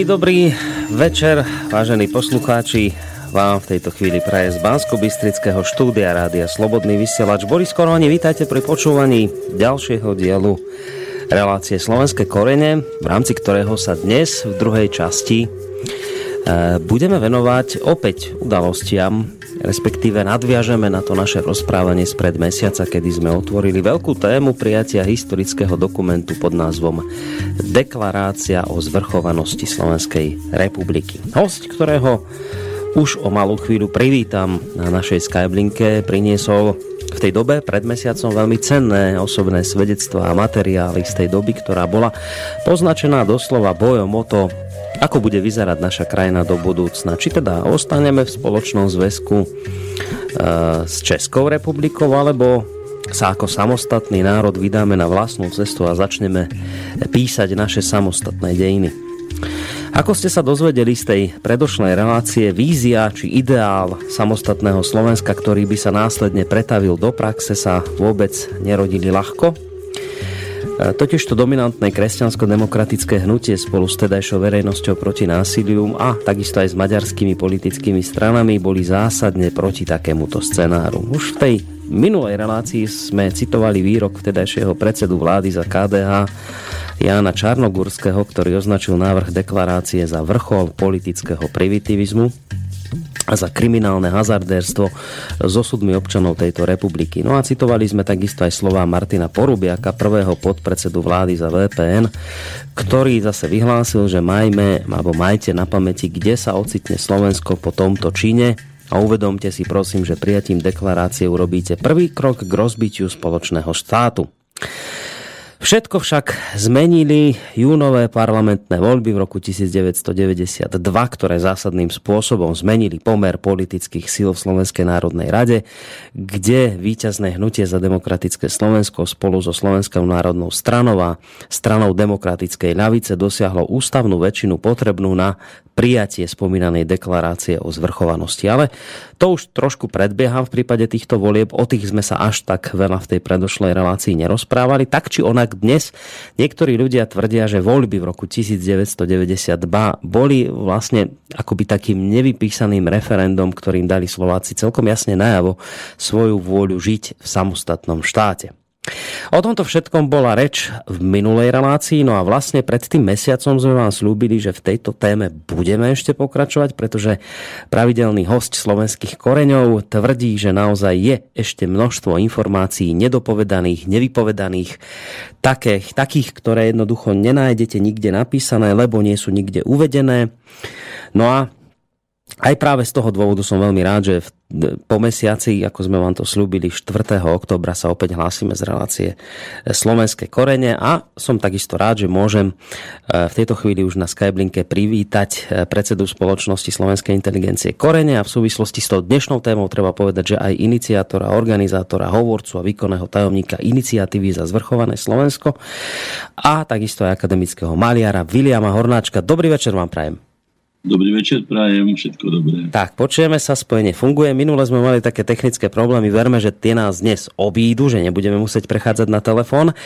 Príjemný dobrý večer, vážení poslucháči. Vám v tejto chvíli praje z bansko bystrického štúdia Rádia Slobodný vysielač. Boris Koroni, vítajte pri počúvaní ďalšieho dielu relácie Slovenské korene, v rámci ktorého sa dnes v druhej časti E, budeme venovať opäť udalostiam, respektíve nadviažeme na to naše rozprávanie spred mesiaca, kedy sme otvorili veľkú tému prijatia historického dokumentu pod názvom Deklarácia o zvrchovanosti Slovenskej republiky. Host, ktorého už o malú chvíľu privítam na našej Skyblinke, priniesol v tej dobe pred mesiacom veľmi cenné osobné svedectvá a materiály z tej doby, ktorá bola poznačená doslova bojom o to, ako bude vyzerať naša krajina do budúcna. Či teda ostaneme v spoločnom zväzku e, s Českou republikou, alebo sa ako samostatný národ vydáme na vlastnú cestu a začneme písať naše samostatné dejiny. Ako ste sa dozvedeli z tej predošlej relácie, vízia či ideál samostatného Slovenska, ktorý by sa následne pretavil do praxe, sa vôbec nerodili ľahko. E, Totiž to dominantné kresťansko-demokratické hnutie spolu s tedajšou verejnosťou proti násiliu a takisto aj s maďarskými politickými stranami boli zásadne proti takémuto scenáru. Už v tej minulej relácii sme citovali výrok vtedajšieho predsedu vlády za KDH Jána Čarnogurského, ktorý označil návrh deklarácie za vrchol politického primitivizmu a za kriminálne hazardérstvo s osudmi občanov tejto republiky. No a citovali sme takisto aj slova Martina Porubiaka, prvého podpredsedu vlády za VPN, ktorý zase vyhlásil, že majme, alebo majte na pamäti, kde sa ocitne Slovensko po tomto čine a uvedomte si prosím, že prijatím deklarácie urobíte prvý krok k rozbitiu spoločného štátu. Všetko však zmenili júnové parlamentné voľby v roku 1992, ktoré zásadným spôsobom zmenili pomer politických síl v Slovenskej národnej rade, kde víťazné hnutie za demokratické Slovensko spolu so Slovenskou národnou stranou a stranou demokratickej ľavice dosiahlo ústavnú väčšinu potrebnú na prijatie spomínanej deklarácie o zvrchovanosti. Ale to už trošku predbieham v prípade týchto volieb. O tých sme sa až tak veľa v tej predošlej relácii nerozprávali. Tak či onak dnes niektorí ľudia tvrdia, že voľby v roku 1992 boli vlastne akoby takým nevypísaným referendum, ktorým dali Slováci celkom jasne najavo svoju vôľu žiť v samostatnom štáte. O tomto všetkom bola reč v minulej relácii, no a vlastne pred tým mesiacom sme vám slúbili, že v tejto téme budeme ešte pokračovať, pretože pravidelný host slovenských koreňov tvrdí, že naozaj je ešte množstvo informácií nedopovedaných, nevypovedaných, takých, takých, ktoré jednoducho nenájdete nikde napísané, lebo nie sú nikde uvedené. No a aj práve z toho dôvodu som veľmi rád, že po mesiaci, ako sme vám to slúbili, 4. oktobra sa opäť hlásime z relácie Slovenské korene a som takisto rád, že môžem e, v tejto chvíli už na Skyblinke privítať e, predsedu spoločnosti Slovenskej inteligencie Korene a v súvislosti s tou dnešnou témou treba povedať, že aj iniciátora, organizátora, hovorcu a výkonného tajomníka iniciatívy za zvrchované Slovensko a takisto aj akademického maliara Viliama Hornáčka. Dobrý večer vám prajem. Dobrý večer, prajem, všetko dobré. Tak, počujeme sa, spojenie funguje. Minule sme mali také technické problémy, verme, že tie nás dnes obídu, že nebudeme musieť prechádzať na telefón.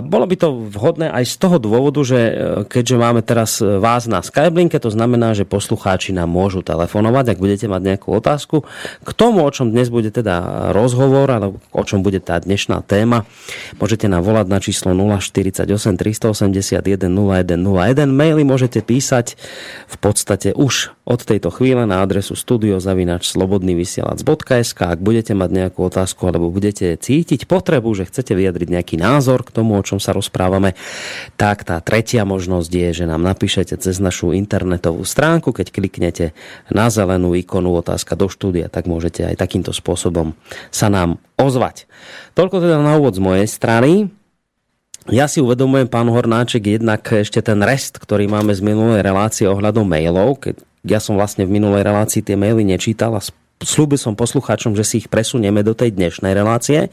Bolo by to vhodné aj z toho dôvodu, že e, keďže máme teraz e, vás na Skyblinke, to znamená, že poslucháči nám môžu telefonovať, ak budete mať nejakú otázku. K tomu, o čom dnes bude teda rozhovor, alebo o čom bude tá dnešná téma, môžete nám volať na číslo 048 381 0101. Maily môžete písať v podstate podstate už od tejto chvíle na adresu studiozavinač.slobodnyvysielac.sk Ak budete mať nejakú otázku alebo budete cítiť potrebu, že chcete vyjadriť nejaký názor k tomu, o čom sa rozprávame, tak tá tretia možnosť je, že nám napíšete cez našu internetovú stránku. Keď kliknete na zelenú ikonu otázka do štúdia, tak môžete aj takýmto spôsobom sa nám ozvať. Toľko teda na úvod z mojej strany. Ja si uvedomujem, pán Hornáček, jednak ešte ten rest, ktorý máme z minulej relácie ohľadom mailov. Keď ja som vlastne v minulej relácii tie maily nečítal a slúbil som poslucháčom, že si ich presunieme do tej dnešnej relácie.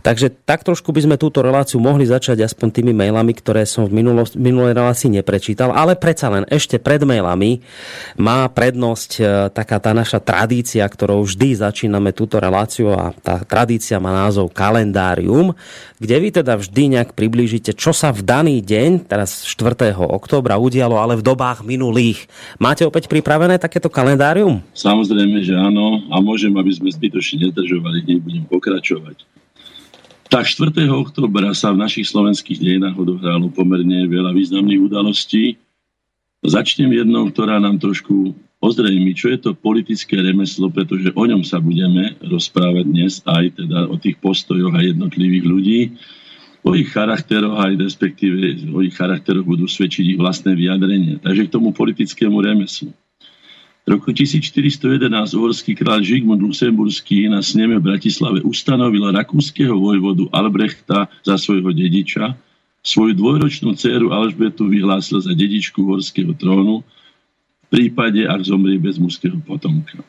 Takže tak trošku by sme túto reláciu mohli začať aspoň tými mailami, ktoré som v minulo, minulej relácii neprečítal, ale predsa len ešte pred mailami má prednosť e, taká tá naša tradícia, ktorou vždy začíname túto reláciu a tá tradícia má názov kalendárium, kde vy teda vždy nejak priblížite, čo sa v daný deň, teraz 4. októbra udialo, ale v dobách minulých. Máte opäť pripravené takéto kalendárium? Samozrejme, že áno a môžem, aby sme zbytočne nedržovali, hneď budem pokračovať. Tak 4. oktobra sa v našich slovenských dejinách odohralo pomerne veľa významných udalostí. Začnem jednou, ktorá nám trošku ozrejmi, čo je to politické remeslo, pretože o ňom sa budeme rozprávať dnes aj teda o tých postojoch a jednotlivých ľudí. O ich charakteroch aj respektíve o ich charakteroch budú svedčiť ich vlastné vyjadrenie. Takže k tomu politickému remeslu. V roku 1411 uhorský kráľ Žigmund Luxemburský na sneme v Bratislave ustanovil rakúskeho vojvodu Albrechta za svojho dediča. Svoju dvojročnú dceru Alžbetu vyhlásil za dedičku uhorského trónu v prípade, ak zomrie bez mužského potomka.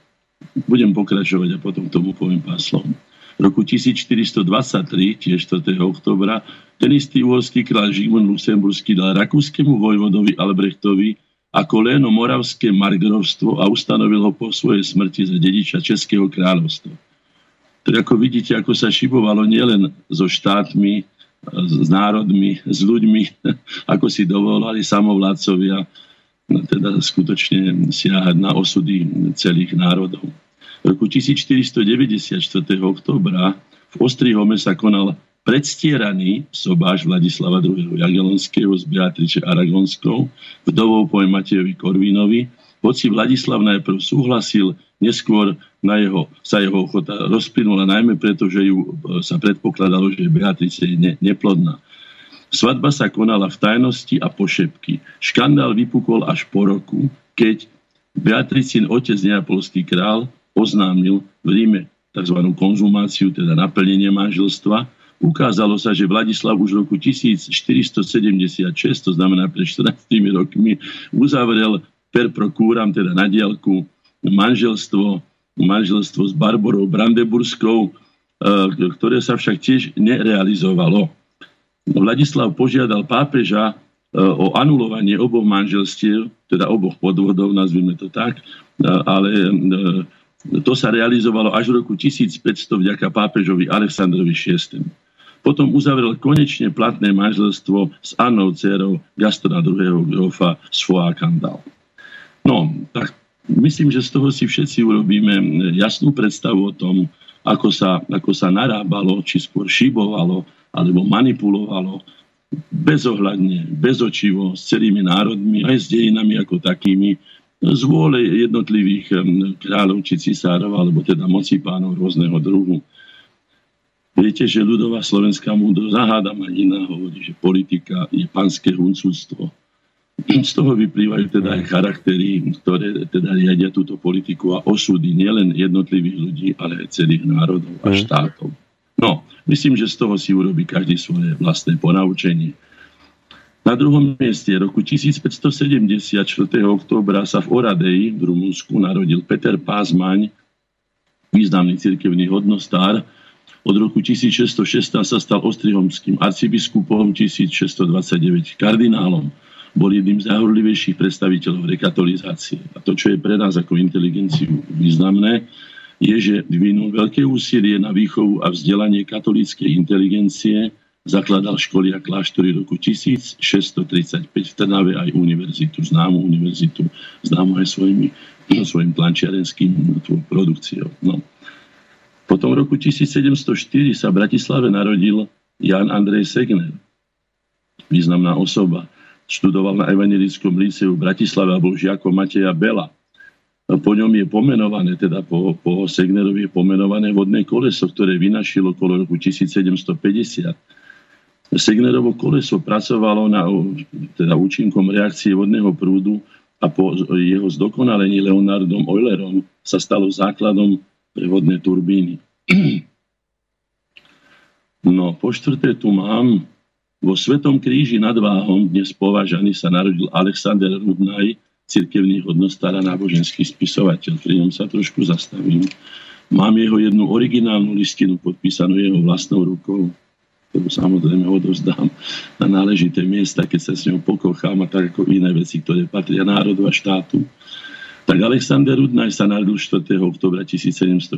Budem pokračovať a potom tomu poviem pár slov. V roku 1423, tiež 4. oktobra, ten istý uhorský kráľ Žigmund Luxemburský dal rakúskemu vojvodovi Albrechtovi ako Léno Moravské margrovstvo a ustanovil ho po svojej smrti za dediča Českého kráľovstva. Tak ako vidíte, ako sa šibovalo nielen so štátmi, s národmi, s ľuďmi, ako si dovolali samovládcovia, no teda skutočne siahať na osudy celých národov. V roku 1494. oktobra v Ostrihome sa konal predstieraný sobáš Vladislava II. Jagelonského z Beatriče Aragonskou, vdovou po Matejovi Korvínovi, hoci Vladislav najprv súhlasil, neskôr na jeho, sa jeho ochota rozplynula, najmä preto, že ju e, sa predpokladalo, že Beatrice je ne, neplodná. Svadba sa konala v tajnosti a pošepky. Škandál vypukol až po roku, keď Beatricin otec neapolský král oznámil v Ríme tzv. konzumáciu, teda naplnenie manželstva, Ukázalo sa, že Vladislav už v roku 1476, to znamená pred 14 rokmi, uzavrel per procúram, teda na dielku, manželstvo, manželstvo s Barborou Brandeburskou, eh, ktoré sa však tiež nerealizovalo. Vladislav požiadal pápeža eh, o anulovanie oboch manželstiev, teda oboch podvodov, nazvime to tak, eh, ale to sa realizovalo až v roku 1500 vďaka pápežovi Aleksandrovi VI. Potom uzavrel konečne platné manželstvo s Annou dcerou Gastona II. Grofa z Foakandal. No, tak myslím, že z toho si všetci urobíme jasnú predstavu o tom, ako sa, ako sa narábalo, či skôr šibovalo, alebo manipulovalo bezohľadne, bezočivo s celými národmi, aj s dejinami ako takými, z vôle jednotlivých kráľov či cisárov, alebo teda mocipánov rôzneho druhu. Viete, že ľudová slovenská múdro zaháda Manina hovorí, že politika je panské huncúctvo. Z toho vyplývajú teda aj charaktery, ktoré teda riadia túto politiku a osudy nielen jednotlivých ľudí, ale aj celých národov a mhm. štátov. No, myslím, že z toho si urobí každý svoje vlastné ponaučenie. Na druhom mieste roku 1574. októbra sa v Oradeji v Rumunsku narodil Peter Pázmaň, významný cirkevný hodnostár, od roku 1616 sa stal ostrihomským arcibiskupom, 1629 kardinálom. Bol jedným z najhorlivejších predstaviteľov rekatolizácie. A to, čo je pre nás ako inteligenciu významné, je, že vyvinul veľké úsilie na výchovu a vzdelanie katolíckej inteligencie, zakladal školy a kláštory roku 1635 v Trnave aj univerzitu, známu univerzitu, známu aj svojimi, svojim plančiarenským produkciou. No. Potom v roku 1704 sa v Bratislave narodil Jan Andrej Segner, významná osoba. Študoval na Evangelickom líceu v Bratislave a bol žiakom Mateja Bela. Po ňom je pomenované, teda po, po Segnerovi je pomenované vodné koleso, ktoré vynašilo okolo roku 1750. Segnerovo koleso pracovalo na teda účinkom reakcie vodného prúdu a po jeho zdokonalení Leonardom Eulerom sa stalo základom prevodné turbíny. No, po štvrté tu mám, vo Svetom kríži nad Váhom, dnes považaný, sa narodil Alexander Rudnaj, cirkevný hodnostár a náboženský spisovateľ. Pri ňom sa trošku zastavím. Mám jeho jednu originálnu listinu podpísanú jeho vlastnou rukou, ktorú samozrejme odovzdám na náležité miesta, keď sa s ňou pokochám a tak ako iné veci, ktoré patria národu a štátu. Tak Alexander Rudnaj sa narodil 4. oktobra 1760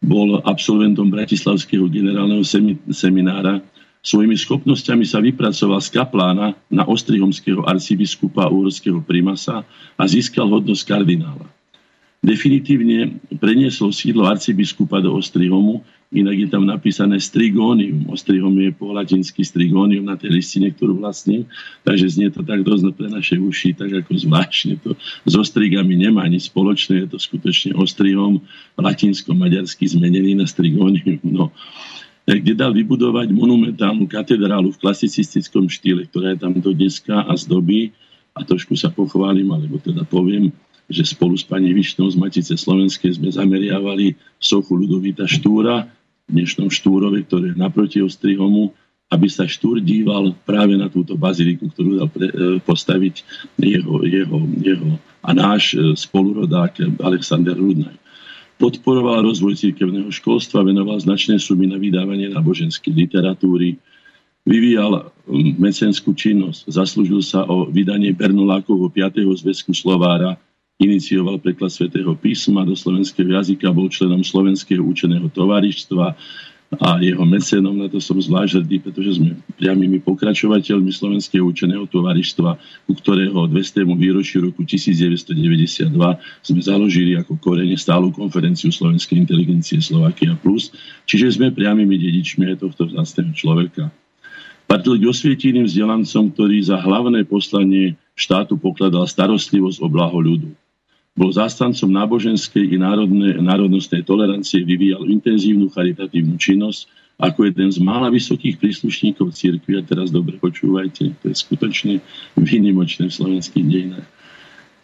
bol absolventom Bratislavského generálneho seminára. Svojimi schopnosťami sa vypracoval z kaplána na ostrihomského arcibiskupa a úrovského primasa a získal hodnosť kardinála. Definitívne preniesol sídlo arcibiskupa do Ostrihomu, inak je tam napísané strigonium. Ostrihom je po latinsky strigonium na tej listine, ktorú vlastne, takže znie to tak dosť pre naše uši, tak ako zvláštne to s ostrigami nemá nič spoločné, je to skutočne Ostrihom latinsko-maďarsky zmenený na strigonium. No, kde dal vybudovať monumentálnu katedrálu v klasicistickom štýle, ktorá je tam do dneska a zdobí a trošku sa pochválim, alebo teda poviem, že spolu s pani Višnou z Matice Slovenskej sme zameriavali sochu Ludovita Štúra, v dnešnom Štúrove, ktoré je naproti Ostrihomu, aby sa Štúr díval práve na túto baziliku, ktorú dal pre, e, postaviť jeho, jeho, jeho a náš e, spolurodák Alexander Rudnaj. Podporoval rozvoj cirkevného školstva, venoval značné sumy na vydávanie náboženskej literatúry, vyvíjal mecenskú činnosť, zaslúžil sa o vydanie Bernolákovho 5. zväzku Slovára, inicioval preklad svätého písma do slovenského jazyka, bol členom Slovenského učeného tovarištva a jeho mecenom, na to som zvlášť hrdý, pretože sme priamými pokračovateľmi Slovenského učeného tovarištva, u ktorého 200. výročiu roku 1992 sme založili ako korene stálu konferenciu Slovenskej inteligencie Slovakia Plus, čiže sme priamými dedičmi tohto vzácného človeka. Patril k osvieteným vzdelancom, ktorý za hlavné poslanie štátu pokladal starostlivosť o blaho ľudu. Bol zástancom náboženskej i národnej, národnostnej tolerancie, vyvíjal intenzívnu charitatívnu činnosť ako jeden z mála vysokých príslušníkov církvy. A teraz dobre počúvajte, to je skutočne výnimočné v slovenských dejinách.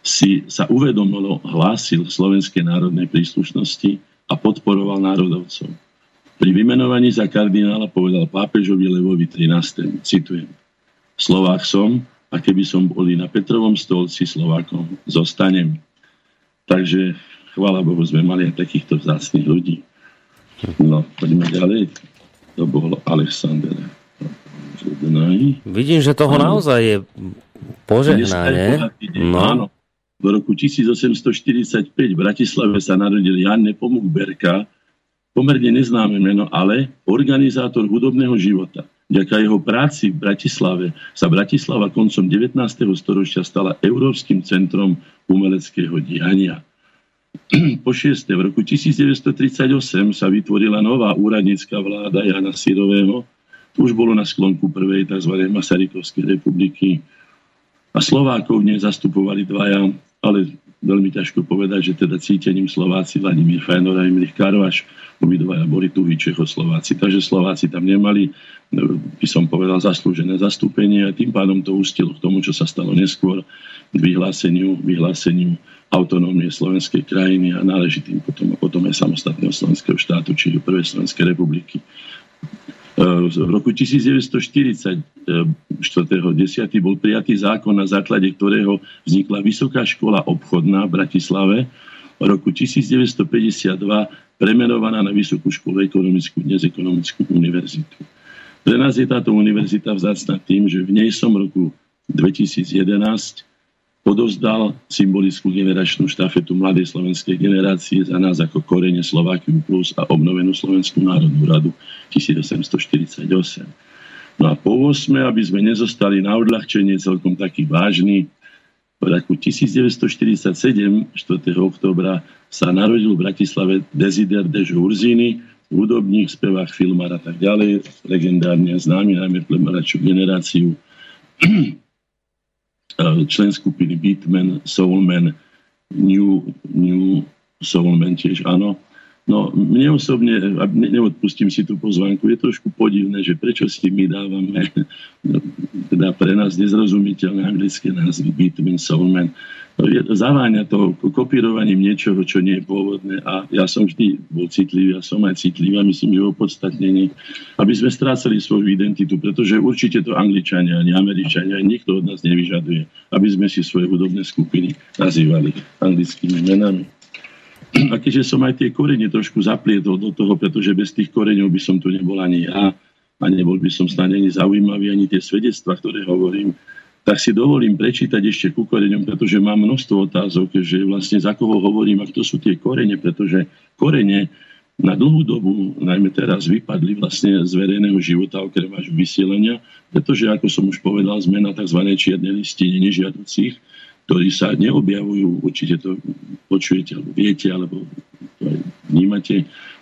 Si sa uvedomilo, hlásil slovenskej národnej príslušnosti a podporoval národovcov. Pri vymenovaní za kardinála povedal pápežovi Levovi 13. Citujem. Slovák som a keby som boli na Petrovom stolci Slovákom, zostanem. Takže chvála Bohu, sme mali aj takýchto vzácných ľudí. No, poďme ďalej. To bol Alexander. Vidím, že toho ano. naozaj je požehnanie. No. Áno. V roku 1845 v Bratislave sa narodil Jan Nepomuk Berka, pomerne neznáme meno, ale organizátor hudobného života. Vďaka jeho práci v Bratislave sa Bratislava koncom 19. storočia stala Európskym centrom umeleckého diania. Po šieste, v roku 1938 sa vytvorila nová úradnícka vláda Jana Sirového. Už bolo na sklonku prvej tzv. Masarykovskej republiky. A Slovákov v zastupovali dvaja, ale veľmi ťažko povedať, že teda cítením Slováci Vladimír Fajnor a Imrich Karvaš, obidvaja boli tuhí Čechoslováci. Takže Slováci tam nemali, by som povedal, zaslúžené zastúpenie a tým pádom to ustilo k tomu, čo sa stalo neskôr, k vyhláseniu, vyhláseniu autonómie slovenskej krajiny a náležitým potom, potom aj samostatného slovenského štátu, čiže Prvej Slovenskej republiky. V roku 1940 4.10. bol prijatý zákon, na základe ktorého vznikla Vysoká škola obchodná v Bratislave. V roku 1952 premenovaná na Vysokú školu ekonomickú, dnes ekonomickú univerzitu. Pre nás je táto univerzita vzácna tým, že v nej som roku 2011 odovzdal symbolickú generačnú štafetu mladej slovenskej generácie za nás ako korene Slovákiu Plus a obnovenú Slovenskú národnú radu 1848. No a po 8, aby sme nezostali na odľahčenie celkom taký vážny, v roku 1947, 4. oktobra, sa narodil v Bratislave Desider Dežo Urzini, hudobník, spevák, filmár a tak ďalej, legendárne známy najmä pre generáciu člen skupiny Beatman, Soulman, New, New Soulman tiež, áno. No, mne osobne, a neodpustím si tú pozvánku, je trošku podivné, že prečo si my dávame no, teda pre nás nezrozumiteľné anglické názvy Beatman, Soulman. zaváňa to kopírovaním niečoho, čo nie je pôvodné a ja som vždy bol citlivý, ja som aj citlivý a myslím, že opodstatnenie, aby sme strácali svoju identitu, pretože určite to Angličania, ani Američania, ani nikto od nás nevyžaduje, aby sme si svoje hudobné skupiny nazývali anglickými menami. A keďže som aj tie korene trošku zaplietol do toho, pretože bez tých koreňov by som tu nebol ani ja a nebol by som snad ani zaujímavý, ani tie svedectva, ktoré hovorím, tak si dovolím prečítať ešte ku koreňom, pretože mám množstvo otázok, že vlastne za koho hovorím a kto sú tie korene, pretože korene na dlhú dobu, najmä teraz, vypadli vlastne z verejného života okrem až vysielenia, pretože, ako som už povedal, sme na tzv. čiernej listine nežiaducich, ktorí sa neobjavujú, určite to počujete, alebo viete, alebo to aj vnímate,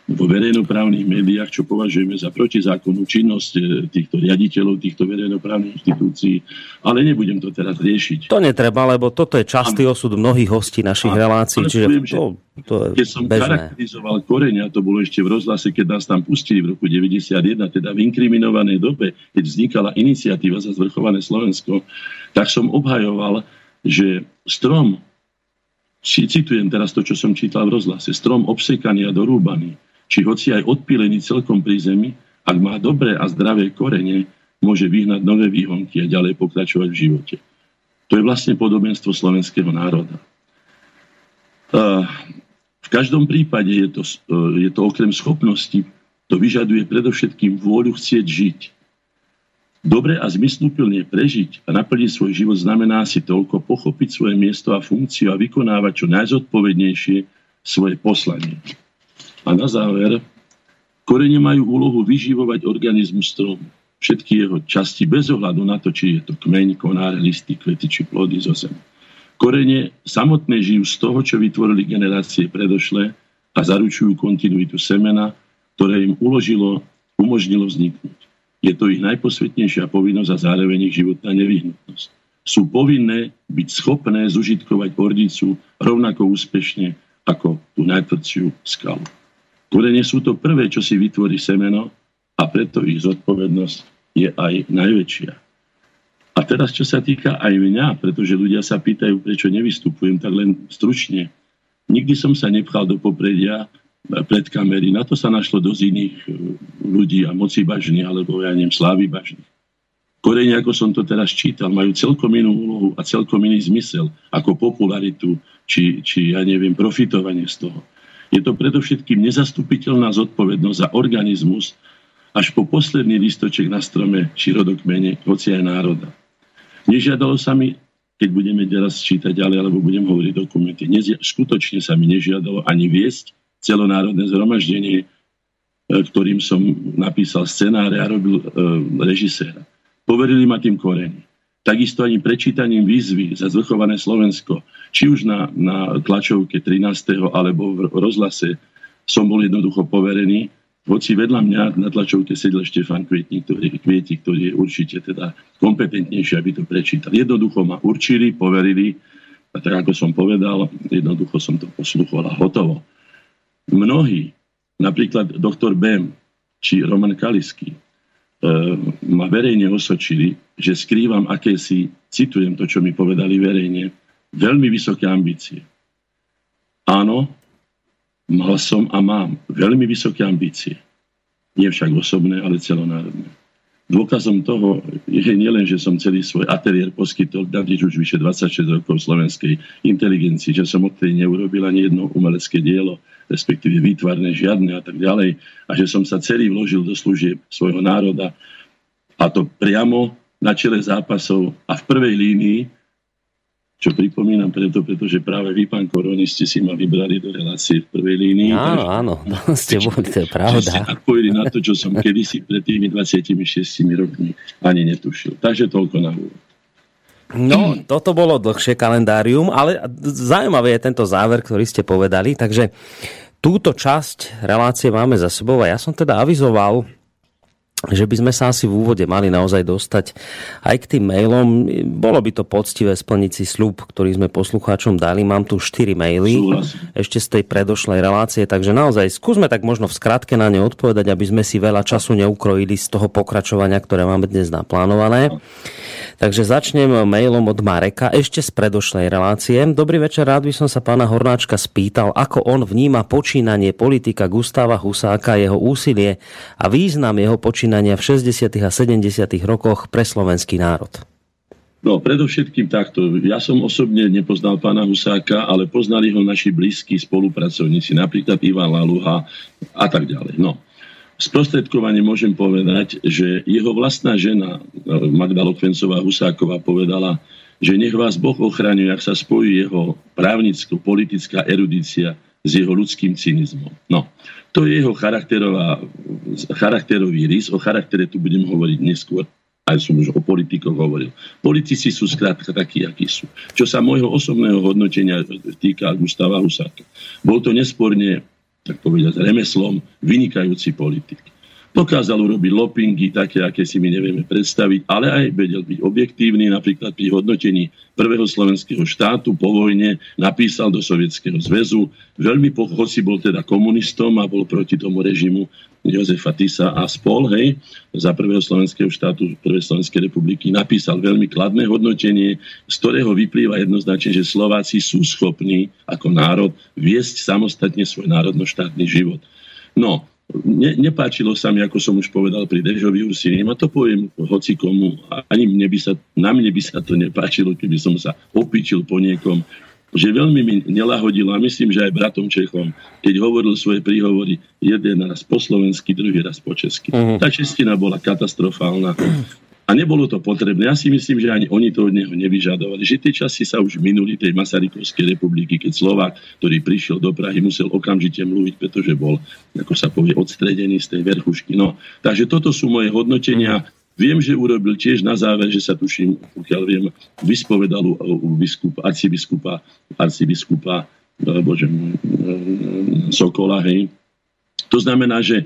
vo verejnoprávnych médiách, čo považujeme za protizákonnú činnosť e, týchto riaditeľov týchto verejnoprávnych inštitúcií. Ale nebudem to teraz riešiť. To netreba, lebo toto je častý osud mnohých hostí našich a, relácií. Čiže poviem, to, to je keď som bežné. charakterizoval koreňa, to bolo ešte v rozhlase, keď nás tam pustili v roku 91, teda v inkriminovanej dobe, keď vznikala iniciatíva za zvrchované Slovensko, tak som obhajoval, že strom, citujem teraz to, čo som čítal v rozhlase, strom obsekaný a dorúbaný, či hoci aj odpílený celkom pri zemi, ak má dobré a zdravé korene, môže vyhnať nové výhonky a ďalej pokračovať v živote. To je vlastne podobenstvo slovenského národa. V každom prípade je to, je to okrem schopnosti, to vyžaduje predovšetkým vôľu chcieť žiť. Dobre a zmysluplne prežiť a naplniť svoj život znamená si toľko pochopiť svoje miesto a funkciu a vykonávať čo najzodpovednejšie svoje poslanie. A na záver, korene majú úlohu vyživovať organizmus stromu. Všetky jeho časti bez ohľadu na to, či je to kmeň, konár, listy, kvety či plody zo zem. Korene samotné žijú z toho, čo vytvorili generácie predošlé a zaručujú kontinuitu semena, ktoré im uložilo, umožnilo vzniknúť. Je to ich najposvetnejšia povinnosť a zároveň ich životná nevyhnutnosť. Sú povinné byť schopné zužitkovať ordicu rovnako úspešne ako tú najtvrdšiu skalu. Korene sú to prvé, čo si vytvorí semeno a preto ich zodpovednosť je aj najväčšia. A teraz, čo sa týka aj mňa, pretože ľudia sa pýtajú, prečo nevystupujem, tak len stručne. Nikdy som sa nepchal do popredia pred kamery. Na to sa našlo dosť iných e, ľudí a moci bažných, alebo ja neviem, slávy bažných. Korene, ako som to teraz čítal, majú celkom inú úlohu a celkom iný zmysel ako popularitu, či, či ja neviem, profitovanie z toho. Je to predovšetkým nezastupiteľná zodpovednosť za organizmus až po posledný listoček na strome či rodokmene, hoci aj národa. Nežiadalo sa mi, keď budeme teraz čítať ďalej, alebo budem hovoriť dokumenty, nezia, skutočne sa mi nežiadalo ani viesť celonárodné zhromaždenie, e, ktorým som napísal scenáre a robil e, režiséra. Poverili ma tým koreni. Takisto ani prečítaním výzvy za zvrchované Slovensko či už na, na tlačovke 13. alebo v rozhlase som bol jednoducho poverený, hoci vedľa mňa na tlačovke sedel Štefan Kvietnik, ktorý, Kvieti, ktorý je určite teda kompetentnejší, aby to prečítal. Jednoducho ma určili, poverili, a tak ako som povedal, jednoducho som to posluchol a hotovo. Mnohí, napríklad doktor Bem či Roman Kalisky, e, ma verejne osočili, že skrývam akési, citujem to, čo mi povedali verejne, veľmi vysoké ambície. Áno, mal som a mám veľmi vysoké ambície. Nie však osobné, ale celonárodné. Dôkazom toho je nielen, že som celý svoj ateliér poskytol Davič už vyše 26 rokov slovenskej inteligencii, že som odtedy neurobil ani jedno umelecké dielo, respektíve výtvarné žiadne a tak ďalej, a že som sa celý vložil do služieb svojho národa, a to priamo na čele zápasov a v prvej línii čo pripomínam preto, pretože práve vy, pán Koroni, ste si ma vybrali do relácie v prvej línii. Áno, áno, no, ste boli, to je pravda. Ste napojili na to, čo som kedysi pred tými 26 rokmi ani netušil. Takže toľko na úvod. No, toto bolo dlhšie kalendárium, ale zaujímavý je tento záver, ktorý ste povedali, takže túto časť relácie máme za sebou a ja som teda avizoval že by sme sa asi v úvode mali naozaj dostať aj k tým mailom. Bolo by to poctivé splniť si sľub, ktorý sme poslucháčom dali. Mám tu 4 maily ešte z tej predošlej relácie, takže naozaj skúsme tak možno v skratke na ne odpovedať, aby sme si veľa času neukrojili z toho pokračovania, ktoré máme dnes naplánované. Takže začnem mailom od Mareka ešte z predošlej relácie. Dobrý večer, rád by som sa pána Hornáčka spýtal, ako on vníma počínanie politika Gustáva Husáka, jeho úsilie a význam jeho počínania v 60. a 70. rokoch pre slovenský národ. No, predovšetkým takto. Ja som osobne nepoznal pána Husáka, ale poznali ho naši blízki spolupracovníci, napríklad Ivan Laluha a tak ďalej. No, sprostredkovane môžem povedať, že jeho vlastná žena Magda Lokvencová Husáková povedala, že nech vás Boh ochraňuje, ak sa spojí jeho právnicko-politická erudícia s jeho ľudským cynizmom. No, to je jeho charakterový rys, o charaktere tu budem hovoriť neskôr, aj som už o politikoch hovoril. Politici sú skrátka takí, akí sú. Čo sa môjho osobného hodnotenia týka Gustava Husáka. Bol to nesporne tak povedať, remeslom vynikajúci politik. Dokázal urobiť lopingy také, aké si my nevieme predstaviť, ale aj vedel byť objektívny, napríklad pri hodnotení prvého slovenského štátu po vojne napísal do Sovietskeho zväzu. Veľmi, hoci bol teda komunistom a bol proti tomu režimu Jozefa Tisa a spol, hej, za prvého slovenského štátu, prvej Slovenskej republiky, napísal veľmi kladné hodnotenie, z ktorého vyplýva jednoznačne, že Slováci sú schopní ako národ viesť samostatne svoj národno-štátny život. No, ne, nepáčilo sa mi, ako som už povedal pri Dežovi Ursinim, a to poviem hoci komu, ani mne by sa, na mne by sa to nepáčilo, keby som sa opičil po niekom, že veľmi mi nelahodilo, a myslím, že aj bratom Čechom, keď hovoril svoje príhovory jeden raz po slovensky, druhý raz po česky. Uh-huh. Tá čestina bola katastrofálna. A nebolo to potrebné. Ja si myslím, že ani oni to od neho nevyžadovali. Že tie časy sa už minuli tej Masarykovskej republiky, keď Slovák, ktorý prišiel do Prahy, musel okamžite mluviť, pretože bol, ako sa povie, odstredený z tej verchušky. No, takže toto sú moje hodnotenia. Viem, že urobil tiež na záver, že sa tuším, pokiaľ viem, vyspovedal u, u biskupa, arcibiskupa, arcibiskupa e, bože, e, Sokola, hej. To znamená, že e,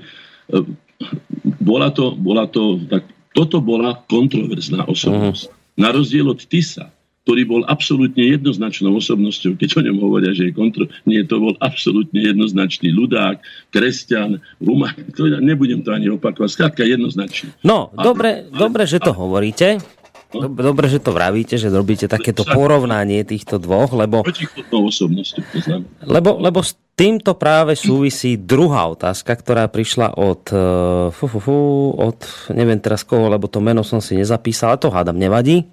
bola to, bola to tak toto bola kontroverzná osobnosť. Uh-huh. Na rozdiel od Tisa, ktorý bol absolútne jednoznačnou osobnosťou, keď o ňom hovoria, že je kontro... Nie, to bol absolútne jednoznačný ľudák, kresťan, humán. Nebudem to ani opakovať. Skrátka jednoznačný. No, a, dobre, a, dobre, že to a, hovoríte. Dobre, že to vravíte, že robíte takéto porovnanie týchto dvoch, lebo... Lebo, lebo s týmto práve súvisí druhá otázka, ktorá prišla od... Uh, fu, fu, fu, od neviem teraz koho, lebo to meno som si nezapísal, ale to hádam nevadí. E,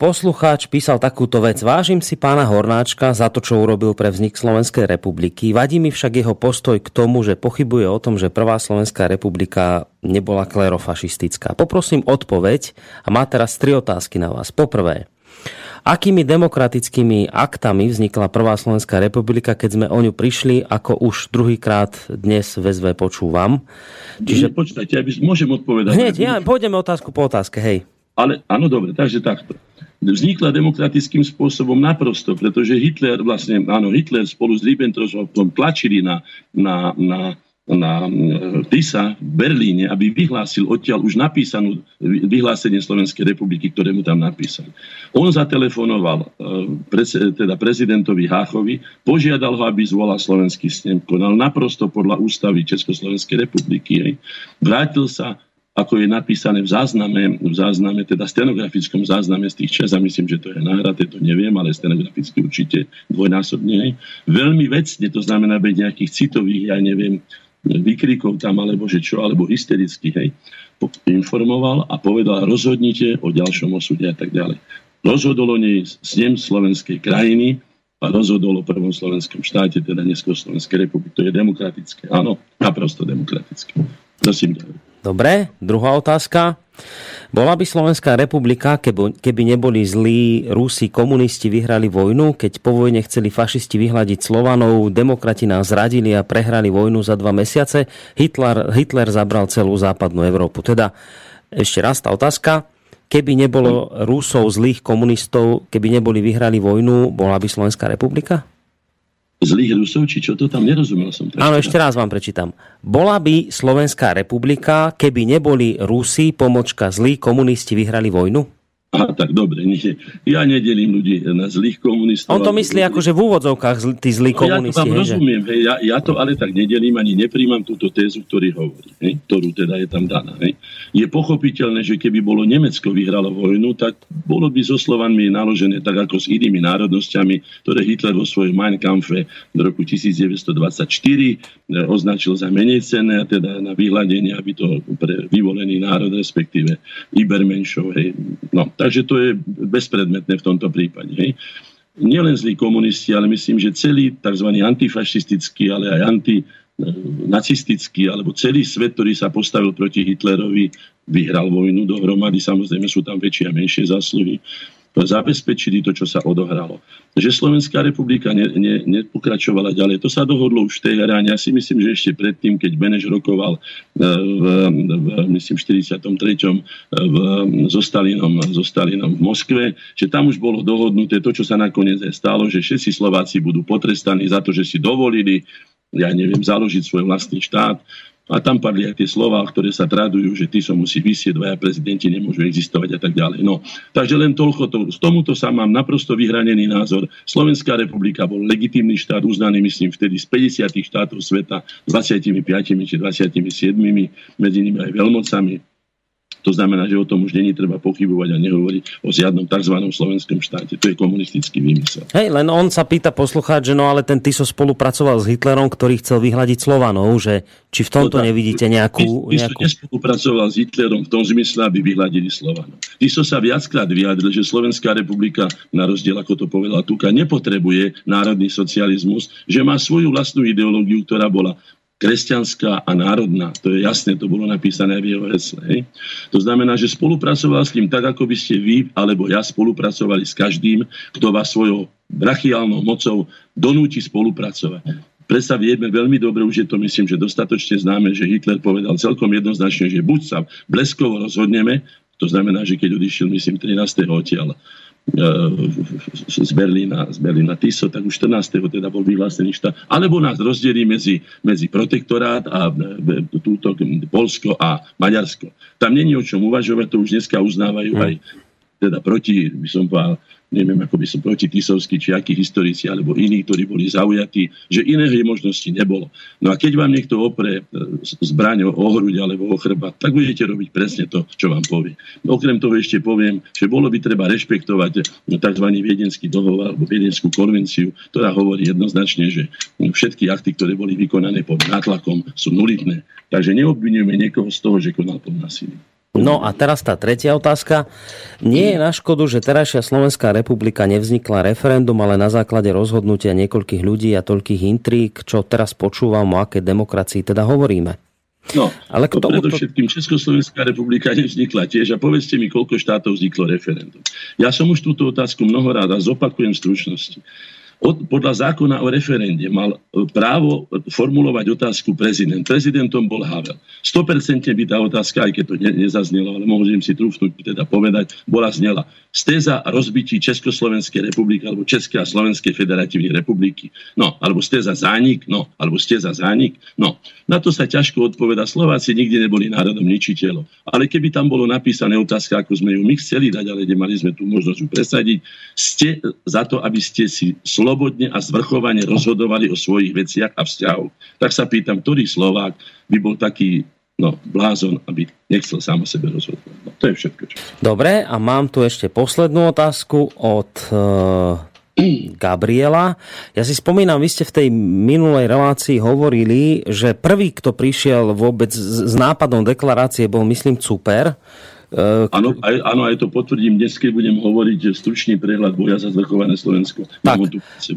poslucháč písal takúto vec. Vážim si pána Hornáčka za to, čo urobil pre vznik Slovenskej republiky. Vadí mi však jeho postoj k tomu, že pochybuje o tom, že prvá Slovenská republika nebola klerofašistická. Poprosím odpoveď a má teraz tri otázky na vás. Poprvé, akými demokratickými aktami vznikla prvá Slovenská republika, keď sme o ňu prišli, ako už druhýkrát dnes v SV počúvam. Čiže... Počkajte, ja by, môžem odpovedať. Hneď, ja, pôjdeme otázku po otázke, hej. Ale áno, dobre, takže takto. Vznikla demokratickým spôsobom naprosto, pretože Hitler, vlastne, áno, Hitler spolu s Ribbentropovom tlačili na, na, na, na Tisa v Berlíne, aby vyhlásil odtiaľ už napísanú vyhlásenie Slovenskej republiky, ktoré mu tam napísali. On zatelefonoval e, teda prezidentovi Háchovi, požiadal ho, aby zvolal slovenský snem, konal naprosto podľa ústavy Československej republiky. Vrátil sa ako je napísané v zázname, v zázname, teda stenografickom zázname z tých čas, a myslím, že to je nahraté, to neviem, ale stenograficky určite dvojnásobne. Veľmi vecne, to znamená byť nejakých citových, ja neviem, výkrikov tam, alebo že čo, alebo hystericky, hej, informoval a povedal, rozhodnite o ďalšom osude a tak ďalej. Rozhodol o nej snem slovenskej krajiny a rozhodol o prvom slovenskom štáte, teda neskôr Slovenskej republiky. To je demokratické. Áno, naprosto demokratické. Ďalej. Dobre, druhá otázka. Bola by Slovenská republika, keby neboli zlí Rusi komunisti vyhrali vojnu, keď po vojne chceli fašisti vyhľadiť Slovanov, demokrati nás zradili a prehrali vojnu za dva mesiace, Hitler, Hitler zabral celú západnú Európu. Teda ešte raz tá otázka. Keby nebolo Rusov zlých komunistov, keby neboli vyhrali vojnu, bola by Slovenská republika? Zlých Rusov, či čo to tam nerozumel som. Áno, ešte raz vám prečítam. Bola by Slovenská republika, keby neboli Rusi, pomočka zlí komunisti vyhrali vojnu? Aha, tak dobre, nie. Ja nedelím ľudí na zlých komunistov. On to myslí ako, že v úvodzovkách tí zlí komunisti. Ja to rozumiem, hej, ja, ja to ale tak nedelím, ani nepríjmam túto tézu, ktorý hovorí, hej, ktorú teda je tam daná. Hej. Je pochopiteľné, že keby bolo Nemecko vyhralo vojnu, tak bolo by so Slovanmi naložené tak ako s inými národnosťami, ktoré Hitler vo svojom Mein Kampfe v roku 1924 eh, označil za menej cenné, teda na vyhľadenie, aby to pre vyvolený národ, respektíve Ibermenšov, hej, no, Takže to je bezpredmetné v tomto prípade. Hej. Nielen zlí komunisti, ale myslím, že celý tzv. antifašistický, ale aj antinacistický, alebo celý svet, ktorý sa postavil proti Hitlerovi, vyhral vojnu dohromady. Samozrejme sú tam väčšie a menšie zásluhy zabezpečili to, čo sa odohralo. Že Slovenská republika ne, ne, nepokračovala ďalej, to sa dohodlo už v tej hráne. Ja si myslím, že ešte predtým, keď Beneš rokoval e, v, v myslím, 43. E, v, so, Stalinom, so Stalinom v Moskve, že tam už bolo dohodnuté to, čo sa nakoniec aj stalo, že všetci Slováci budú potrestaní za to, že si dovolili ja neviem, založiť svoj vlastný štát a tam padli aj tie slova, ktoré sa tradujú, že ty som musí vysieť, dvaja prezidenti nemôžu existovať a tak ďalej. No, takže len toľko. To, z tomuto sa mám naprosto vyhranený názor. Slovenská republika bol legitímny štát, uznaný myslím vtedy z 50 štátov sveta, 25 či 27, medzi nimi aj veľmocami to znamená, že o tom už není treba pochybovať a nehovoriť o žiadnom tzv. slovenskom štáte. To je komunistický vymysel. Hej, len on sa pýta poslucháč, že no ale ten Tiso spolupracoval s Hitlerom, ktorý chcel vyhľadiť Slovanov, že či v tomto no, nevidíte nejakú... Tiso nejakú... nespolupracoval s Hitlerom v tom zmysle, aby vyhľadili Slovanov. Tiso sa viackrát vyjadril, že Slovenská republika, na rozdiel ako to povedala Tuka, nepotrebuje národný socializmus, že má svoju vlastnú ideológiu, ktorá bola kresťanská a národná. To je jasné, to bolo napísané v jeho hesle. Hej. To znamená, že spolupracoval s tým tak, ako by ste vy alebo ja spolupracovali s každým, kto vás svojou brachiálnou mocou donúti spolupracovať. Predsa vieme veľmi dobre, už je to myslím, že dostatočne známe, že Hitler povedal celkom jednoznačne, že buď sa bleskovo rozhodneme, to znamená, že keď odišiel, myslím, 13. odtiaľ z Berlína, z Berlína Tiso, tak už 14. teda bol vyhlásený štát. Alebo nás rozdelí medzi, medzi protektorát a e, túto Polsko a Maďarsko. Tam není o čom uvažovať, to už dneska uznávajú hm. aj teda proti, by som povedal, neviem, ako by som proti Tisovský, či akí historici, alebo iní, ktorí boli zaujatí, že iného možnosti nebolo. No a keď vám niekto opre e, zbraň o hruď alebo o chrbát, tak budete robiť presne to, čo vám povie. Okrem toho ešte poviem, že bolo by treba rešpektovať tzv. viedenský dohovor alebo viedenskú konvenciu, ktorá hovorí jednoznačne, že všetky akty, ktoré boli vykonané pod nátlakom, sú nulitné. Takže neobvinujeme niekoho z toho, že konal pod násilím. No a teraz tá tretia otázka. Nie je na škodu, že terajšia Slovenská republika nevznikla referendum, ale na základe rozhodnutia niekoľkých ľudí a toľkých intrík, čo teraz počúvam, o aké demokracii teda hovoríme. No, ale k tomu... predovšetkým Československá republika nevznikla tiež a povedzte mi, koľko štátov vzniklo referendum. Ja som už túto otázku mnoho rád a zopakujem v stručnosti od, podľa zákona o referende mal e, právo formulovať otázku prezident. Prezidentom bol Havel. 100% by tá otázka, aj keď to ne, nezaznelo, ale môžem si trúfnuť teda povedať, bola znela. Stéza rozbití Československej republiky alebo Českej a Slovenskej federatívnej republiky. No, alebo stéza zánik, no, alebo stéza zánik, no. Na to sa ťažko odpoveda. Slováci nikdy neboli národom ničiteľov. Ale keby tam bolo napísané otázka, ako sme ju my chceli dať, ale nemali sme tu možnosť ju presadiť, ste za to, aby ste si Slo- slobodne a zvrchovane rozhodovali o svojich veciach a vzťahoch. Tak sa pýtam, ktorý Slovák by bol taký no, blázon, aby nechcel sám o sebe rozhodovať. No, to je všetko. Čo... Dobre, a mám tu ešte poslednú otázku od uh, Gabriela. Ja si spomínam, vy ste v tej minulej relácii hovorili, že prvý, kto prišiel vôbec s nápadom deklarácie, bol, myslím, Super Eh, áno, aj, áno, aj to potvrdím dnes, keď budem hovoriť že stručný prehľad boja za zvrchované Slovensko. Tak,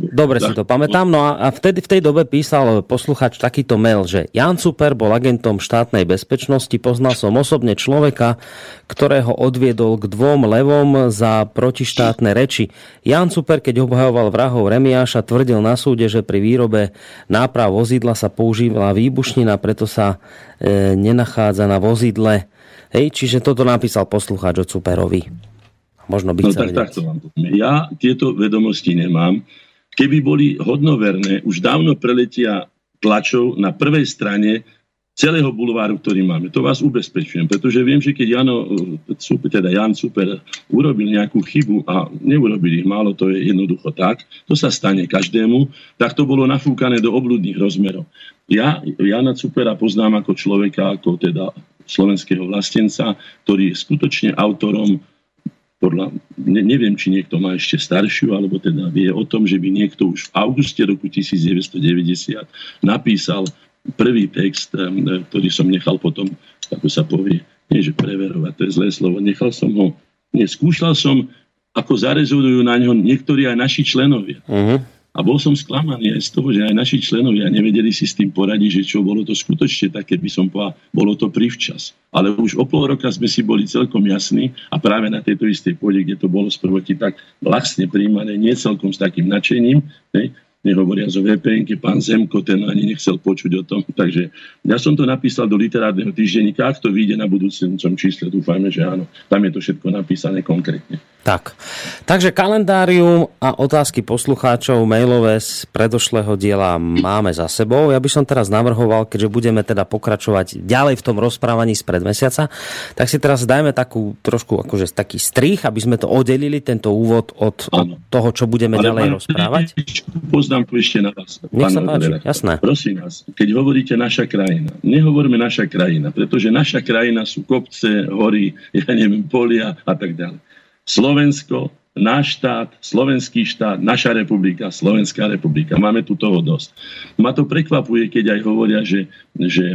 dobre tak. si to pamätám. No a vtedy v tej dobe písal posluchač takýto mail, že Jan Super bol agentom štátnej bezpečnosti, poznal som osobne človeka, ktorého odviedol k dvom levom za protištátne reči. Jan Super, keď obhajoval vrahov Remiáša, tvrdil na súde, že pri výrobe náprav vozidla sa používala výbušnina, preto sa e, nenachádza na vozidle. Hej, čiže toto napísal poslucháč od Superovi. Možno by no, tak, vám Ja tieto vedomosti nemám. Keby boli hodnoverné, už dávno preletia tlačov na prvej strane celého bulváru, ktorý máme. To vás ubezpečujem, pretože viem, že keď Jano, teda Jan Super urobil nejakú chybu a neurobil ich málo, to je jednoducho tak, to sa stane každému, tak to bolo nafúkané do obludných rozmerov. Ja Jana Supera poznám ako človeka, ako teda slovenského vlastenca, ktorý je skutočne autorom podľa, ne, neviem, či niekto má ešte staršiu, alebo teda vie o tom, že by niekto už v auguste roku 1990 napísal prvý text, ktorý som nechal potom, ako sa povie, nie že preverovať, to je zlé slovo, nechal som ho, neskúšal som, ako zarezonujú na ňo niektorí aj naši členovia. Uh-huh. A bol som sklamaný aj z toho, že aj naši členovia nevedeli si s tým poradiť, že čo bolo to skutočne také, by som povedal, bolo to privčas. Ale už o pol roka sme si boli celkom jasní a práve na tejto istej pôde, kde to bolo sprvoti tak vlastne príjmané, nie celkom s takým nadšením, nehovoria o vpn pán Zemko, ten ani nechcel počuť o tom. Takže ja som to napísal do literárneho týždenníka, ak to vyjde na budúcom čísle, dúfajme, že áno. Tam je to všetko napísané konkrétne. Tak. Takže kalendárium a otázky poslucháčov mailové z predošlého diela máme za sebou. Ja by som teraz navrhoval, keďže budeme teda pokračovať ďalej v tom rozprávaní z mesiaca, tak si teraz dajme takú trošku akože taký strich, aby sme to oddelili, tento úvod od, od toho, čo budeme Ale ďalej rozprávať. Poznám tu ešte na vás. Nech sa páči, jasné. Prosím vás, keď hovoríte naša krajina, nehovorme naša krajina, pretože naša krajina sú kopce, hory, ja neviem, polia a tak ďalej. Slovensko, náš štát, slovenský štát, naša republika, Slovenská republika. Máme tu toho dosť. Ma to prekvapuje, keď aj hovoria, že, že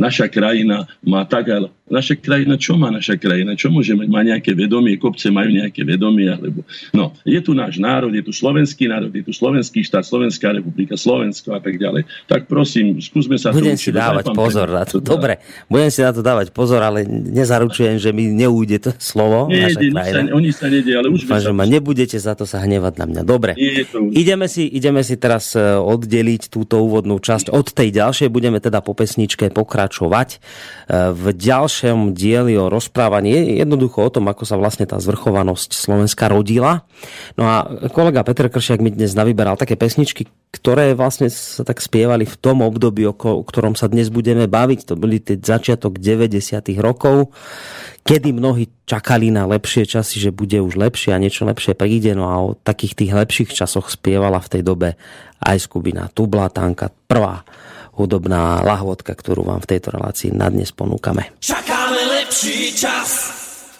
naša krajina má tak, Naša krajina, čo má naša krajina? Čo môže mať? Má nejaké vedomie, kopce majú nejaké vedomie, alebo... No, je tu náš národ, je tu slovenský národ, je tu slovenský štát, Slovenská republika, Slovensko a tak ďalej. Tak prosím, skúsme sa... Budem si dávať pozor na to. Dobre, budem si na to dávať pozor, ale nezaručujem, že mi neújde to slovo. Nejde, sa, oni sa nedie, ale už Dúfam, že ma nebudete za to sa hnevať na mňa. Dobre, ideme si, ideme si teraz e, oddeliť túto úvodnú časť od tej ďalšej. Budeme teda po pesničke pokračovať e, v ďalšej ďalšom dieli o rozprávaní jednoducho o tom, ako sa vlastne tá zvrchovanosť Slovenska rodila. No a kolega Peter Kršiak mi dnes navyberal také pesničky, ktoré vlastne sa tak spievali v tom období, o ktorom sa dnes budeme baviť. To boli tie začiatok 90. rokov, kedy mnohí čakali na lepšie časy, že bude už lepšie a niečo lepšie príde. No a o takých tých lepších časoch spievala v tej dobe aj skupina Tublatanka, prvá hudobná lahvodka, ktorú vám v tejto relácii na dnes ponúkame. Čakáme lepší čas,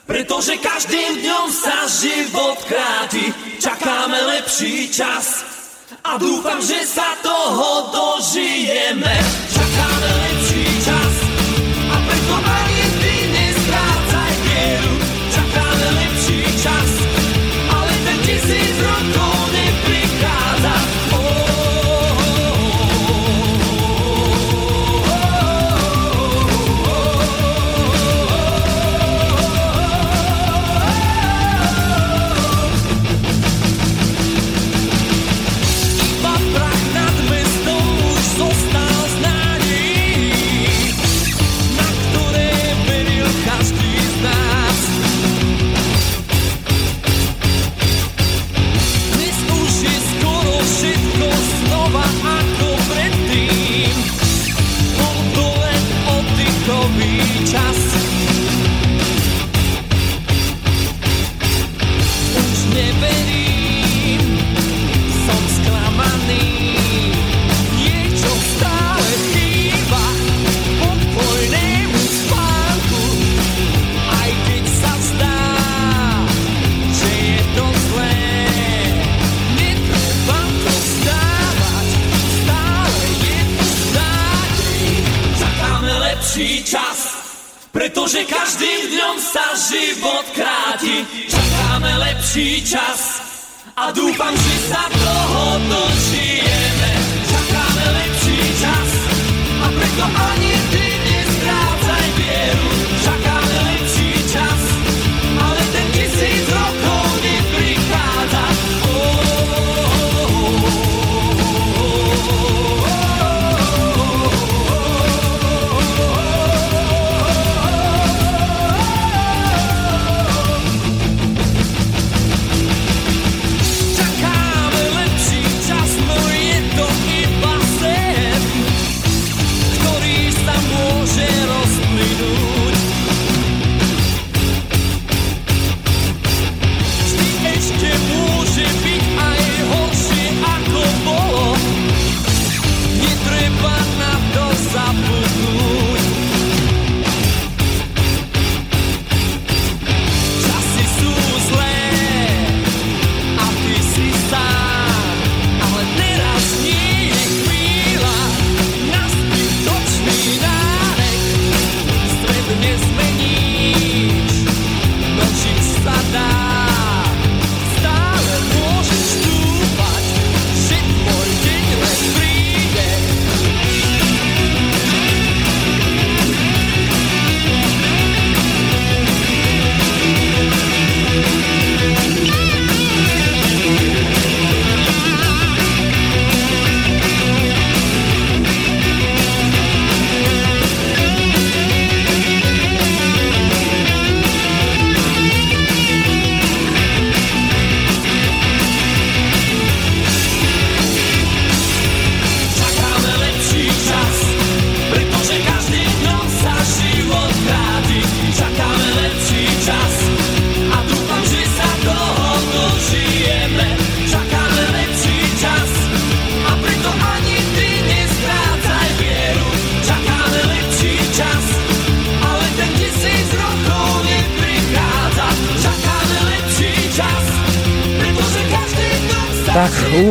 pretože každým dňom sa život kráti. Čakáme lepší čas a dúfam, že sa toho dožijeme. Čakáme lepší čas a preto ani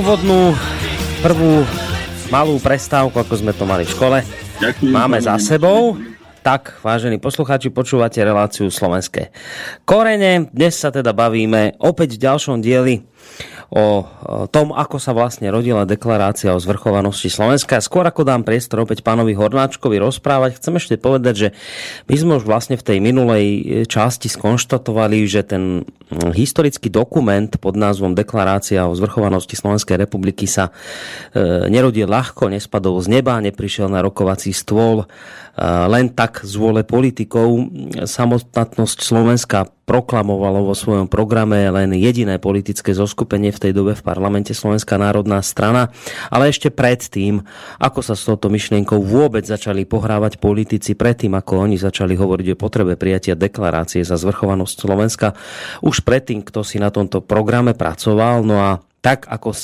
úvodnú prvú malú prestávku, ako sme to mali v škole, Ďakujem, máme za sebou. Tak, vážení poslucháči, počúvate reláciu slovenské korene. Dnes sa teda bavíme opäť v ďalšom dieli o tom, ako sa vlastne rodila deklarácia o zvrchovanosti Slovenska. Skôr ako dám priestor opäť pánovi Hornáčkovi rozprávať, chcem ešte povedať, že my sme už vlastne v tej minulej časti skonštatovali, že ten historický dokument pod názvom Deklarácia o zvrchovanosti Slovenskej republiky sa e, nerodil ľahko, nespadol z neba, neprišiel na rokovací stôl len tak z vôle politikov. Samostatnosť Slovenska proklamovalo vo svojom programe len jediné politické zoskupenie v tej dobe v parlamente Slovenská národná strana. Ale ešte predtým, ako sa s touto myšlienkou vôbec začali pohrávať politici, predtým ako oni začali hovoriť o potrebe prijatia deklarácie za zvrchovanosť Slovenska, už predtým, kto si na tomto programe pracoval, no a tak ako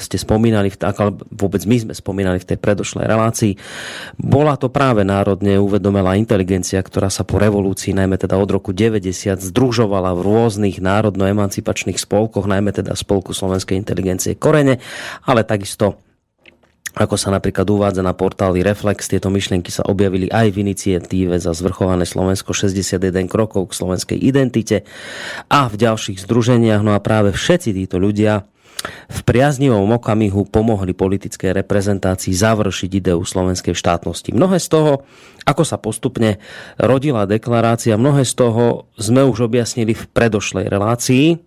ste spomínali, ako vôbec my sme spomínali v tej predošlej relácii, bola to práve národne uvedomelá inteligencia, ktorá sa po revolúcii, najmä teda od roku 90, združovala v rôznych národno-emancipačných spolkoch, najmä teda Spolku slovenskej inteligencie Korene, ale takisto ako sa napríklad uvádza na portáli Reflex, tieto myšlienky sa objavili aj v iniciatíve za zvrchované Slovensko 61 krokov k slovenskej identite a v ďalších združeniach. No a práve všetci títo ľudia v priaznivom okamihu pomohli politickej reprezentácii završiť ideu slovenskej štátnosti. Mnohé z toho, ako sa postupne rodila deklarácia, mnohé z toho sme už objasnili v predošlej relácii.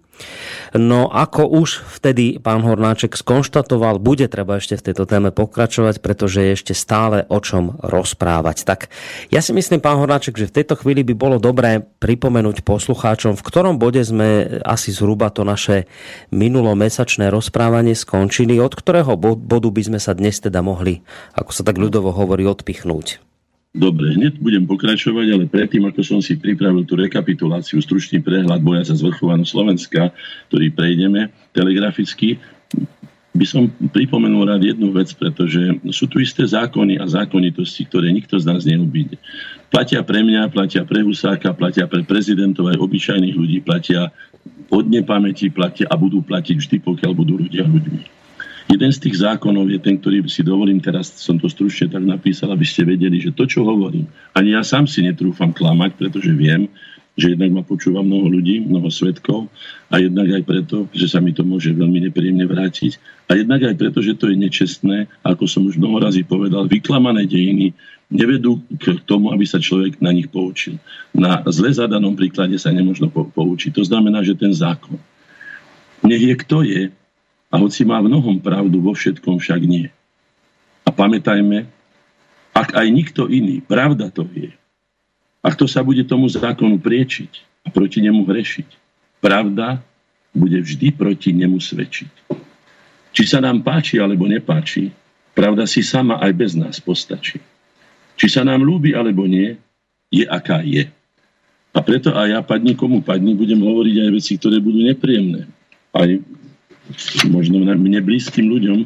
No ako už vtedy pán Hornáček skonštatoval, bude treba ešte v tejto téme pokračovať, pretože je ešte stále o čom rozprávať. Tak ja si myslím, pán Hornáček, že v tejto chvíli by bolo dobré pripomenúť poslucháčom, v ktorom bode sme asi zhruba to naše minulomesačné rozprávanie skončili, od ktorého bodu by sme sa dnes teda mohli, ako sa tak ľudovo hovorí, odpichnúť. Dobre, hneď budem pokračovať, ale predtým, ako som si pripravil tú rekapituláciu, stručný prehľad boja za zvrchovanosť Slovenska, ktorý prejdeme telegraficky, by som pripomenul rád jednu vec, pretože sú tu isté zákony a zákonitosti, ktoré nikto z nás neobíde. Platia pre mňa, platia pre Husáka, platia pre prezidentov aj obyčajných ľudí, platia od nepamäti, platia a budú platiť vždy, pokiaľ budú ľudia ľuďmi. Jeden z tých zákonov je ten, ktorý si dovolím, teraz som to stručne tak napísal, aby ste vedeli, že to, čo hovorím, ani ja sám si netrúfam klamať, pretože viem, že jednak ma počúva mnoho ľudí, mnoho svetkov a jednak aj preto, že sa mi to môže veľmi nepríjemne vrátiť a jednak aj preto, že to je nečestné, ako som už mnoho razy povedal, vyklamané dejiny nevedú k tomu, aby sa človek na nich poučil. Na zle zadanom príklade sa nemôžno poučiť. To znamená, že ten zákon, nech je kto je, a hoci má mnohom pravdu, vo všetkom však nie. A pamätajme, ak aj nikto iný, pravda to vie. A kto sa bude tomu zákonu priečiť a proti nemu hrešiť, pravda bude vždy proti nemu svedčiť. Či sa nám páči alebo nepáči, pravda si sama aj bez nás postačí. Či sa nám ľúbi alebo nie, je aká je. A preto aj ja padni komu padni budem hovoriť aj veci, ktoré budú nepríjemné. Aj možno mne blízkym ľuďom,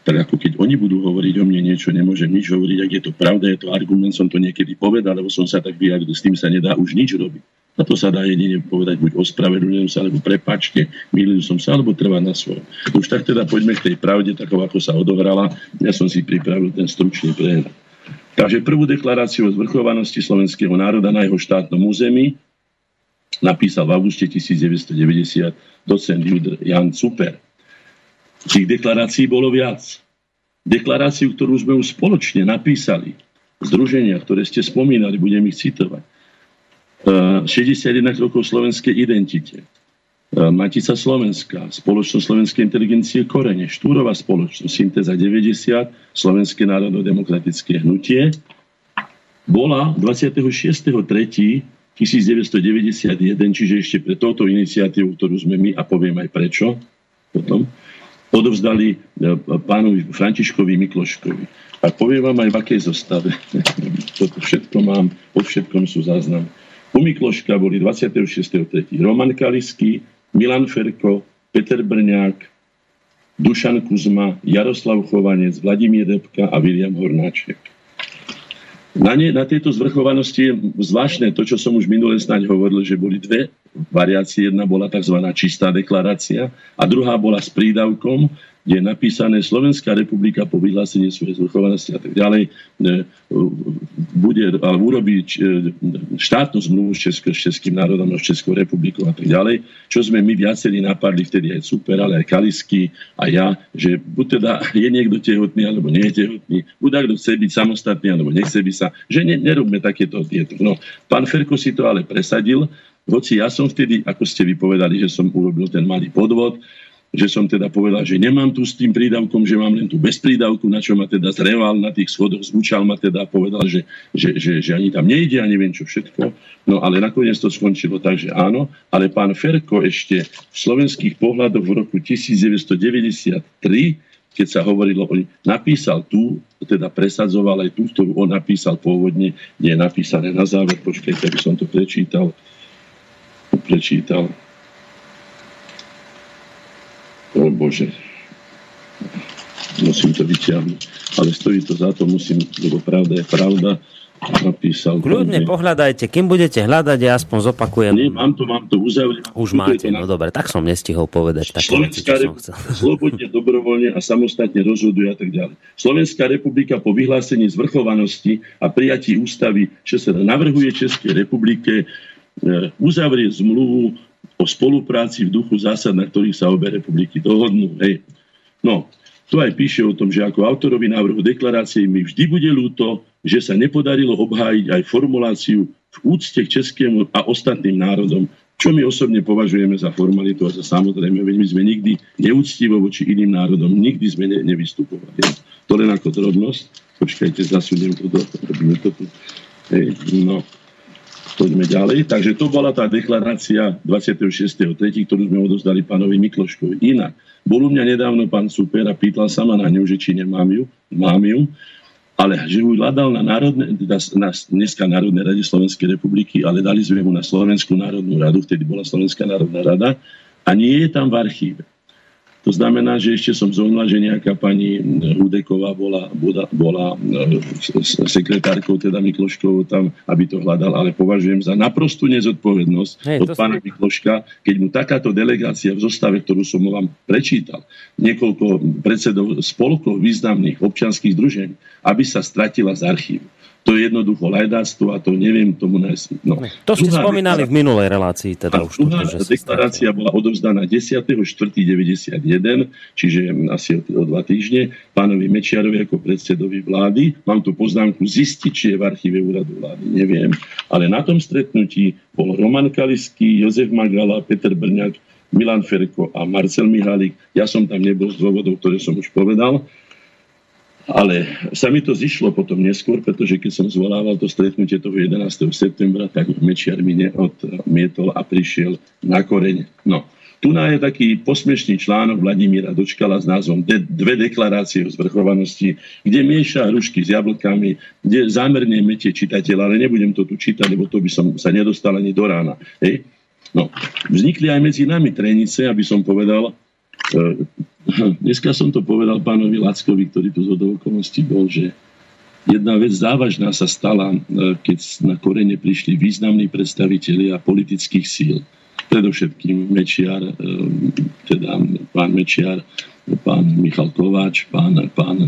tak ako keď oni budú hovoriť o mne niečo, nemôžem nič hovoriť, ak je to pravda, je to argument, som to niekedy povedal, alebo som sa tak vyjadril, s tým sa nedá už nič robiť. A to sa dá jedine povedať, buď ospravedlňujem sa, alebo prepačte, milil som sa, alebo trvá na svojom. Už tak teda poďme k tej pravde, takou ako sa odohrala. Ja som si pripravil ten stručný prehľad. Takže prvú deklaráciu o zvrchovanosti slovenského národa na jeho štátnom území napísal v auguste 1990 docent Jan Super. Tých deklarácií bolo viac. Deklaráciu, ktorú sme už spoločne napísali, združenia, ktoré ste spomínali, budem ich citovať. 61 e, rokov slovenskej identite, e, Matica Slovenska, Spoločnosť slovenskej inteligencie Korene, Štúrová spoločnosť, Syntéza 90, Slovenské národno-demokratické hnutie, bola 26.3. 1991, čiže ešte pre touto iniciatívu, ktorú sme my, a poviem aj prečo potom, odovzdali e, pánovi Františkovi Mikloškovi. A poviem vám aj v akej zostave. Toto všetko mám, po všetkom sú záznam. U Mikloška boli 26.3. Roman Kalisky, Milan Ferko, Peter Brňák, Dušan Kuzma, Jaroslav Chovanec, Vladimír Debka a William Hornáček. Na, ne, na tejto zvrchovanosti je zvláštne to, čo som už minule snáď hovoril, že boli dve variácie. Jedna bola tzv. čistá deklarácia a druhá bola s prídavkom, kde je napísané Slovenská republika po vyhlásení svojej zvrchovanosti a tak ďalej e, bude, ale urobí e, štátnu zmluvu s, Česko, s Českým národom a s Českou republikou a tak ďalej, čo sme my viacerí napadli vtedy aj super, ale aj Kalisky a ja, že buď teda je niekto tehotný alebo nie je tehotný, buď kto chce byť samostatný alebo nechce byť sa, že ne, nerobme takéto tieto. No, pán Ferko si to ale presadil, hoci ja som vtedy, ako ste vypovedali, že som urobil ten malý podvod, že som teda povedal, že nemám tu s tým prídavkom, že mám len tu bez prídavku, na čo ma teda zreval na tých schodoch, zvučal ma teda a povedal, že, že, že, že ani tam nejde a neviem čo všetko. No ale nakoniec to skončilo tak, že áno, ale pán Ferko ešte v slovenských pohľadoch v roku 1993 keď sa hovorilo, on napísal tú, teda presadzoval aj tú, ktorú on napísal pôvodne, kde je napísané na záver, počkajte, aby som to prečítal, prečítal, O Bože, musím to vyťahnuť. Ale stojí to za to, musím, lebo pravda je pravda. Napísal Kľudne pohľadajte, kým budete hľadať, ja aspoň zopakujem. Nie, mám to, mám to uzavrieť. Už máte, no dobre, tak som nestihol povedať také veci, čo som chcel. Slobodne, dobrovoľne a samostatne rozhoduje a tak ďalej. Slovenská republika po vyhlásení zvrchovanosti a prijatí ústavy, čo sa navrhuje Českej republike, e, uzavrieť zmluvu o spolupráci v duchu zásad, na ktorých sa obe republiky dohodnú. Hej. No, tu aj píše o tom, že ako autorovi návrhu deklarácie mi vždy bude ľúto, že sa nepodarilo obhájiť aj formuláciu v úcte k českému a ostatným národom, čo my osobne považujeme za formalitu a za samozrejme, veď my sme nikdy neúctivo voči iným národom, nikdy sme ne, nevystupovali. To len ako drobnosť. Počkajte, zasuniem to. Robíme to tu. Hej, no. Poďme ďalej. Takže to bola tá deklarácia 26.3., ktorú sme odozdali pánovi Mikloškovi. Inak, bol u mňa nedávno pán Super a pýtal sa ma na ňu, že či nemám ju, mám ju, ale že ju hľadal na, národne, teda na dneska Národnej rade Slovenskej republiky, ale dali sme mu na Slovenskú národnú radu, vtedy bola Slovenská národná rada a nie je tam v archíve. To znamená, že ešte som zaujímavá, že nejaká pani Hudeková bola, bola, bola sekretárkou, teda Mikloškovou tam, aby to hľadal, ale považujem za naprostú nezodpovednosť Hej, od pána som... Mikloška, keď mu takáto delegácia v zostave, ktorú som vám prečítal, niekoľko predsedov spolkov významných občanských združení, aby sa stratila z archívu to je jednoducho lajdáctvo a to neviem tomu nájsť. No. To ste druhá spomínali v minulej relácii. Teda už druhá že deklarácia bola odovzdaná 10.4.91, čiže asi o, o dva týždne, pánovi Mečiarovi ako predsedovi vlády. Mám tu poznámku zistiť, či je v archíve úradu vlády. Neviem. Ale na tom stretnutí bol Roman Kalisky, Jozef Magala, Peter Brňák, Milan Ferko a Marcel Mihalik. Ja som tam nebol z dôvodov, ktoré som už povedal. Ale sa mi to zišlo potom neskôr, pretože keď som zvolával to stretnutie toho 11. septembra, tak Mečiar mi neodmietol a prišiel na koreň. No, tu je taký posmešný článok Vladimíra Dočkala s názvom Dve deklarácie o zvrchovanosti, kde mieša hrušky s jablkami, kde zámerne metie čitateľa, ale nebudem to tu čítať, lebo to by som sa nedostal ani do rána. Hej? No, vznikli aj medzi nami trenice, aby som povedal, Dneska som to povedal pánovi Lackovi, ktorý tu z okolností bol, že jedna vec závažná sa stala, e, keď na korene prišli významní predstavitelia politických síl. Predovšetkým Mečiar, e, teda pán Mečiar, pán Michal Kováč, pán, pán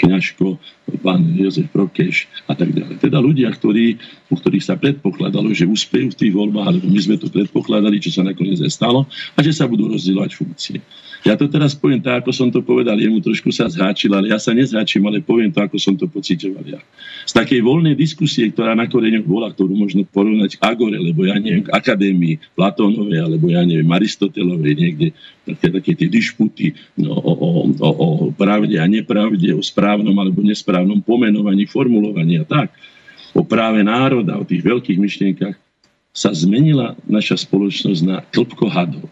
Kňažko, pán Jozef Prokeš a tak ďalej. Teda ľudia, ktorí, u ktorých sa predpokladalo, že úspejú v tých voľbách, alebo my sme to predpokladali, čo sa nakoniec stalo, a že sa budú rozdielovať funkcie. Ja to teraz poviem tak, ako som to povedal, jemu trošku sa zháčil, ale ja sa nezháčim, ale poviem to, ako som to pocitoval ja. Z takej voľnej diskusie, ktorá na koreňoch bola, ktorú možno porovnať k Agore, lebo ja neviem, k Akadémii Platónovej, alebo ja neviem, Aristotelovej, niekde, také, také tie dišputy no, o, o, o, o pravde a nepravde, o správnom alebo nesprávnom pomenovaní, formulovaní a tak, o práve národa, o tých veľkých myšlienkach, sa zmenila naša spoločnosť na klpko hadov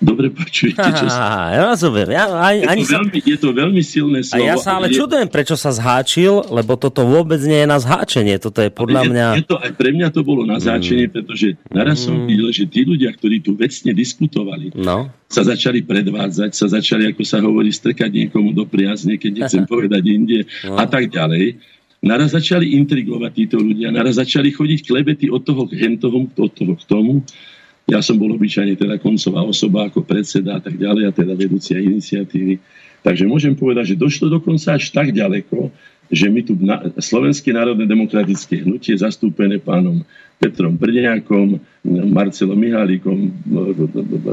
Dobre počujete, čo sa... Ja rozumiem. Ja, aj, je, ani to veľmi, je to veľmi silné slovo. A ja sa ale je... čudujem, prečo sa zháčil, lebo toto vôbec nie je na zháčenie. Toto je podľa je, mňa... Je to, aj pre mňa to bolo na zháčenie, mm. pretože naraz som mm. videl, že tí ľudia, ktorí tu vecne diskutovali, no. sa začali predvádzať, sa začali, ako sa hovorí, strkať niekomu do priazne, keď nechcem povedať inde no. a tak ďalej. Naraz začali intrigovať títo ľudia, naraz začali chodiť klebety od toho k hentohu, od toho k tomu. Ja som bol obyčajne teda koncová osoba ako predseda a tak ďalej a teda vedúcia iniciatívy. Takže môžem povedať, že došlo dokonca až tak ďaleko, že my tu na, Slovenské národné demokratické hnutie zastúpené pánom Petrom Brňákom, Marcelom Mihálikom,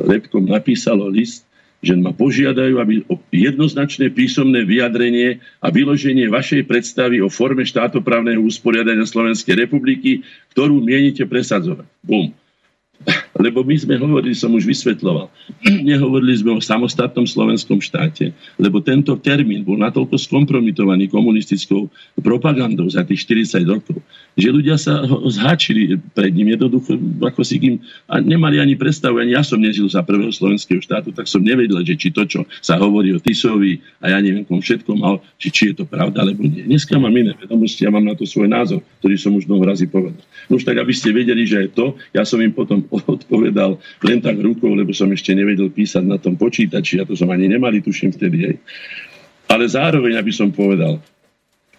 Repkom napísalo list, že ma požiadajú, aby o jednoznačné písomné vyjadrenie a vyloženie vašej predstavy o forme štátoprávneho usporiadania Slovenskej republiky, ktorú mienite presadzovať. Bum. Lebo my sme hovorili, som už vysvetloval, nehovorili sme o samostatnom slovenskom štáte, lebo tento termín bol natoľko skompromitovaný komunistickou propagandou za tých 40 rokov, že ľudia sa ho zháčili pred ním jednoducho, ako si kým, a nemali ani predstavu, ani ja som nežil za prvého slovenského štátu, tak som nevedel, že či to, čo sa hovorí o Tisovi a ja neviem kom všetkom, ale či, či je to pravda, alebo nie. Dneska mám iné vedomosti, ja mám na to svoj názor, ktorý som už mnoho razy povedal. No už tak, aby ste vedeli, že je to, ja som im potom odpovedal len tak rukou, lebo som ešte nevedel písať na tom počítači, a to som ani nemali, tuším vtedy. Hej. Ale zároveň, aby som povedal,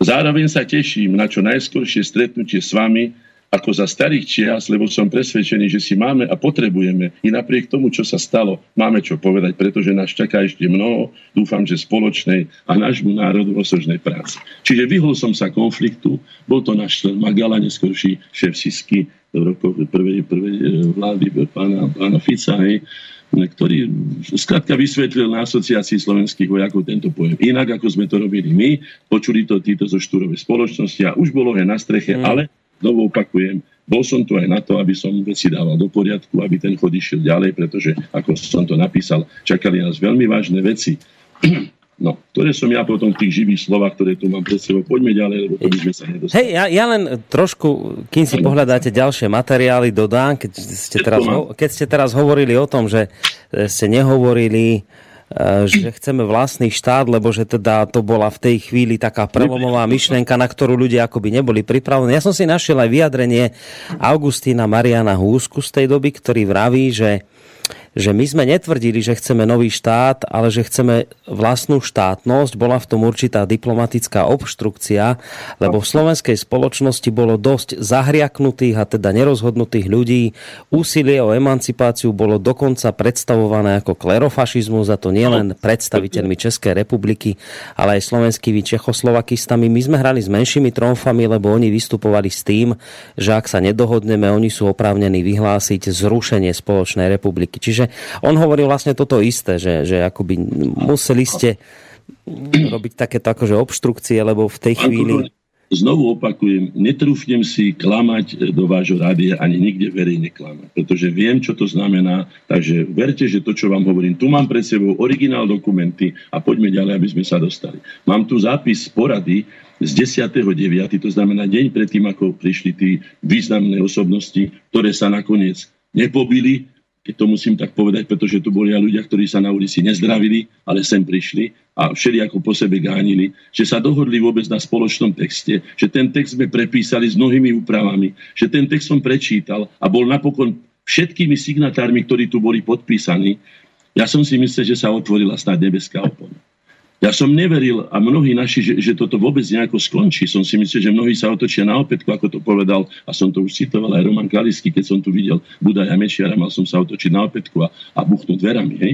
zároveň sa teším na čo najskoršie stretnutie s vami, ako za starých čias, lebo som presvedčený, že si máme a potrebujeme. I napriek tomu, čo sa stalo, máme čo povedať, pretože nás čaká ešte mnoho, dúfam, že spoločnej a nášmu národu osožnej práce. Čiže vyhol som sa konfliktu, bol to náš člen Magala, neskôrší šéf Sisky v rokoch prvej, prvej e, vlády pána, pána Fica, hej, ktorý skrátka vysvetlil na asociácii slovenských vojakov tento pojem. Inak, ako sme to robili my, počuli to títo zo štúrovej spoločnosti a už bolo aj na streche, mm. ale Znovu opakujem, bol som tu aj na to, aby som veci dával do poriadku, aby ten chod išiel ďalej, pretože, ako som to napísal, čakali nás veľmi vážne veci. No, ktoré som ja potom v tých živých slovách, ktoré tu mám pred sebou. Poďme ďalej, lebo to by sme sa nedostali. Hej, ja, ja len trošku, kým si pohľadáte ďalšie materiály, dodám, keď ste, teraz, keď ste teraz hovorili o tom, že ste nehovorili E, že chceme vlastný štát, lebo že teda to bola v tej chvíli taká prelomová myšlienka, na ktorú ľudia akoby neboli pripravení. Ja som si našiel aj vyjadrenie Augustína Mariana Húsku z tej doby, ktorý vraví, že že my sme netvrdili, že chceme nový štát, ale že chceme vlastnú štátnosť. Bola v tom určitá diplomatická obštrukcia, lebo v slovenskej spoločnosti bolo dosť zahriaknutých a teda nerozhodnutých ľudí. Úsilie o emancipáciu bolo dokonca predstavované ako klerofašizmus a to nielen predstaviteľmi Českej republiky, ale aj slovenskými Čechoslovakistami. My sme hrali s menšími tromfami, lebo oni vystupovali s tým, že ak sa nedohodneme, oni sú oprávnení vyhlásiť zrušenie spoločnej republiky. Čiže on hovorí vlastne toto isté, že, že akoby museli ste robiť takéto akože obštrukcie, lebo v tej chvíli... Znovu opakujem, netrúfnem si klamať do vášho rádia ani nikde verejne klamať, pretože viem, čo to znamená, takže verte, že to, čo vám hovorím, tu mám pred sebou originál dokumenty a poďme ďalej, aby sme sa dostali. Mám tu zápis porady z 10.9., to znamená deň predtým, ako prišli tí významné osobnosti, ktoré sa nakoniec nepobili, keď to musím tak povedať, pretože tu boli aj ľudia, ktorí sa na ulici nezdravili, ale sem prišli a všelijako po sebe gánili, že sa dohodli vôbec na spoločnom texte, že ten text sme prepísali s mnohými úpravami, že ten text som prečítal a bol napokon všetkými signatármi, ktorí tu boli podpísaní. Ja som si myslel, že sa otvorila snad nebeská opona. Ja som neveril a mnohí naši, že, že toto vôbec nejako skončí. Som si myslel, že mnohí sa otočia na opätku, ako to povedal, a som to už citoval aj Roman Kalisky, keď som tu videl Budaja Mečiara, mal som sa otočiť na opätku a, a buchnúť dverami. Hej?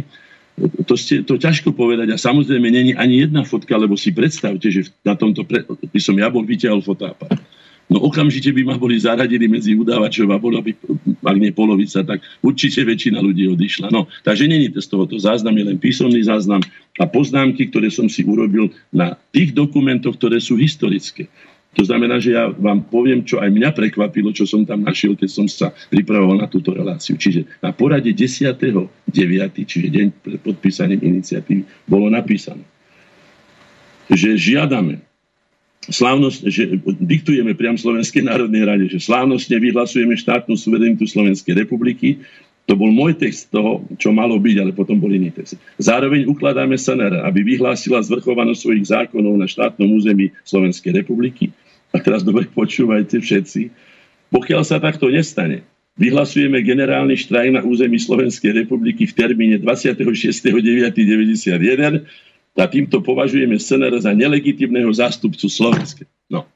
To, ste, to ťažko povedať a samozrejme není ani jedna fotka, lebo si predstavte, že na tomto, pre, by som ja bol vyťahol fotoaparát no okamžite by ma boli zaradili medzi udávačov a bola by, ak nie polovica, tak určite väčšina ľudí odišla. No, takže není to z tohoto záznam, je len písomný záznam a poznámky, ktoré som si urobil na tých dokumentoch, ktoré sú historické. To znamená, že ja vám poviem, čo aj mňa prekvapilo, čo som tam našiel, keď som sa pripravoval na túto reláciu. Čiže na porade 10.9., čiže deň pred podpísaním iniciatívy, bolo napísané, že žiadame slávnosť, že diktujeme priam Slovenskej národnej rade, že slávnostne vyhlasujeme štátnu suverenitu Slovenskej republiky. To bol môj text toho, čo malo byť, ale potom bol iný text. Zároveň ukladáme SNR, aby vyhlásila zvrchovanosť svojich zákonov na štátnom území Slovenskej republiky. A teraz dobre počúvajte všetci. Pokiaľ sa takto nestane, vyhlasujeme generálny štrajk na území Slovenskej republiky v termíne 26.9.91 a týmto považujeme SNR za nelegitimného zástupcu Slovenska. No.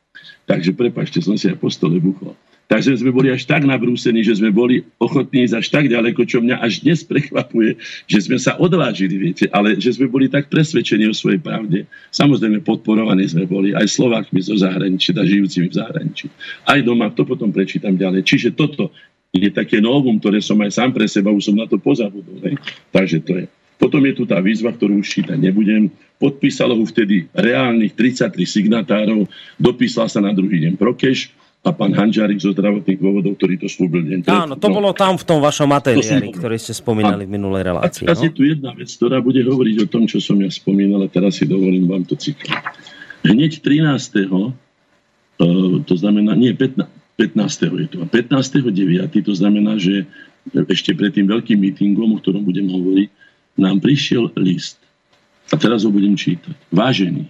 Takže prepašte, som si aj po stole buchol. Takže sme boli až tak nabrúsení, že sme boli ochotní ísť až tak ďaleko, čo mňa až dnes prekvapuje, že sme sa odvážili, viete, ale že sme boli tak presvedčení o svojej pravde. Samozrejme podporovaní sme boli aj Slovákmi zo zahraničí, teda žijúcimi v zahraničí. Aj doma, to potom prečítam ďalej. Čiže toto je také novum, ktoré som aj sám pre seba, už som na to pozabudol. Ne? Takže to je. Potom je tu tá výzva, ktorú už čítať nebudem. Podpísalo ho vtedy reálnych 33 signatárov, dopísal sa na druhý deň Prokeš, a pán Hanžárik zo zdravotných dôvodov, ktorý to slúbil. Áno, to no, bolo tam v tom vašom materiáli, ktorý ste spomínali v minulej relácii. A teraz no? je tu jedna vec, ktorá bude hovoriť o tom, čo som ja spomínal, a teraz si dovolím vám to citovať. Hneď 13. Uh, e, to znamená, nie 15. 15. je to. A 15. 9. to znamená, že ešte pred tým veľkým mítingom, o ktorom budem hovoriť, nám prišiel list. A teraz ho budem čítať. Vážený,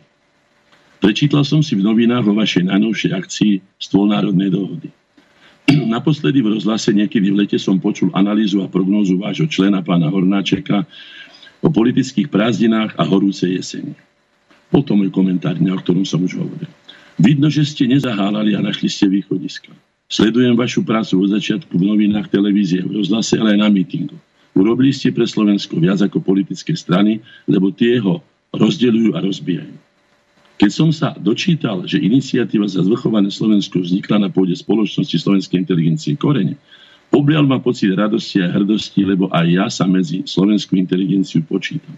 Prečítal som si v novinách o vašej najnovšej akcii Stôl národnej dohody. Naposledy v rozhlase niekedy v lete som počul analýzu a prognózu vášho člena pána Hornáčeka o politických prázdninách a horúcej jeseni. Potom môj komentár, o ktorom som už hovoril. Vidno, že ste nezahálali a našli ste východiska. Sledujem vašu prácu od začiatku v novinách, televízie, v rozhlase, ale aj na mítingu. Urobili ste pre Slovensko viac ako politické strany, lebo tie ho rozdeľujú a rozbijajú. Keď som sa dočítal, že iniciatíva za zvrchované Slovensko vznikla na pôde spoločnosti Slovenskej inteligencie Korene, oblial ma pocit radosti a hrdosti, lebo aj ja sa medzi slovenskú inteligenciu počítam.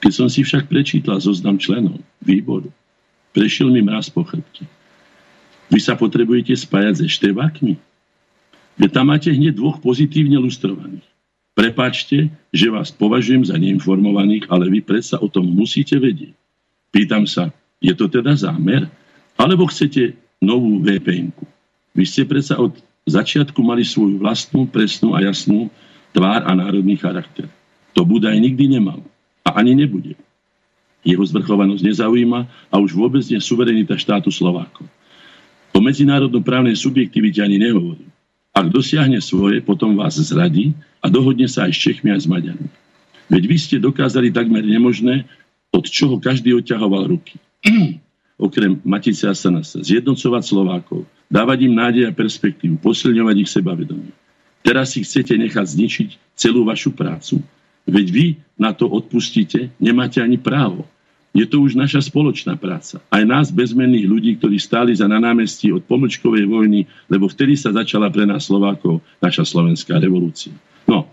Keď som si však prečítal zoznam členov výboru, prešiel mi mraz po chrbte. Vy sa potrebujete spájať se štebákmi? Veď tam máte hneď dvoch pozitívne lustrovaných. Prepačte, že vás považujem za neinformovaných, ale vy predsa o tom musíte vedieť. Pýtam sa, je to teda zámer? Alebo chcete novú vpn -ku? Vy ste predsa od začiatku mali svoju vlastnú, presnú a jasnú tvár a národný charakter. To Budaj nikdy nemal. A ani nebude. Jeho zvrchovanosť nezaujíma a už vôbec nie suverenita štátu Slovákov. O medzinárodnoprávnej subjektivite ani nehovorím. Ak dosiahne svoje, potom vás zradí a dohodne sa aj s Čechmi a s Maďarmi. Veď vy ste dokázali takmer nemožné, od čoho každý odťahoval ruky. okrem Matice a Sanasa, zjednocovať Slovákov, dávať im nádej a perspektívu, posilňovať ich sebavedomie. Teraz si chcete nechať zničiť celú vašu prácu. Veď vy na to odpustíte, nemáte ani právo. Je to už naša spoločná práca. Aj nás bezmenných ľudí, ktorí stáli za na námestí od pomlčkovej vojny, lebo vtedy sa začala pre nás Slovákov naša slovenská revolúcia. No,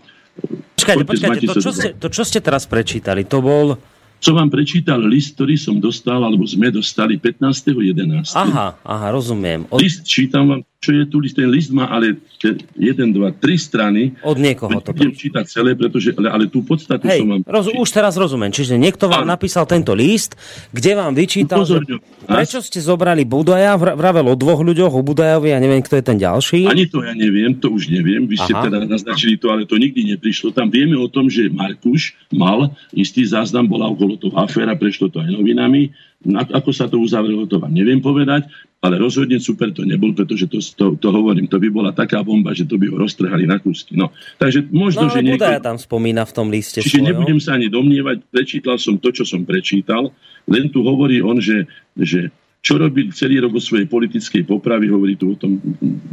Počkajte, počkajte, to čo, ste, to čo ste teraz prečítali, to bol som vám prečítal list, ktorý som dostal, alebo sme dostali 15.11. Aha, aha, rozumiem. Od... List čítam vám čo je tu list, ten list má ale 1, 2, 3 strany. Od niekoho to Budem čítať celé, pretože, ale, ale tú podstatu Hej, som vám... Roz, už teraz rozumiem. Čiže niekto vám ale... napísal tento list, kde vám vyčítal, že prečo ste zobrali Budaja, vravel o dvoch ľuďoch, o Budajovi, ja neviem, kto je ten ďalší. Ani to ja neviem, to už neviem. Vy ste Aha. teda naznačili to, ale to nikdy neprišlo. Tam vieme o tom, že Markuš mal istý záznam, bola okolo toho aféra, prešlo to aj novinami ako sa to uzavrelo, to vám neviem povedať, ale rozhodne super to nebol, pretože to, to, to hovorím, to by bola taká bomba, že to by ho roztrhali na kúsky. No, takže možno, no, že niekto... tam spomína v tom liste Čiže svojom. nebudem sa ani domnievať, prečítal som to, čo som prečítal, len tu hovorí on, že, že čo robil celý rok o svojej politickej popravy, hovorí tu o tom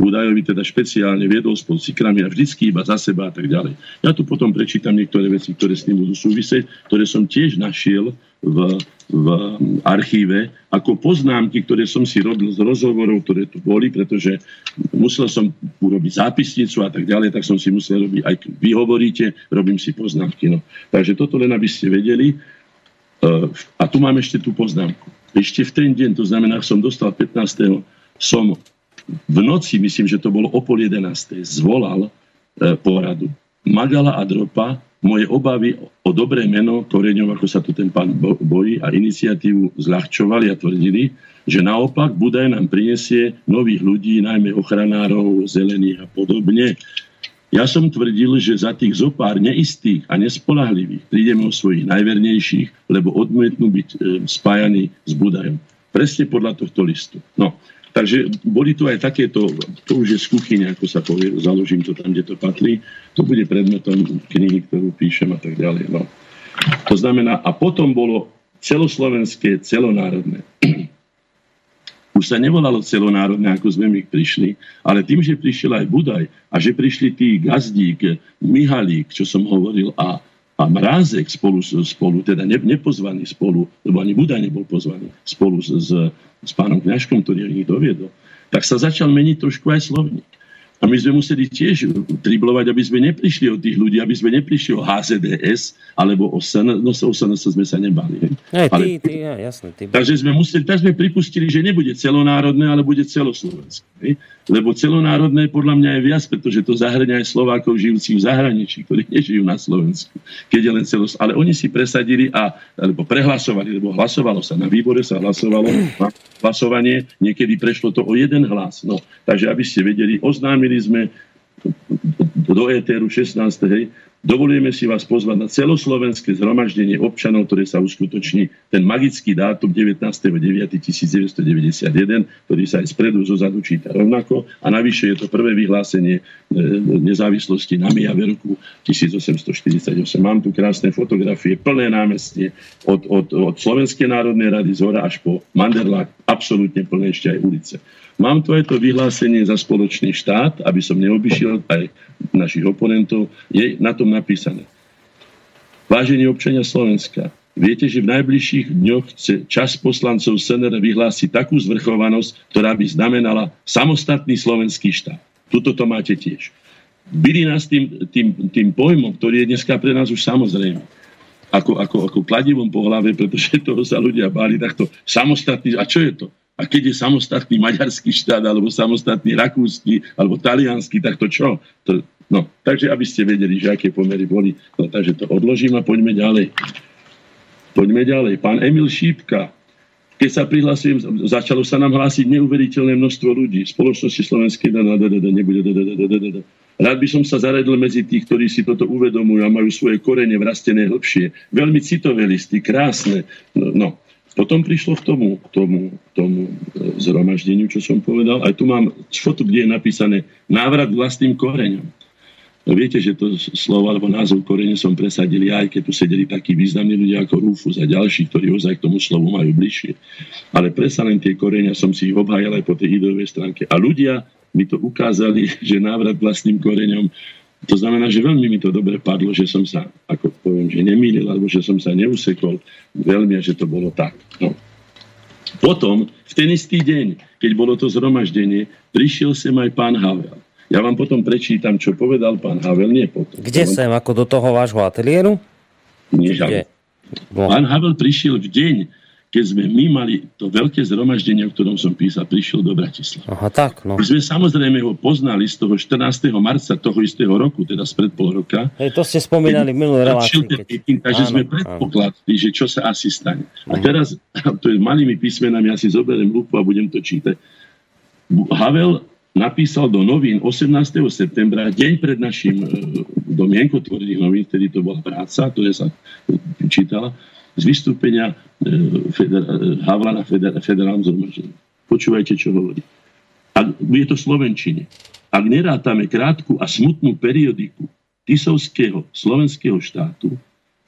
Budajovi, teda špeciálne viedol spolu s ikrami a vždycky iba za seba a tak ďalej. Ja tu potom prečítam niektoré veci, ktoré s tým budú súvisieť, ktoré som tiež našiel v, v archíve ako poznámky, ktoré som si robil z rozhovorov, ktoré tu boli, pretože musel som urobiť zápisnicu a tak ďalej, tak som si musel robiť, aj vy hovoríte, robím si poznámky. No. Takže toto len, aby ste vedeli. A tu mám ešte tú poznámku ešte v ten deň, to znamená, som dostal 15. som v noci, myslím, že to bolo o pol 11. zvolal e, poradu. Magala a Dropa moje obavy o dobré meno Koreňov, ako sa tu ten pán bojí, a iniciatívu zľahčovali a tvrdili, že naopak Budaj nám prinesie nových ľudí, najmä ochranárov, zelených a podobne. Ja som tvrdil, že za tých zopár neistých a nespolahlivých prídeme o svojich najvernejších, lebo odmietnú byť e, spájaní s Budajom. Presne podľa tohto listu. No, takže boli tu aj takéto, to už je z kuchyne, ako sa povie, založím to tam, kde to patrí. To bude predmetom knihy, ktorú píšem a tak ďalej. No. To znamená, a potom bolo celoslovenské, celonárodné. Už sa nevolalo celonárodné, ako sme my prišli, ale tým, že prišiel aj Budaj a že prišli tí Gazdík, Mihalík, čo som hovoril, a, a Mrázek spolu, spolu teda ne, nepozvaný spolu, lebo ani Budaj nebol pozvaný, spolu s, s, s pánom Kňažkom, ktorý ich doviedol, tak sa začal meniť trošku aj slovník. A my sme museli tiež triblovať, aby sme neprišli od tých ľudí, aby sme neprišli o HZDS alebo o SNS, no o SNS sme sa nebali. Aj, ale, ty, ty, ja, jasne, ty. Takže sme museli, tak sme pripustili, že nebude celonárodné, ale bude celoslovenské. Lebo celonárodné podľa mňa je viac, pretože to zahrania aj Slovákov žijúcich v zahraničí, ktorí nežijú na Slovensku, keď je len celos. Ale oni si presadili a, alebo prehlasovali, lebo hlasovalo sa. Na výbore sa hlasovalo na hlasovanie, niekedy prešlo to o jeden hlas. No, takže aby ste vedeli, oznámili sme do ETR 16. Hej, Dovolujeme si vás pozvať na celoslovenské zhromaždenie občanov, ktoré sa uskutoční ten magický dátum 19.9.1991, ktorý sa aj spredu zo zadu číta rovnako. A navyše je to prvé vyhlásenie e, nezávislosti na roku 1848. Mám tu krásne fotografie, plné námestie od, od, od Slovenskej národnej rady z hora až po Manderlák, absolútne plné ešte aj ulice. Mám tu aj to vyhlásenie za spoločný štát, aby som neobyšiel aj našich oponentov, je na tom napísané. Vážení občania Slovenska, viete, že v najbližších dňoch chce čas poslancov SNR vyhlásiť takú zvrchovanosť, ktorá by znamenala samostatný slovenský štát. Tuto to máte tiež. Byli nás tým, tým, tým pojmom, ktorý je dneska pre nás už samozrejme ako, ako, ako kladivom po hlave, pretože toho sa ľudia báli takto samostatný. A čo je to? A keď je samostatný maďarský štát, alebo samostatný rakúsky, alebo talianský, tak to čo? To, no, takže aby ste vedeli, že aké pomery boli. No, takže to odložím a poďme ďalej. Poďme ďalej. Pán Emil Šípka, keď sa prihlasujem, začalo sa nám hlásiť neuveriteľné množstvo ľudí. Spoločnosti slovenskej nebude. Rád by som sa zaradil medzi tých, ktorí si toto uvedomujú a majú svoje korene vrastené hlbšie. Veľmi citové listy, krásne. No, no potom prišlo k tomu, k tomu, k tomu e, zhromaždeniu, čo som povedal. Aj tu mám fotu, kde je napísané návrat vlastným koreňom. No viete, že to slovo alebo názov korene som presadil aj keď tu sedeli takí významní ľudia ako Rufus a ďalší, ktorí ozaj k tomu slovu majú bližšie. Ale predsa len tie korenia som si ich aj po tej ideovej stránke. A ľudia mi to ukázali, že návrat vlastným koreňom to znamená, že veľmi mi to dobre padlo, že som sa, ako poviem, že nemýlil, alebo že som sa neusekol veľmi a že to bolo tak. No. Potom, v ten istý deň, keď bolo to zhromaždenie, prišiel sem aj pán Havel. Ja vám potom prečítam, čo povedal pán Havel, nie potom. Kde ja sem, ako do toho vášho ateliéru? Nie, No. Pán Havel prišiel v deň, keď sme my mali to veľké zhromaždenie, o ktorom som písal, prišiel do Bratislavy. Aha, tak, no. My sme samozrejme ho poznali z toho 14. marca toho istého roku, teda spred pol roka. Hej, to ste spomínali v minulej relácii. Keď... takže áno, sme predpokladli, že čo sa asi stane. A teraz, to je malými písmenami, ja si zoberiem lupu a budem to čítať. Havel napísal do novín 18. septembra, deň pred našim e, do mienkotvorných novín, vtedy to bola práca, ktorá sa čítala, z vystúpenia e, Havla na feder- federálnom zhromaždení. Počúvajte, čo hovorí. Ak, je to Slovenčine. Ak nerátame krátku a smutnú periodiku Tisovského slovenského štátu,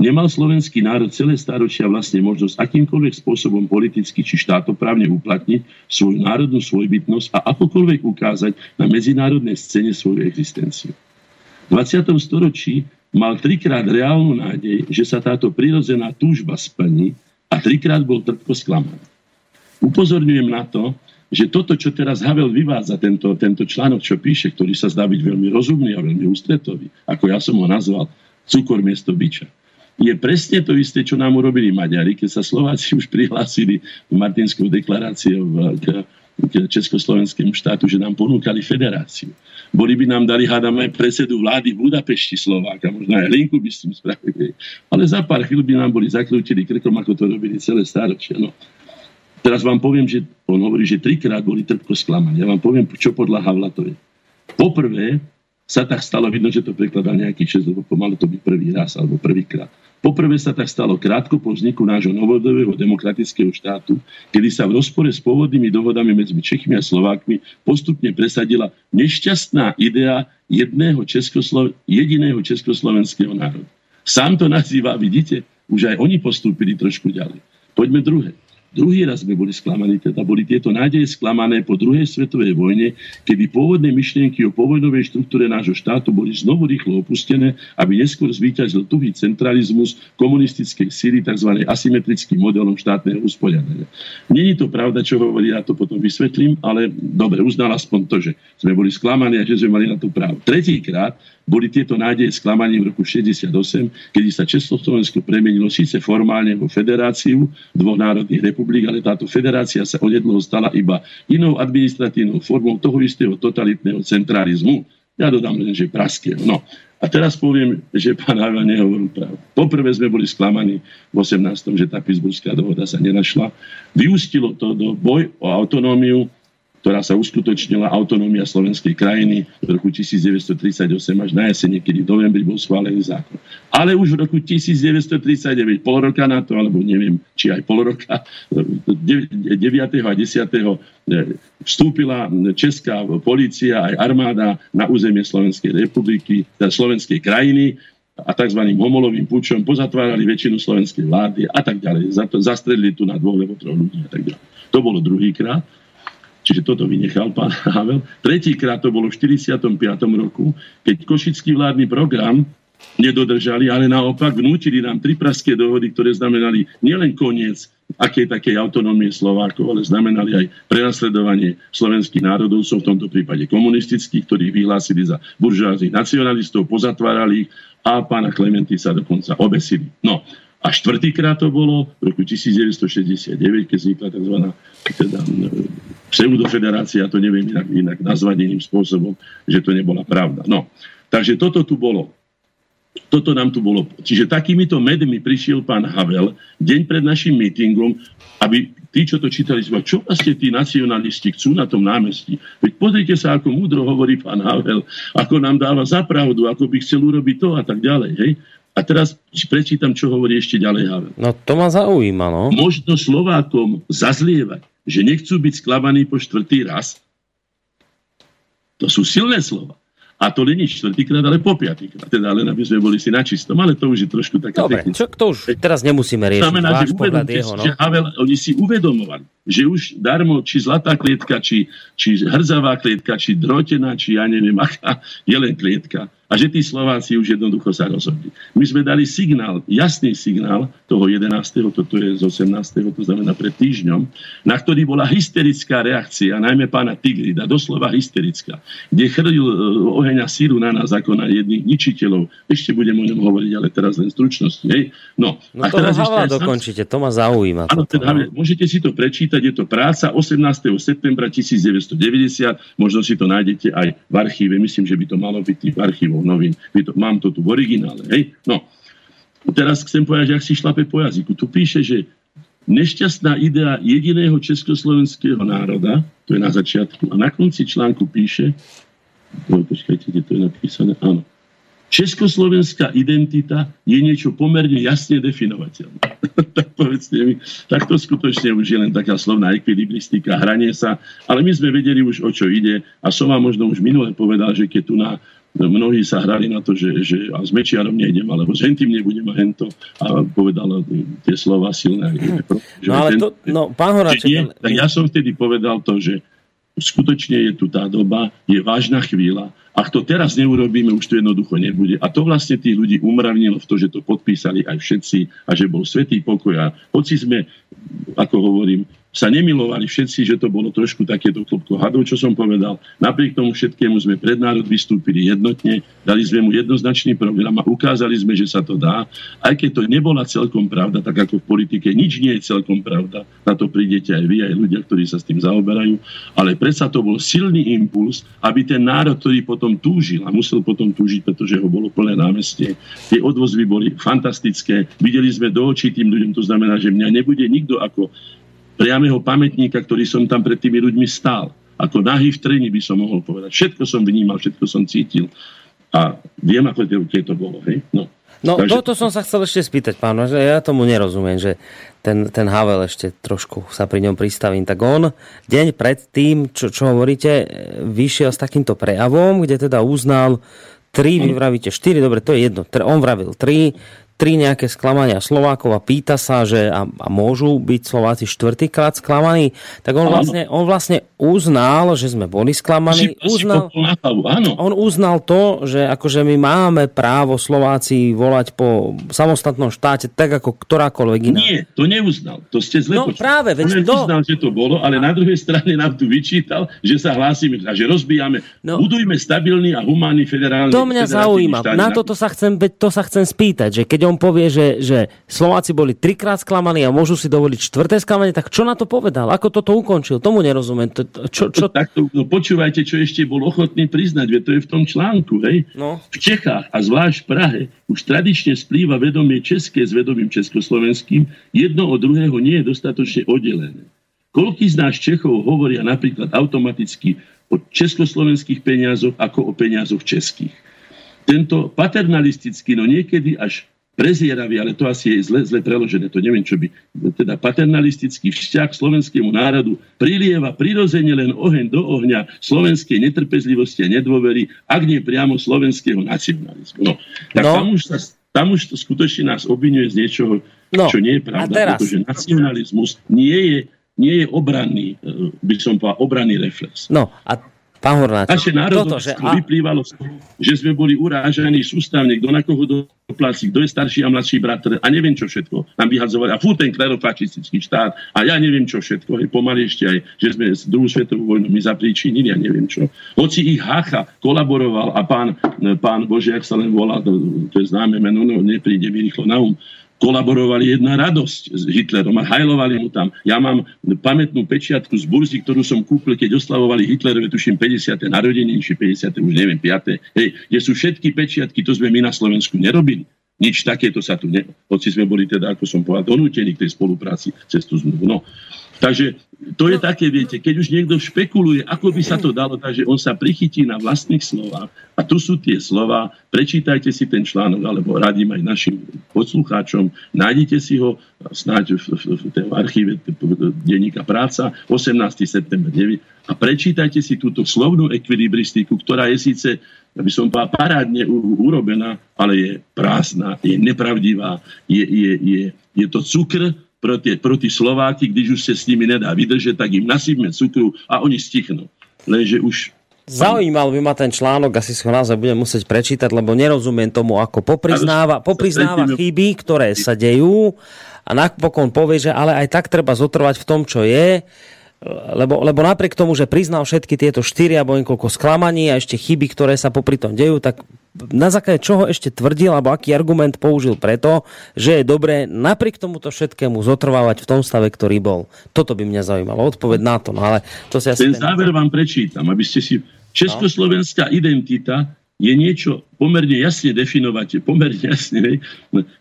nemal slovenský národ celé stáročia vlastne možnosť akýmkoľvek spôsobom politicky či štátoprávne uplatniť svoju národnú svojbytnosť a akokoľvek ukázať na medzinárodnej scéne svoju existenciu. V 20. storočí mal trikrát reálnu nádej, že sa táto prirodzená túžba splní a trikrát bol trpko sklamaný. Upozorňujem na to, že toto, čo teraz Havel vyvádza, tento, tento článok, čo píše, ktorý sa zdá byť veľmi rozumný a veľmi ústretový, ako ja som ho nazval, cukor miesto byča, je presne to isté, čo nám urobili Maďari, keď sa Slováci už prihlásili Martinskou deklaráciou k, k Československému štátu, že nám ponúkali federáciu. Boli by nám dali, hádame, predsedu vlády v Budapešti Slováka, možno aj linku by s spravili. Ale za pár chvíľ by nám boli zaklútili krkom, ako to robili celé stáročia. No. Teraz vám poviem, že on hovorí, že trikrát boli trpko sklamaní. Ja vám poviem, čo podľa Havla to je. Poprvé sa tak stalo, vidno, že to prekladá nejaký čas, lebo pomalo to by prvý raz alebo prvýkrát. Poprvé sa tak stalo krátko po vzniku nášho novodobého demokratického štátu, kedy sa v rozpore s pôvodnými dohodami medzi Čechmi a Slovákmi postupne presadila nešťastná idea jedného Českoslo- jediného československého národa. Sám to nazýva, vidíte, už aj oni postúpili trošku ďalej. Poďme druhé. Druhý raz sme boli sklamaní, teda boli tieto nádeje sklamané po druhej svetovej vojne, kedy pôvodné myšlienky o povojnovej štruktúre nášho štátu boli znovu rýchlo opustené, aby neskôr zvíťazil tuhý centralizmus komunistickej síly tzv. asymetrickým modelom štátneho usporiadania. Není to pravda, čo hovorí, ja to potom vysvetlím, ale dobre, uznal aspoň to, že sme boli sklamaní a že sme mali na to právo. Tretíkrát boli tieto nádeje sklamaní v roku 68, kedy sa Československo premenilo síce formálne vo federáciu dvoch národných republik, ale táto federácia sa onedloho stala iba inou administratívnou formou toho istého totalitného centralizmu. Ja dodám len, že praského. No. A teraz poviem, že pán Havel nehovoril pravdu. Poprvé sme boli sklamaní v 18. že tá Pittsburghská dohoda sa nenašla. Vyústilo to do boj o autonómiu ktorá sa uskutočnila autonómia slovenskej krajiny v roku 1938 až na jesene, kedy v novembri bol schválený zákon. Ale už v roku 1939, pol roka na to, alebo neviem, či aj pol roka, 9. a 10. E, vstúpila česká polícia aj armáda na územie Slovenskej republiky, teda Slovenskej krajiny a tzv. homolovým pučom pozatvárali väčšinu slovenskej vlády a tak ďalej. Zastredili tu na dvoch alebo troch ľudí a tak ďalej. To bolo druhýkrát. Čiže toto vynechal pán Havel. Tretíkrát to bolo v 45. roku, keď Košický vládny program nedodržali, ale naopak vnútili nám tri praské dohody, ktoré znamenali nielen koniec akej takej autonómie Slovákov, ale znamenali aj prenasledovanie slovenských národov, som v tomto prípade komunistických, ktorých vyhlásili za buržáznych nacionalistov, pozatvárali ich a pána Klementy sa dokonca obesili. No, a štvrtýkrát to bolo v roku 1969, keď vznikla tzv. Teda, pseudofederácia, to neviem inak, inak nazvať iným spôsobom, že to nebola pravda. No, takže toto tu bolo. Toto nám tu bolo. Čiže takýmito medmi prišiel pán Havel deň pred našim mítingom, aby tí, čo to čítali, zvali, čo vlastne tí nacionalisti chcú na tom námestí. Veď pozrite sa, ako múdro hovorí pán Havel, ako nám dáva zapravdu, ako by chcel urobiť to a tak ďalej. Hej? A teraz prečítam, čo hovorí ešte ďalej Havel. No to ma zaujíma, no. Možno Slovákom zazlievať, že nechcú byť sklamaní po štvrtý raz. To sú silné slova. A to není štvrtýkrát, ale po piatýkrát. Teda len aby sme boli si na čistom. Ale to už je trošku také Dobre, čo, to už teraz nemusíme riešiť. Znamená, že jeho, no? že Havel, oni si uvedomovali, že už darmo, či zlatá klietka, či, či hrzavá klietka, či drotená, či ja neviem aká, je len klietka a že tí Slováci už jednoducho sa rozhodli. My sme dali signál, jasný signál toho 11. toto je z 18. to znamená pred týždňom, na ktorý bola hysterická reakcia, najmä pána Tigrida, doslova hysterická, kde chrlil e, oheň a síru na nás ako na jedných ničiteľov. Ešte budem o ňom hovoriť, ale teraz len stručnosti. Hej? No, no a to teraz ešte dokončite, to ma zaujíma. Áno, teda, no. môžete si to prečítať, je to práca 18. septembra 1990, možno si to nájdete aj v archíve, myslím, že by to malo byť v archívoch novín. To, mám to tu v originále. Hej? No. Teraz chcem povedať, že si šlape po jazyku. Tu píše, že nešťastná idea jediného československého národa, to je na začiatku, a na konci článku píše, no, počkajte, kde to je napísané, áno, Československá identita je niečo pomerne jasne definovateľné. tak povedzte mi, tak to skutočne už je len taká slovná ekvilibristika, hranie sa, ale my sme vedeli už, o čo ide a som vám možno už minule povedal, že keď tu na mnohí sa hrali na to, že, že a s Mečiarom nejdem, alebo s hentým nebudem a hento a povedal tie slova silné. Že no ale to, no, pán Horáček... Nie, tak ja som vtedy povedal to, že skutočne je tu tá doba, je vážna chvíľa. Ak to teraz neurobíme, už to jednoducho nebude. A to vlastne tých ľudí umravnilo v to, že to podpísali aj všetci a že bol svetý pokoj. A hoci sme, ako hovorím, sa nemilovali všetci, že to bolo trošku takéto klopko hadov, čo som povedal. Napriek tomu všetkému sme pred národ vystúpili jednotne, dali sme mu jednoznačný program a ukázali sme, že sa to dá. Aj keď to nebola celkom pravda, tak ako v politike nič nie je celkom pravda, na to prídete aj vy, aj ľudia, ktorí sa s tým zaoberajú, ale predsa to bol silný impuls, aby ten národ, ktorý potom túžil a musel potom túžiť, pretože ho bolo plné námestie, tie odvozvy boli fantastické, videli sme do očí tým ľuďom, to znamená, že mňa nebude nikto ako priamého pamätníka, ktorý som tam pred tými ľuďmi stál. Ako nahý v treni by som mohol povedať. Všetko som vnímal, všetko som cítil. A viem, ako to bolo. Hej? No. No, Takže... toto som sa chcel ešte spýtať, pán, že ja tomu nerozumiem, že ten, ten Havel ešte trošku sa pri ňom pristavím. Tak on deň pred tým, čo, čo hovoríte, vyšiel s takýmto prejavom, kde teda uznal tri, vy vravíte štyri, dobre, to je jedno. On vravil tri, tri nejaké sklamania Slovákov a pýta sa, že a, a môžu byť Slováci štvrtýkrát sklamaní, tak on vlastne, on vlastne uznal, že sme boli sklamaní. Uznal, on uznal to, že akože my máme právo Slováci volať po samostatnom štáte tak ako ktorákoľvek iná. Nie, to neuznal. To ste zle No počuli. práve, veď on to... uznal, že to bolo, ale na druhej strane nám tu vyčítal, že sa hlásime a že rozbijame. No, budujme stabilný a humánny federálny To mňa zaujíma. Na toto sa chcem, to sa chcem spýtať, že keď on povie, že, že Slováci boli trikrát sklamaní a môžu si dovoliť štvrté sklamanie, tak čo na to povedal? Ako toto ukončil? Tomu nerozumiem. Čo, čo... Tak to, no, počúvajte, čo ešte bol ochotný priznať, veď to je v tom článku. Hej? No. V Čechách a zvlášť v Prahe už tradične splýva vedomie české s vedomím československým. Jedno od druhého nie je dostatočne oddelené. Koľký z nás Čechov hovoria napríklad automaticky o československých peniazoch ako o peniazoch českých? Tento paternalistický, no niekedy až prezieravý, ale to asi je zle, zle preložené, to neviem, čo by, teda paternalistický vzťah slovenskému národu prilieva prirodzene len oheň do ohňa slovenskej netrpezlivosti a nedôvery, ak nie priamo slovenského nacionalizmu. No, tak no. Tam, už sa, tam už to skutočne nás obvinuje z niečoho, no. čo nie je pravda, pretože nacionalizmus nie je nie je obranný, e, by som povedal, obranný reflex. No a Pán Hornáč, Naše národovstvo že... vyplývalo z toho, že sme boli urážaní sústavne, kto na koho dopláci, kto je starší a mladší bratr a neviem čo všetko. Nám vyhadzovali. A fú ten klerofašistický štát a ja neviem čo všetko. Je pomaly ešte aj, že sme z druhú svetovú vojnu my zapríčinili a neviem čo. Hoci ich Hacha kolaboroval a pán, pán Bože, ak sa len volá, to, to je známe meno, no nepríde mi rýchlo na um, kolaborovali jedna radosť s Hitlerom a hajlovali mu tam. Ja mám pamätnú pečiatku z burzy, ktorú som kúpil, keď oslavovali Hitlerove, tuším 50. narodeniny, či 50. už neviem, 5. Hej, kde sú všetky pečiatky, to sme my na Slovensku nerobili. Nič takéto sa tu ne... Hoci sme boli teda, ako som povedal, donútení k tej spolupráci cez tú zmluvu. No, Takže to je také, viete, keď už niekto špekuluje, ako by sa to dalo, takže on sa prichytí na vlastných slovách. A tu sú tie slova, prečítajte si ten článok, alebo radím aj našim poslucháčom, nájdite si ho snáď v, v, v tej archíve denníka práca, 18. september 9, a prečítajte si túto slovnú ekvilibristiku, ktorá je síce aby som povedal, parádne urobená, ale je prázdna, je nepravdivá, je, je, je, je to cukr, proti, proti Slováky, když už sa s nimi nedá vydržať, tak im nasypme cukru a oni stichnú. Lenže už Zaujímal by ma ten článok, asi si ho naozaj budem musieť prečítať, lebo nerozumiem tomu, ako popriznáva, popriznáva chyby, ktoré sa dejú. A napokon povie, že ale aj tak treba zotrvať v tom, čo je lebo, lebo napriek tomu, že priznal všetky tieto štyri alebo niekoľko sklamaní a ešte chyby, ktoré sa popri tom dejú, tak na základe čoho ešte tvrdil, alebo aký argument použil preto, že je dobré napriek tomuto všetkému zotrvávať v tom stave, ktorý bol. Toto by mňa zaujímalo, odpoveď na to. No ale to si asi ten, záver vám prečítam, aby ste si... Československá no. identita je niečo pomerne jasne definovať, pomerne jasne,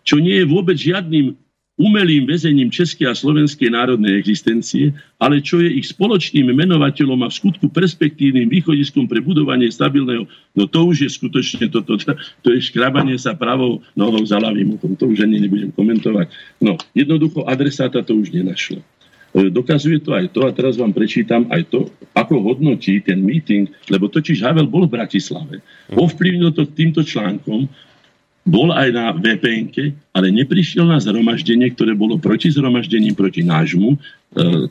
čo nie je vôbec žiadnym umelým väzením českej a slovenskej národnej existencie, ale čo je ich spoločným menovateľom a v skutku perspektívnym východiskom pre budovanie stabilného, no to už je skutočne toto, to, to je škrabanie sa pravou nohou za ľavým to, to už ani nebudem komentovať. No, jednoducho adresáta to už nenašlo. E, dokazuje to aj to, a teraz vám prečítam aj to, ako hodnotí ten meeting, lebo totiž Havel bol v Bratislave. Ovplyvnil to týmto článkom, bol aj na vpn ale neprišiel na zhromaždenie, ktoré bolo proti zhromaždením, proti nášmu, e,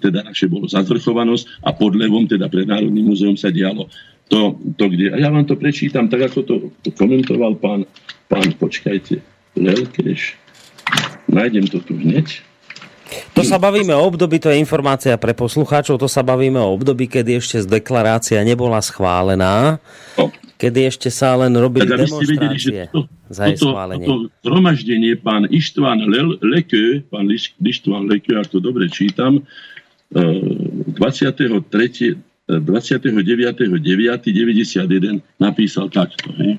teda naše bolo zazvrchovanosť a pod levom, teda pre Národným múzeum sa dialo to, to, kde... A ja vám to prečítam, tak ako to, to komentoval pán, pán, počkajte, Lelkeš. Nájdem to tu hneď. To sa bavíme o období, to je informácia pre poslucháčov, to sa bavíme o období, kedy ešte z deklarácia nebola schválená. No kedy ešte sa len robili tak, demonstrácie vedeli, to, za jej toto, schválenie. Toto zhromaždenie pán Ištván Lekö, pán Ištván Lekö, ak to dobre čítam, 23. 29.9.91 napísal takto. Hej.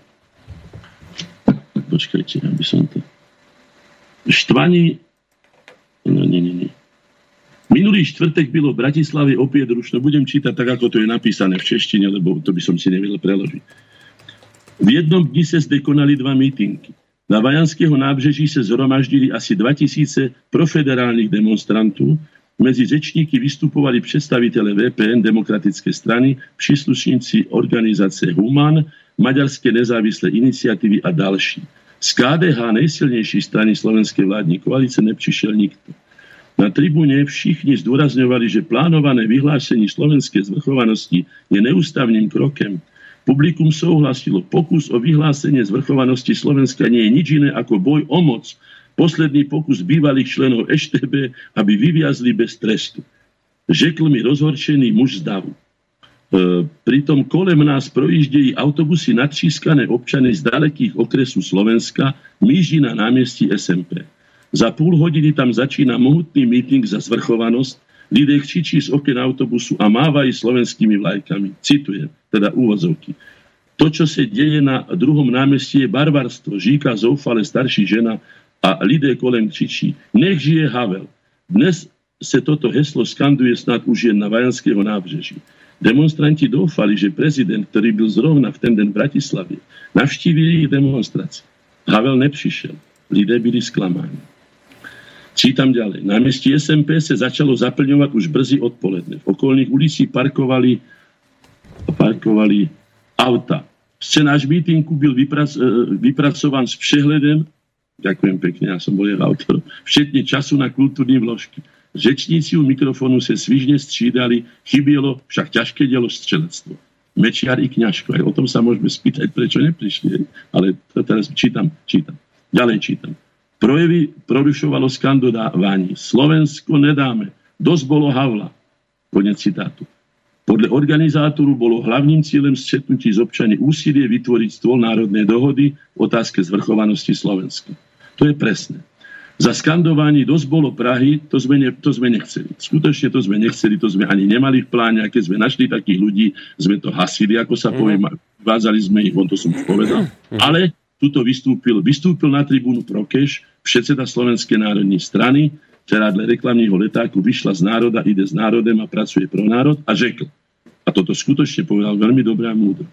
Počkajte, aby som to... Štvani... No, nie, nie, nie. Minulý štvrtek bylo v Bratislave opäť rušno. Budem čítať tak, ako to je napísané v češtine, lebo to by som si nevedel preložiť. V jednom dni se zde konali dva mítinky. Na Vajanského nábřeží se zhromaždili asi 2000 profederálnych demonstrantů. Mezi řečníky vystupovali představitele VPN demokratické strany, příslušníci organizace Human, maďarské nezávislé iniciatívy a další. Z KDH najsilnejšej strany slovenskej vládní koalície nepřišiel nikto. Na tribúne všichni zdôrazňovali, že plánované vyhlásenie slovenskej zvrchovanosti je neústavným krokem. Publikum souhlasilo, pokus o vyhlásenie zvrchovanosti Slovenska nie je nič iné ako boj o moc. Posledný pokus bývalých členov EŠTB, aby vyviazli bez trestu. Řekl mi rozhorčený muž z davu. E, pritom kolem nás projíždejí autobusy natřískané občany z dalekých okresu Slovenska, míži na námestí SMP. Za půl hodiny tam začína mohutný meeting za zvrchovanosť, lidé křičí z oken autobusu a mávají slovenskými vlajkami. Citujem, teda úvozovky. To, čo sa deje na druhom námestí, je barbarstvo. Žíka zoufale starší žena a lidé kolem křičí. Nech žije Havel. Dnes sa toto heslo skanduje snad už jen na Vajanského nábřeží. Demonstranti doufali, že prezident, ktorý byl zrovna v ten den v Bratislave, navštívil ich demonstrácie. Havel nepřišel. Lidé byli sklamáni. Čítam ďalej. Na mieste SMP sa začalo zaplňovať už brzy odpoledne. V okolných ulici parkovali, parkovali auta. Scenář mítinku byl vyprac, e, vypracovaný s přehledem, ďakujem pekne, ja som bol jeho autor, všetne času na kultúrne vložky. Řečníci u mikrofónu sa svižne střídali, chybilo však ťažké dielo střelectvo. Mečiar i kňažko. O tom sa môžeme spýtať, prečo neprišli. Ale to teraz čítam, čítam. Ďalej čítam. Projevy prorušovalo skandovanie. Slovensko nedáme. Dosť bolo Havla. Konec citátu. Podľa organizátoru bolo hlavným cieľom stretnutí z občany úsilie vytvoriť stôl národnej dohody v otázke zvrchovanosti Slovenska. To je presné za skandovanie dosť bolo Prahy, to sme, ne, to sme nechceli. Skutočne to sme nechceli, to sme ani nemali v pláne, a keď sme našli takých ľudí, sme to hasili, ako sa povie, mhm. vázali sme ich, on to som povedal. Mhm. Ale tuto vystúpil, vystúpil na tribúnu Prokeš, predseda Slovenskej národnej strany, ktorá dle reklamního letáku vyšla z národa, ide s národem a pracuje pro národ a řekl, a toto skutočne povedal veľmi dobré a múdro,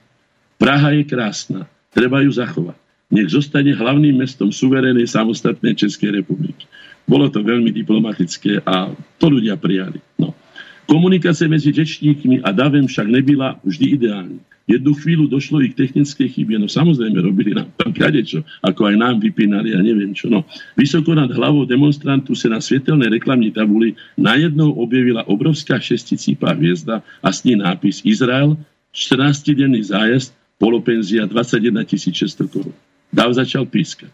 Praha je krásna, treba ju zachovať nech zostane hlavným mestom suverénej samostatnej Českej republiky. Bolo to veľmi diplomatické a to ľudia prijali. No. Komunikácia medzi rečníkmi a davem však nebyla vždy ideálna. Jednu chvíľu došlo i k technickej chybe, no samozrejme robili nám tam kadečo, ako aj nám vypínali a neviem čo. No. Vysoko nad hlavou demonstrantu sa na svetelnej reklamní tabuli najednou objavila obrovská šesticípá hviezda a s ní nápis Izrael, 14-denný zájazd, polopenzia 21 600 korún. Dav začal pískať.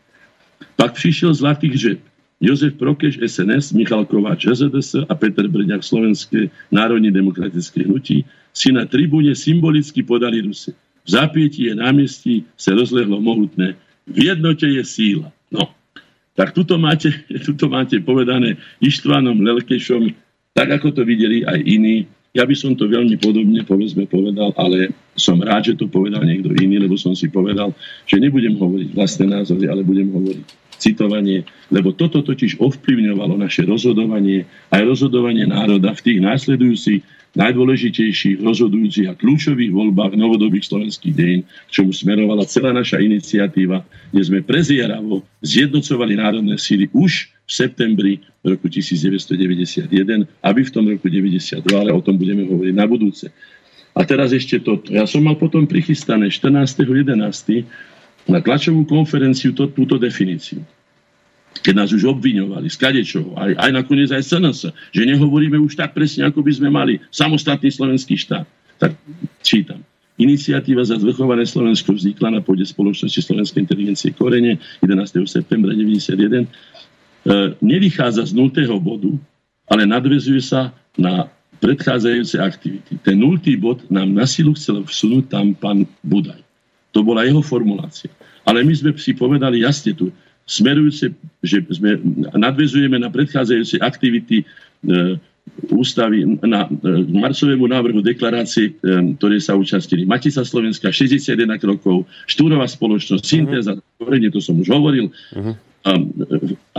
Pak prišiel zlatý hřeb. Jozef Prokeš, SNS, Michal Kováč, ZDS a Peter Brňák, Slovenské národní demokratické hnutí, si na tribúne symbolicky podali Rusy. V zápietí je námestí sa rozlehlo mohutné. V jednote je síla. No, tak tuto máte, tuto máte povedané Ištvanom Lelkešom, tak ako to videli aj iní ja by som to veľmi podobne povedzme povedal, ale som rád, že to povedal niekto iný, lebo som si povedal, že nebudem hovoriť vlastné názory, ale budem hovoriť citovanie, lebo toto totiž ovplyvňovalo naše rozhodovanie, aj rozhodovanie národa v tých následujúcich najdôležitejších, rozhodujúcich a kľúčových voľbách novodobých slovenských dejín, k čomu smerovala celá naša iniciatíva, kde sme prezieravo zjednocovali národné síly už v septembri roku 1991, aby v tom roku 92, ale o tom budeme hovoriť na budúce. A teraz ešte toto. Ja som mal potom prichystané 14.11. na tlačovú konferenciu to, túto definíciu keď nás už obviňovali z kadečoho, aj, aj nakoniec aj SNS, že nehovoríme už tak presne, ako by sme mali samostatný slovenský štát. Tak čítam. Iniciatíva za zvrchované Slovensko vznikla na pôde spoločnosti Slovenskej inteligencie Korene 11. septembra 1991. E, nevychádza z 0. bodu, ale nadvezuje sa na predchádzajúce aktivity. Ten 0. bod nám na silu chcel vsunúť tam pán Budaj. To bola jeho formulácia. Ale my sme si povedali jasne tu, smerujúce, že sme nadvezujeme na predchádzajúce aktivity e, ústavy na e, marcovému návrhu deklarácie, e, ktoré sa účastnili Matica Slovenska, 61 rokov, Štúrová spoločnosť, Syntéza, uh-huh. to som už hovoril, uh-huh a,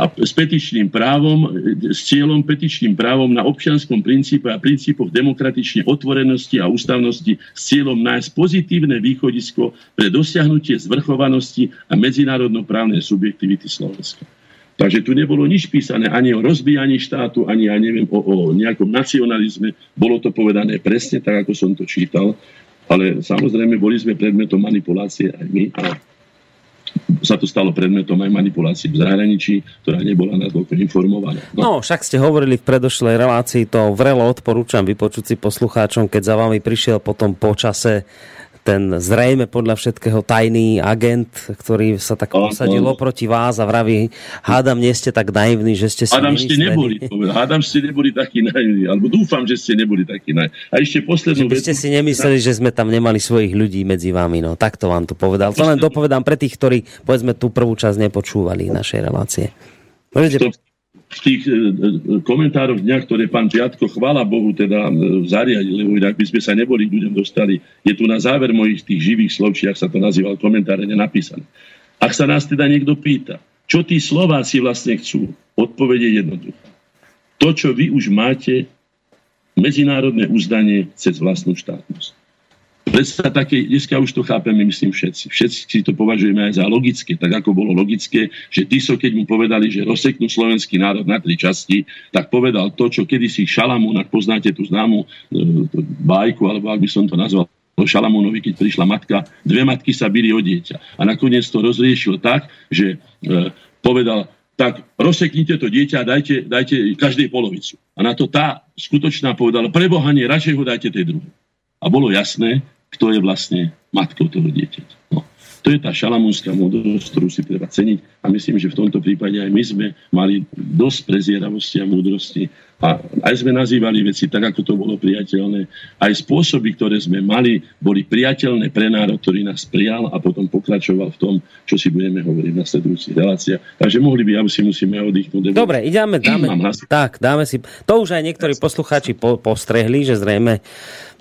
a s petičným právom, s cieľom petičným právom na občianskom princípe a princípoch demokratične otvorenosti a ústavnosti s cieľom nájsť pozitívne východisko pre dosiahnutie zvrchovanosti a medzinárodnoprávnej subjektivity Slovenska. Takže tu nebolo nič písané ani o rozbíjaní štátu, ani ja neviem o, o nejakom nacionalizme. Bolo to povedané presne tak, ako som to čítal. Ale samozrejme boli sme predmetom manipulácie aj my. A sa to stalo predmetom aj manipulácií v zahraničí, ktorá nebola natoľko informovaná. No. no, však ste hovorili v predošlej relácii, to vrelo odporúčam vypočuť si poslucháčom, keď za vami prišiel potom po čase ten zrejme podľa všetkého tajný agent, ktorý sa tak posadil oproti vás a vraví, hádam, nie ste tak naivní, že ste si Hádam, ste neboli, hádam, ste neboli takí naivní, alebo dúfam, že ste neboli takí naivní. A ešte poslednú vec... ste si nemysleli, že sme tam nemali svojich ľudí medzi vami, no takto vám to povedal. To len dopovedám pre tých, ktorí, povedzme, tú prvú časť nepočúvali našej relácie. Môžete v tých e, e, komentároch dňa, ktoré pán Piatko, chvála Bohu, teda e, zariadil, lebo inak by sme sa neboli ľuďom dostali. Je tu na záver mojich tých živých slov, či ak sa to nazýval komentáre, nenapísané. Ak sa nás teda niekto pýta, čo tí Slováci vlastne chcú, odpovede jednoduchá. To, čo vy už máte, medzinárodné uzdanie cez vlastnú štátnosť. Predsa také, dneska už to chápeme, myslím všetci. Všetci si to považujeme aj za logické, tak ako bolo logické, že Tiso, keď mu povedali, že rozseknú slovenský národ na tri časti, tak povedal to, čo kedysi Šalamún, ak poznáte tú známu e, bajku, alebo ak by som to nazval, Šalamúnovi, keď prišla matka, dve matky sa byli o dieťa. A nakoniec to rozriešil tak, že e, povedal, tak rozseknite to dieťa a dajte, dajte každej polovicu. A na to tá skutočná povedala, prebohanie, radšej ho dajte tej druhej. A bolo jasné, kto je vlastne matkou toho dieťaťa. No. To je tá šalamúnska múdrosť, ktorú si treba ceniť a myslím, že v tomto prípade aj my sme mali dosť prezieravosti a múdrosti a aj sme nazývali veci tak, ako to bolo priateľné. Aj spôsoby, ktoré sme mali, boli priateľné pre národ, ktorý nás prijal a potom pokračoval v tom, čo si budeme hovoriť v nasledujúcich reláciách. Takže mohli by, aby si musíme oddychnúť. Dobre, ideme, dáme, tak, dáme si, to už aj niektorí poslucháči po, postrehli, že zrejme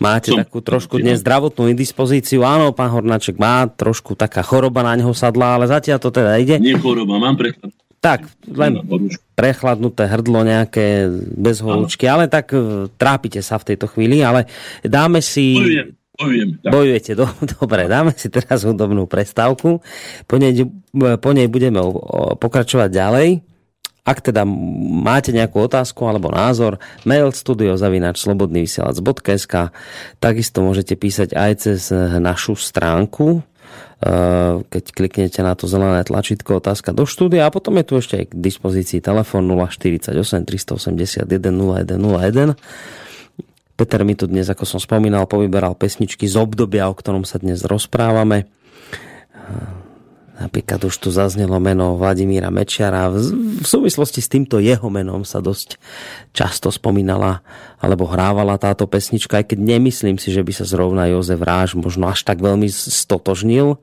máte Som, takú trošku dnes zdravotnú indispozíciu. Áno, pán Hornáček má trošku taká choroba na neho sadla, ale zatiaľ to teda ide. Nie choroba, mám prechladnúť. Tak, len prechladnuté hrdlo nejaké bez horúčky, ale tak e, trápite sa v tejto chvíli, ale dáme si... Bojujem, bojujem. Bojujete, do, dobre, dáme si teraz hudobnú prestávku, po nej, po nej budeme pokračovať ďalej. Ak teda máte nejakú otázku alebo názor, mail studiozavinač.slobodnyvysielac.sk Takisto môžete písať aj cez našu stránku keď kliknete na to zelené tlačítko otázka do štúdia a potom je tu ešte aj k dispozícii telefón 048 381 0101. Peter mi tu dnes, ako som spomínal, povyberal pesničky z obdobia, o ktorom sa dnes rozprávame eh, Napríklad už tu zaznelo meno Vladimíra Mečiara. V súvislosti s týmto jeho menom sa dosť často spomínala alebo hrávala táto pesnička, aj keď nemyslím si, že by sa zrovna Jozef Ráž možno až tak veľmi stotožnil,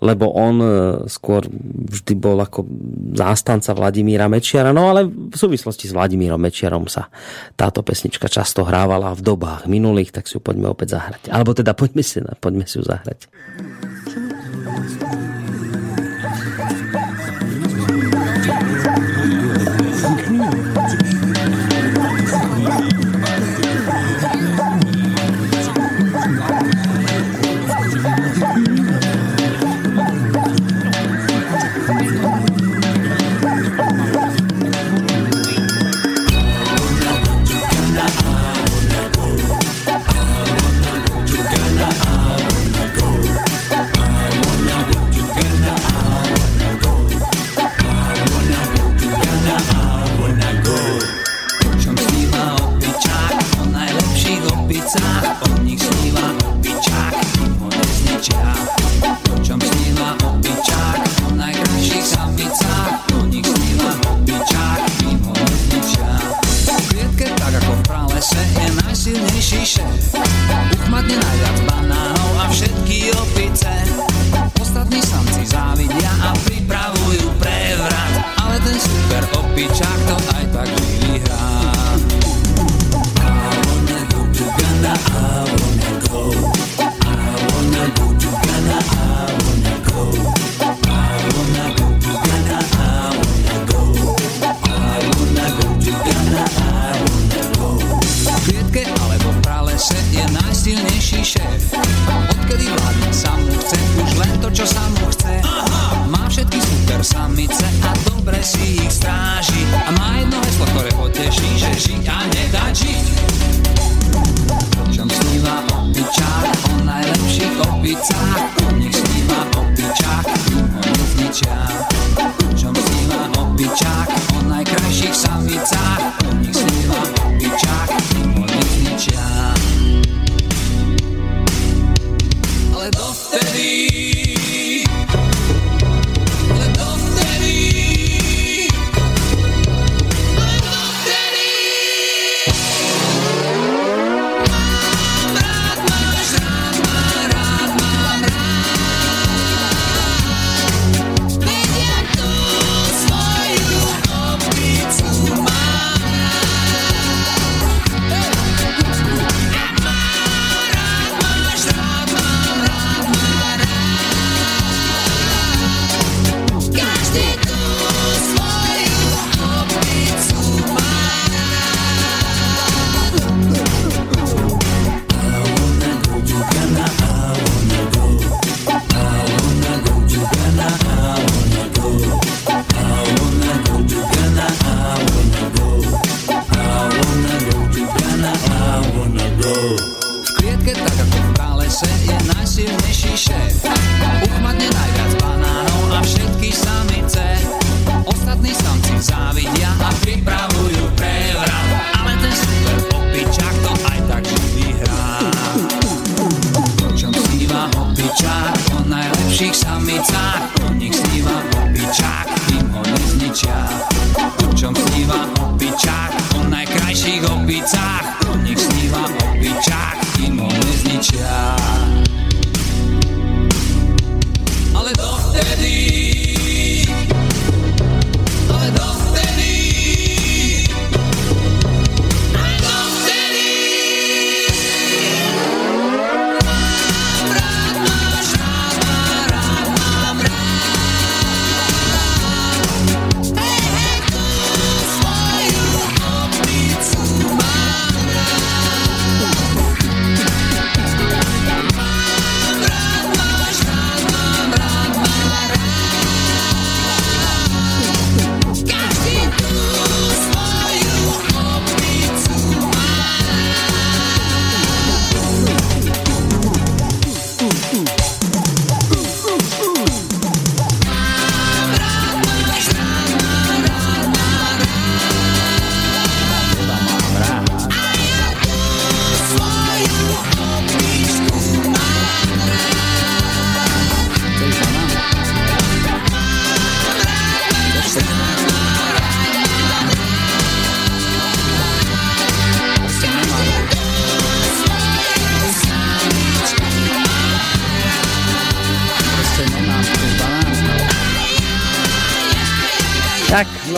lebo on e, skôr vždy bol ako zástanca Vladimíra Mečiara, no ale v súvislosti s Vladimírom Mečiarom sa táto pesnička často hrávala v dobách minulých, tak si ju poďme opäť zahrať. Alebo teda poďme si, poďme si ju zahrať. Šehe najsilnejší šéf. Uchmatne najviac banánov a všetky opice. Ostatní samci závidia a pripravujú prevrat. Ale ten super opičák to aj tak ľudí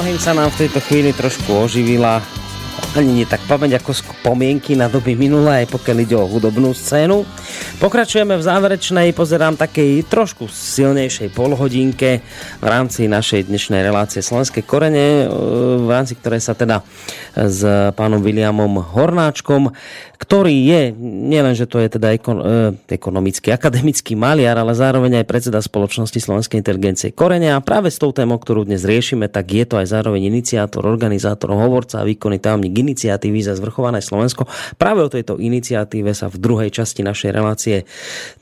Mnohým sa nám v tejto chvíli trošku oživila ani nie tak pamäť ako spomienky na doby minulé, pokiaľ ide o hudobnú scénu. Pokračujeme v záverečnej, pozerám takej trošku silnejšej polhodinke v rámci našej dnešnej relácie Slovenské korene, v rámci ktorej sa teda s pánom Williamom Hornáčkom ktorý je, nielen, že to je teda ekon, e, ekonomický, akademický maliar, ale zároveň aj predseda spoločnosti Slovenskej inteligencie Korene a práve s tou témou, ktorú dnes riešime, tak je to aj zároveň iniciátor, organizátor, hovorca a výkonný tajomník iniciatívy za zvrchované Slovensko. Práve o tejto iniciatíve sa v druhej časti našej relácie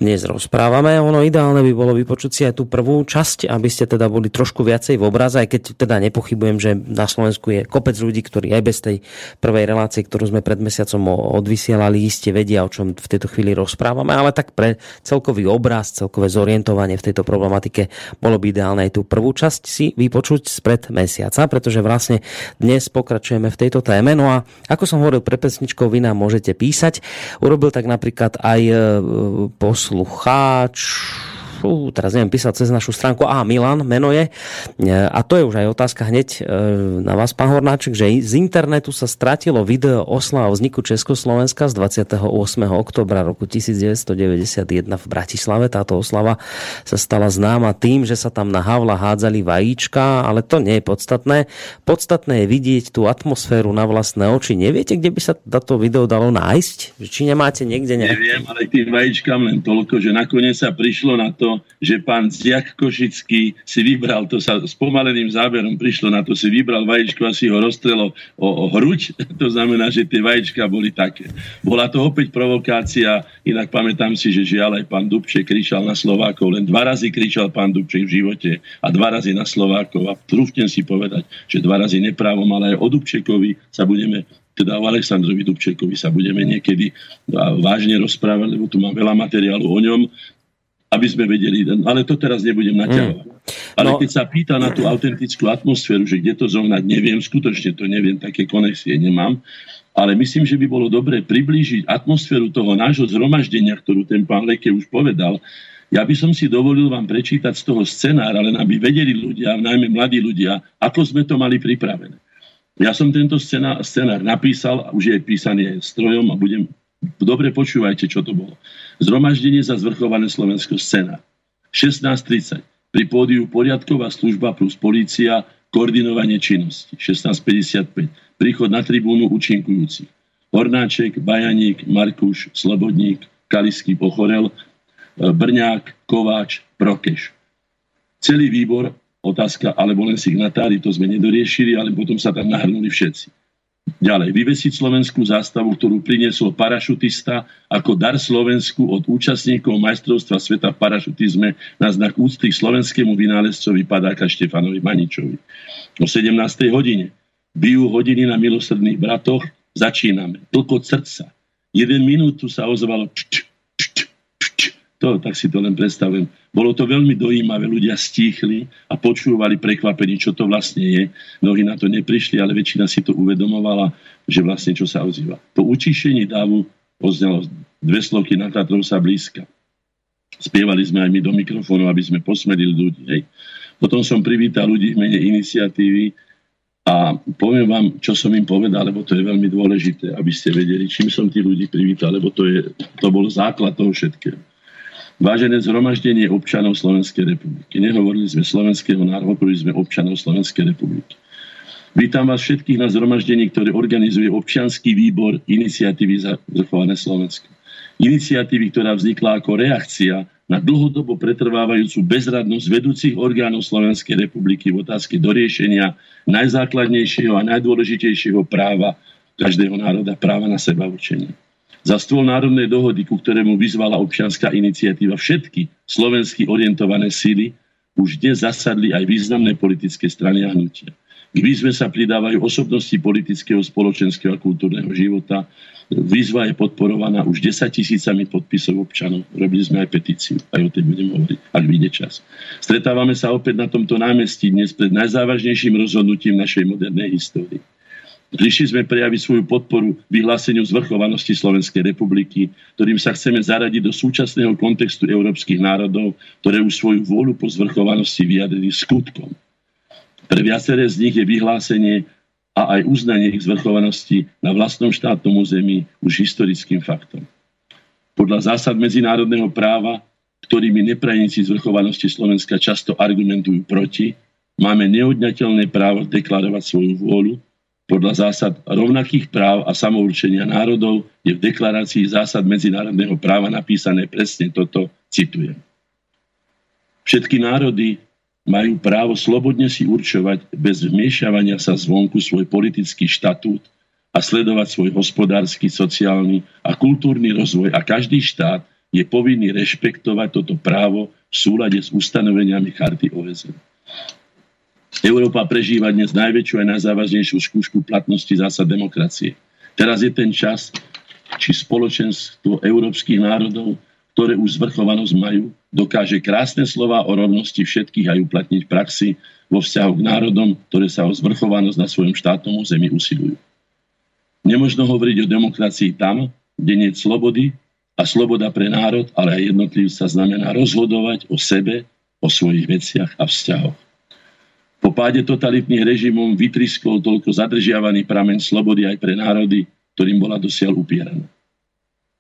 dnes rozprávame. Ono ideálne by bolo vypočuť si aj tú prvú časť, aby ste teda boli trošku viacej v obraze, aj keď teda nepochybujem, že na Slovensku je kopec ľudí, ktorí aj bez tej prvej relácie, ktorú sme pred mesiacom odvysielali, vysielali, iste vedia, o čom v tejto chvíli rozprávame, ale tak pre celkový obraz, celkové zorientovanie v tejto problematike bolo by ideálne aj tú prvú časť si vypočuť spred mesiaca, pretože vlastne dnes pokračujeme v tejto téme. No a ako som hovoril, pre pesničkou vy nám môžete písať. Urobil tak napríklad aj e, poslucháč teraz neviem písať cez našu stránku, a Milan, meno je. E, a to je už aj otázka hneď e, na vás, pán Hornáček, že z internetu sa stratilo video osla o vzniku Československa z 28. oktobra roku 1991 v Bratislave. Táto oslava sa stala známa tým, že sa tam na Havla hádzali vajíčka, ale to nie je podstatné. Podstatné je vidieť tú atmosféru na vlastné oči. Neviete, kde by sa táto video dalo nájsť? Či nemáte niekde nejaké? Neviem, ale tým vajíčkam len toľko, že nakoniec sa prišlo na to, že pán Ziak Košický si vybral, to sa s pomaleným záberom prišlo na to, si vybral vajíčko a si ho rozstrelo o, o hruď, to znamená, že tie vajíčka boli také. Bola to opäť provokácia, inak pamätám si, že žiaľ aj pán Dubček kričal na Slovákov, len dva razy kričal pán Dubček v živote a dva razy na Slovákov. A trúfnem si povedať, že dva razy neprávom, ale aj o Dubčekovi sa budeme teda o Aleksandrovi Dubčekovi sa budeme niekedy vážne rozprávať, lebo tu mám veľa materiálu o ňom aby sme vedeli, ale to teraz nebudem naťahovať. Mm. Ale no. keď sa pýta na tú autentickú atmosféru, že kde to zohnať, neviem, skutočne to neviem, také konexie nemám, ale myslím, že by bolo dobre priblížiť atmosféru toho nášho zhromaždenia, ktorú ten pán Leke už povedal. Ja by som si dovolil vám prečítať z toho scenára, len aby vedeli ľudia, najmä mladí ľudia, ako sme to mali pripravené. Ja som tento scenár, scenár napísal, už je písaný aj strojom a budem... Dobre počúvajte, čo to bolo. Zhromaždenie za zvrchované Slovensko scéna. 16.30. Pri pódiu poriadková služba plus polícia, koordinovanie činnosti. 16.55. Príchod na tribúnu účinkujúci. Hornáček, Bajaník, Markuš, Slobodník, Kalisky Pochorel, e, Brňák, Kováč, Prokeš. Celý výbor, otázka, alebo len signatári, to sme nedoriešili, ale potom sa tam nahrnuli všetci. Ďalej, vyvesiť slovenskú zástavu, ktorú priniesol parašutista ako dar Slovensku od účastníkov majstrovstva sveta v parašutizme na znak úcty slovenskému vynálezcovi padáka Štefanovi Maničovi. O 17. hodine bijú hodiny na milosrdných bratoch, začíname. Tlkot srdca. Jeden minútu sa ozvalo To, tak si to len predstavujem. Bolo to veľmi dojímavé, ľudia stíchli a počúvali prekvapení, čo to vlastne je. Mnohí na to neprišli, ale väčšina si to uvedomovala, že vlastne čo sa ozýva. Po učišení dávu oznelo dve slovky na Tatrov sa blízka. Spievali sme aj my do mikrofónu, aby sme posmerili ľudí. Hej. Potom som privítal ľudí v mene iniciatívy a poviem vám, čo som im povedal, lebo to je veľmi dôležité, aby ste vedeli, čím som tí ľudí privítal, lebo to, je, to bol základ toho všetkého. Vážené zhromaždenie občanov Slovenskej republiky. Nehovorili sme slovenského národa, hovorili sme občanov Slovenskej republiky. Vítam vás všetkých na zhromaždení, ktoré organizuje občianský výbor iniciatívy za zrchované Slovensko. Iniciatívy, ktorá vznikla ako reakcia na dlhodobo pretrvávajúcu bezradnosť vedúcich orgánov Slovenskej republiky v otázke doriešenia najzákladnejšieho a najdôležitejšieho práva každého národa, práva na seba určenie za stôl národnej dohody, ku ktorému vyzvala občianská iniciatíva všetky slovensky orientované síly, už dnes zasadli aj významné politické strany a hnutia. K výzve sa pridávajú osobnosti politického, spoločenského a kultúrneho života. Výzva je podporovaná už 10 tisícami podpisov občanov. Robili sme aj petíciu, aj o tej budem hovoriť, ak vyjde čas. Stretávame sa opäť na tomto námestí dnes pred najzávažnejším rozhodnutím našej modernej histórii. Prišli sme prejaviť svoju podporu vyhláseniu zvrchovanosti Slovenskej republiky, ktorým sa chceme zaradiť do súčasného kontextu európskych národov, ktoré už svoju vôľu po zvrchovanosti vyjadrili skutkom. Pre viaceré z nich je vyhlásenie a aj uznanie ich zvrchovanosti na vlastnom štátnom území už historickým faktom. Podľa zásad medzinárodného práva, ktorými neprajníci zvrchovanosti Slovenska často argumentujú proti, máme neodňateľné právo deklarovať svoju vôľu, podľa zásad rovnakých práv a samourčenia národov je v deklarácii zásad medzinárodného práva napísané presne toto, citujem. Všetky národy majú právo slobodne si určovať bez vmiešavania sa zvonku svoj politický štatút a sledovať svoj hospodársky, sociálny a kultúrny rozvoj a každý štát je povinný rešpektovať toto právo v súlade s ustanoveniami charty OSN. Európa prežíva dnes najväčšiu a najzávažnejšiu skúšku platnosti zásad demokracie. Teraz je ten čas, či spoločenstvo európskych národov, ktoré už zvrchovanosť majú, dokáže krásne slova o rovnosti všetkých aj uplatniť v praxi vo vzťahu k národom, ktoré sa o zvrchovanosť na svojom štátnom území usilujú. Nemožno hovoriť o demokracii tam, kde nie je slobody a sloboda pre národ, ale aj jednotlivca znamená rozhodovať o sebe, o svojich veciach a vzťahoch. Po páde totalitných režimov vytriskol toľko zadržiavaný pramen slobody aj pre národy, ktorým bola dosiaľ upieraná.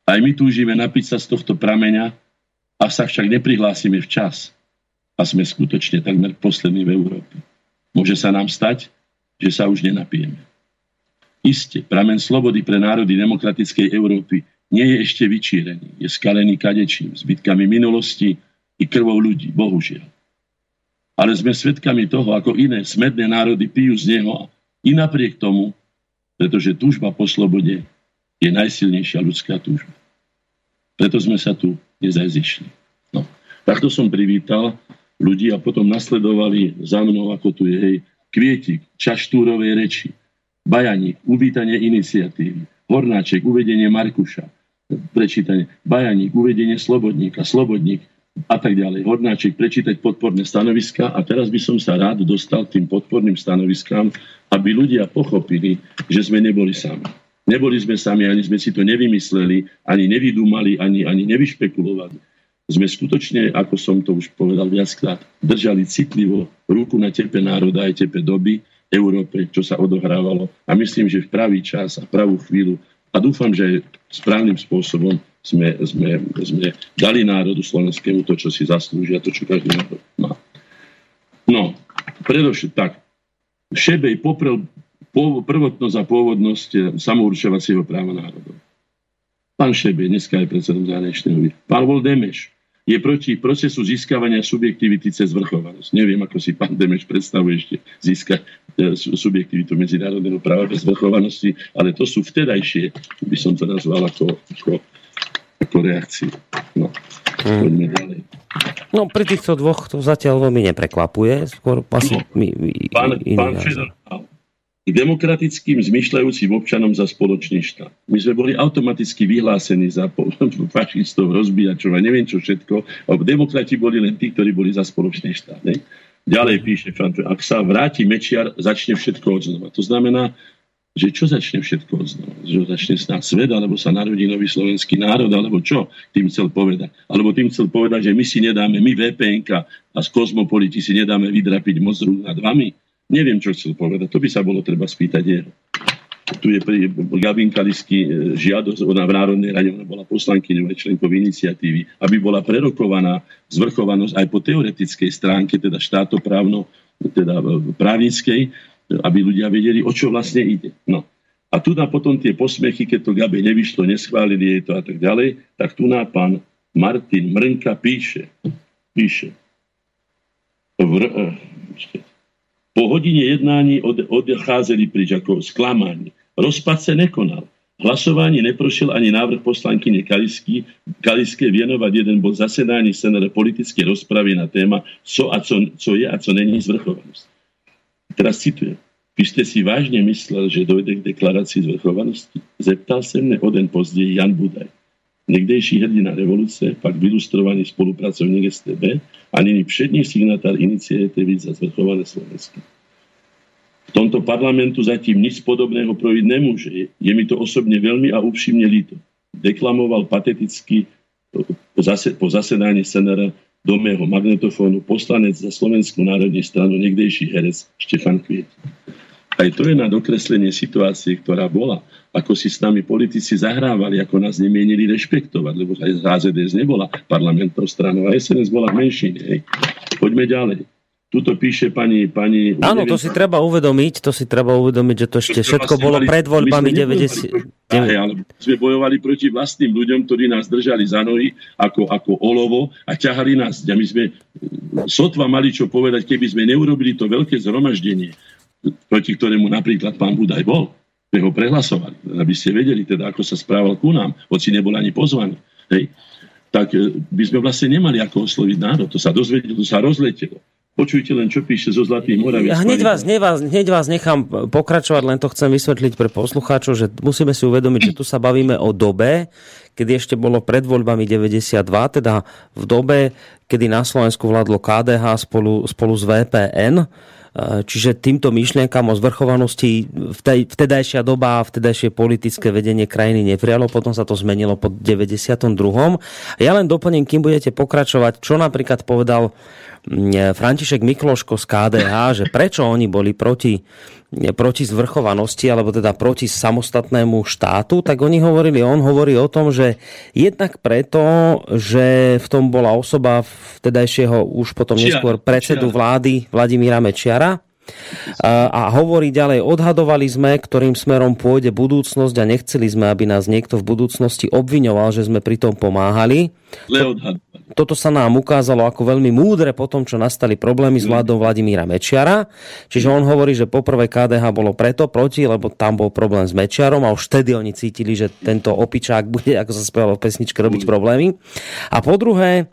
Aj my túžime napiť sa z tohto prameňa, a sa však neprihlásime včas a sme skutočne takmer poslední v Európe. Môže sa nám stať, že sa už nenapijeme. Isté, pramen slobody pre národy demokratickej Európy nie je ešte vyčírený. Je skalený kadečím, zbytkami minulosti i krvou ľudí, bohužiaľ ale sme svedkami toho, ako iné smedné národy pijú z neho i napriek tomu, pretože túžba po slobode je najsilnejšia ľudská túžba. Preto sme sa tu dnes aj zišli. No. Takto som privítal ľudí a potom nasledovali za mnou, ako tu je hej, Kvietik, čaštúrovej reči, Bajaník, uvítanie iniciatívy, Hornáček, uvedenie Markuša, prečítanie, Bajaník, uvedenie Slobodníka, Slobodník, a tak ďalej. Hornáček prečítať podporné stanoviska a teraz by som sa rád dostal k tým podporným stanoviskám, aby ľudia pochopili, že sme neboli sami. Neboli sme sami, ani sme si to nevymysleli, ani nevydúmali, ani, ani nevyšpekulovali. Sme skutočne, ako som to už povedal viackrát, držali citlivo ruku na tepe národa aj tepe doby Európe, čo sa odohrávalo. A myslím, že v pravý čas a pravú chvíľu a dúfam, že správnym spôsobom sme, sme, sme dali národu slovenskému to, čo si zaslúžia, to, čo každý národ má. No, predovšetkým tak. Šebej poprel prvotnosť a pôvodnosť eh, samourčovacieho práva národov. Pán Šebej, dneska je predsedom zahraničného Pán Voldemeš je proti procesu získavania subjektivity cez vrchovanosť. Neviem, ako si pán Demeš predstavuje ešte získať eh, subjektivitu medzinárodného práva bez vrchovanosti, ale to sú vtedajšie, by som to nazval ako, ako ako reakciu. No, hmm. poďme ďalej. No, pri týchto dvoch to zatiaľ veľmi neprekvapuje. Skôr asi no, my, my, pán, iný pán demokratickým zmyšľajúcim občanom za spoločný štát. My sme boli automaticky vyhlásení za fašistov, rozbíjačov a neviem čo všetko. A demokrati boli len tí, ktorí boli za spoločný štát. Ne? Ďalej píše Frantu, ak sa vráti Mečiar, začne všetko od znova. To znamená, že čo začne všetko znova? Že začne snáď svet, alebo sa narodí nový slovenský národ, alebo čo tým chcel povedať? Alebo tým chcel povedať, že my si nedáme, my VPNK a z kozmopoliti si nedáme vydrapiť mozru nad vami? Neviem, čo chcel povedať. To by sa bolo treba spýtať jeho. Tu je pri Gabin Kalisky e, žiadosť, ona v Národnej rade, ona bola poslankyňou členkou iniciatívy, aby bola prerokovaná zvrchovanosť aj po teoretickej stránke, teda štátoprávno, teda právnickej, aby ľudia vedeli, o čo vlastne ide. No. A tu na potom tie posmechy, keď to Gabe nevyšlo, neschválili jej to a tak ďalej, tak tu na pán Martin Mrnka píše, píše, vr, e, po hodine jednání od, odcházeli prič ako sklamaní. Rozpad sa nekonal. Hlasovanie neprošiel ani návrh poslankyne Kalisky, Kaliské vienovať jeden bod zasedání senere politické rozpravy na téma, co, a co, co je a co není zvrchovanosť. Teraz citujem. Vy ste si vážne myslel, že dojde k deklarácii zvrchovanosti? Zeptal sa mne o den později Jan Budaj. Niekdejší hrdina revolúcie, pak vylustrovaný spolupracovník STB a nyní přední signatár iniciatívy za zvrchované Slovensko. V tomto parlamentu zatím nič podobného projiť nemôže. Je mi to osobne veľmi a úprimne líto. Deklamoval pateticky po, zase, po zasedaní senera do mého magnetofónu poslanec za Slovenskú národní stranu, niekdejší herec Štefan Kviet. Aj to je na dokreslenie situácie, ktorá bola. Ako si s nami politici zahrávali, ako nás nemienili rešpektovať, lebo aj HZDS nebola parlamentnou stranou a SNS bola v menšine. Hej. Poďme ďalej. Tuto píše pani... pani Áno, to si treba uvedomiť, to si treba uvedomiť, že to ešte všetko bolo pred voľbami 90... Ale sme bojovali proti vlastným ľuďom, ktorí nás držali za nohy ako, ako olovo a ťahali nás. A my sme sotva mali čo povedať, keby sme neurobili to veľké zhromaždenie proti ktorému napríklad pán Budaj bol, sme ho prehlasovali, aby ste vedeli teda, ako sa správal ku nám, hoci nebol ani pozvaný. Hej. Tak e, by sme vlastne nemali ako osloviť národ. To sa dozvedelo, to sa rozletelo. Počujte len, čo píše zo Zlatých Moraviec. Hneď vás, hneď, vás, hneď vás nechám pokračovať, len to chcem vysvetliť pre poslucháčov, že musíme si uvedomiť, že tu sa bavíme o dobe, kedy ešte bolo pred voľbami 92, teda v dobe, kedy na Slovensku vládlo KDH spolu, spolu s VPN Eh, čiže týmto myšlienkam o zvrchovanosti vtedajšia doba a vtedajšie politické vedenie krajiny neprijalo, potom sa to zmenilo po 92. Ja len doplním, kým budete pokračovať, čo napríklad povedal František Mikloško z KDH, že prečo oni boli proti proti zvrchovanosti, alebo teda proti samostatnému štátu, tak oni hovorili, on hovorí o tom, že jednak preto, že v tom bola osoba vtedajšieho už potom neskôr predsedu vlády Vladimíra Mečiara, a hovorí ďalej, odhadovali sme, ktorým smerom pôjde budúcnosť a nechceli sme, aby nás niekto v budúcnosti obviňoval, že sme pri tom pomáhali. Toto sa nám ukázalo ako veľmi múdre po tom, čo nastali problémy s vládou Vladimíra Mečiara. Čiže on hovorí, že poprvé KDH bolo preto proti, lebo tam bol problém s Mečiarom a už vtedy oni cítili, že tento opičák bude, ako sa spelo v pesničke, robiť problémy. A po druhé,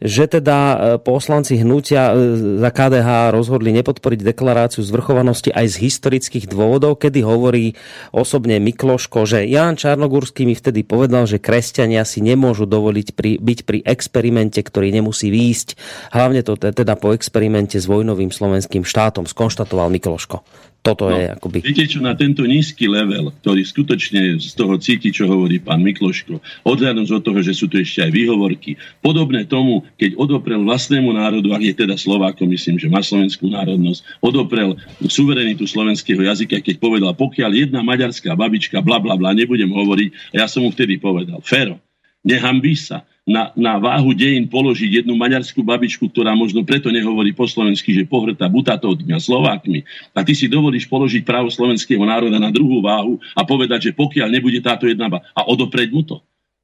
že teda e, poslanci hnutia e, za KDH rozhodli nepodporiť deklaráciu zvrchovanosti aj z historických dôvodov, kedy hovorí osobne Mikloško, že Jan Čarnogurský mi vtedy povedal, že kresťania si nemôžu dovoliť pri, byť pri experimente, ktorý nemusí výjsť. Hlavne to teda po experimente s vojnovým slovenským štátom, skonštatoval Mikloško. Toto no, je akoby... Viete čo, na tento nízky level, ktorý skutočne z toho cíti, čo hovorí pán Mikloško, odhľadnúť od toho, že sú tu ešte aj výhovorky, podobné tomu, keď odoprel vlastnému národu, ak je teda Slovákom, myslím, že má slovenskú národnosť, odoprel suverenitu slovenského jazyka, keď povedal, pokiaľ jedna maďarská babička, bla bla bla, nebudem hovoriť, a ja som mu vtedy povedal, Fero, nehambí sa, na, na váhu dejín položiť jednu maďarskú babičku, ktorá možno preto nehovorí po slovensky, že pohrta butatovmi a Slovákmi. A ty si dovolíš položiť právo slovenského národa na druhú váhu a povedať, že pokiaľ nebude táto jedna a odopreť mu to.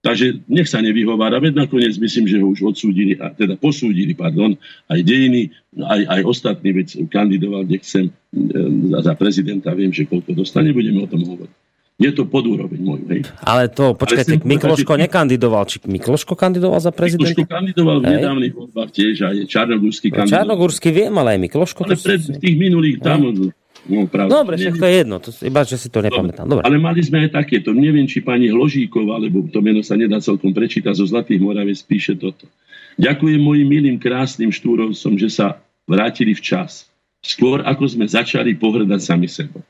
Takže nech sa nevyhovára, veď nakoniec myslím, že ho už odsúdili, a teda posúdili, pardon, aj dejiny, aj, aj ostatní, veď kandidoval, kde chcem e, za prezidenta, viem, že koľko dostane, budeme o tom hovoriť. Je to pod úroveň môj. Hej. Ale to, počkajte, Ale Mikloško že... nekandidoval. Či Mikloško kandidoval za prezidenta? Mikloško kandidoval v nedávnych voľbách tiež a je Čarnogórsky kandidoval. Čarnogórsky viem, ale aj Mikloško. Ale pred tých minulých tam... No. No, pravda, Dobre, však to je jedno, to, iba že si to nepamätám. Dobre. Ale mali sme aj takéto. Neviem, či pani Hložíková, lebo to meno sa nedá celkom prečítať, zo Zlatých Moravec píše toto. Ďakujem mojim milým, krásnym štúrovcom, že sa vrátili včas. Skôr ako sme začali pohrdať sami sebou.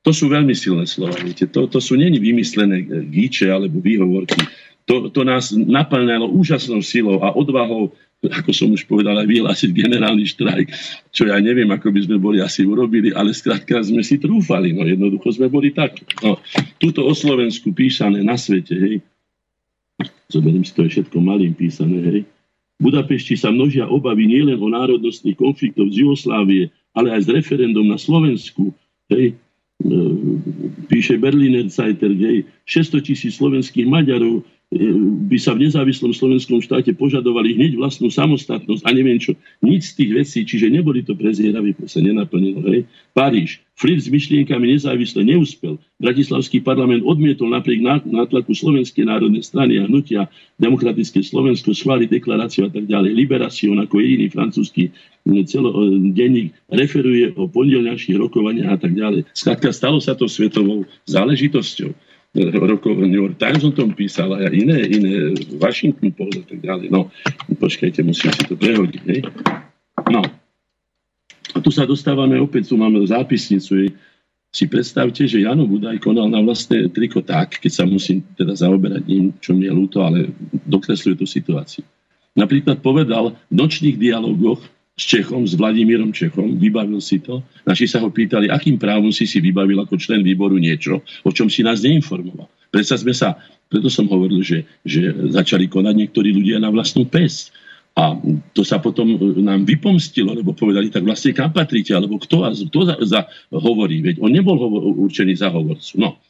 To sú veľmi silné slova. To, to sú není vymyslené gíče alebo výhovorky. To, to nás naplňalo úžasnou silou a odvahou, ako som už povedal, aj vyhlásiť generálny štrajk, čo ja neviem, ako by sme boli asi urobili, ale skrátka sme si trúfali. No jednoducho sme boli tak. No, tuto o Slovensku písané na svete, hej. Zoberiem si to je všetko malým písané, hej. V Budapešti sa množia obavy nielen o národnostných konfliktov z Jugoslávie, ale aj z referendum na Slovensku. Hej píše Berliner Zeiter, kde 600 tisíc slovenských Maďarov by sa v nezávislom slovenskom štáte požadovali hneď vlastnú samostatnosť a neviem čo. Nič z tých vecí, čiže neboli to prezieraví, sa nenaplnilo. Hej. Paríž. Flirt s myšlienkami nezávisle neúspel. Bratislavský parlament odmietol napriek nátlaku Slovenskej národnej strany a hnutia Demokratické Slovensko schváliť deklaráciu a tak ďalej. Liberáciu ako jediný francúzsky celodenník referuje o pondelňajších rokovaniach a tak ďalej. Skladka, stalo sa to svetovou záležitosťou rokov New York Times o tom písal a iné, iné Washington Post a tak ďalej. No, počkajte, musím si to prehodiť. Hej. No. A tu sa dostávame opäť, tu máme zápisnicu. Si predstavte, že Jano Budaj konal na vlastné triko tak, keď sa musím teda zaoberať ním, čo mi je ľúto, ale dokresluje tú situáciu. Napríklad povedal v nočných dialogoch s Čechom, s Vladimírom Čechom, vybavil si to. Naši sa ho pýtali, akým právom si si vybavil ako člen výboru niečo, o čom si nás neinformoval. Predsa sme sa, preto som hovoril, že, že začali konať niektorí ľudia na vlastnú pes. A to sa potom nám vypomstilo, lebo povedali, tak vlastne kam patríte, alebo kto, kto za, za, hovorí, veď on nebol hovor, určený za hovorcu. No,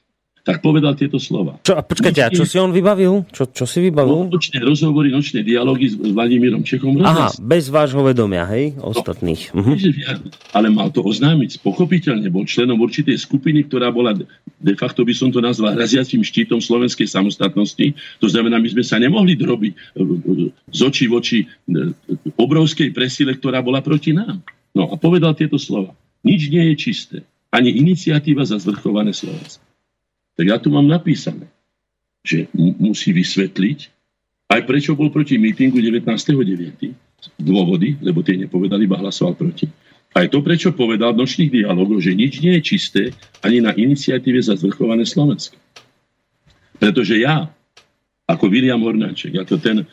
tak povedal tieto slova. Čo, a počkajte, a čo si on vybavil? Čo, čo si vybavil? No, nočné rozhovory, nočné dialógy s Vladimírom Čechom. Aha, bez vášho vedomia, hej? Ostatných. No, uh-huh. Ale mal to oznámiť. Pochopiteľne bol členom určitej skupiny, ktorá bola, de facto by som to nazval, raziacím štítom slovenskej samostatnosti. To znamená, my sme sa nemohli drobiť e, e, z očí v oči e, obrovskej presile, ktorá bola proti nám. No a povedal tieto slova. Nič nie je čisté. Ani iniciatíva za zvrchované Slovensko. Tak ja tu mám napísané, že musí vysvetliť, aj prečo bol proti mítingu 19.9. Dôvody, lebo tie nepovedali, iba hlasoval proti. Aj to, prečo povedal v nočných dialogoch, že nič nie je čisté ani na iniciatíve za zvrchované Slovensko. Pretože ja, ako William Hornáček, ako ten e,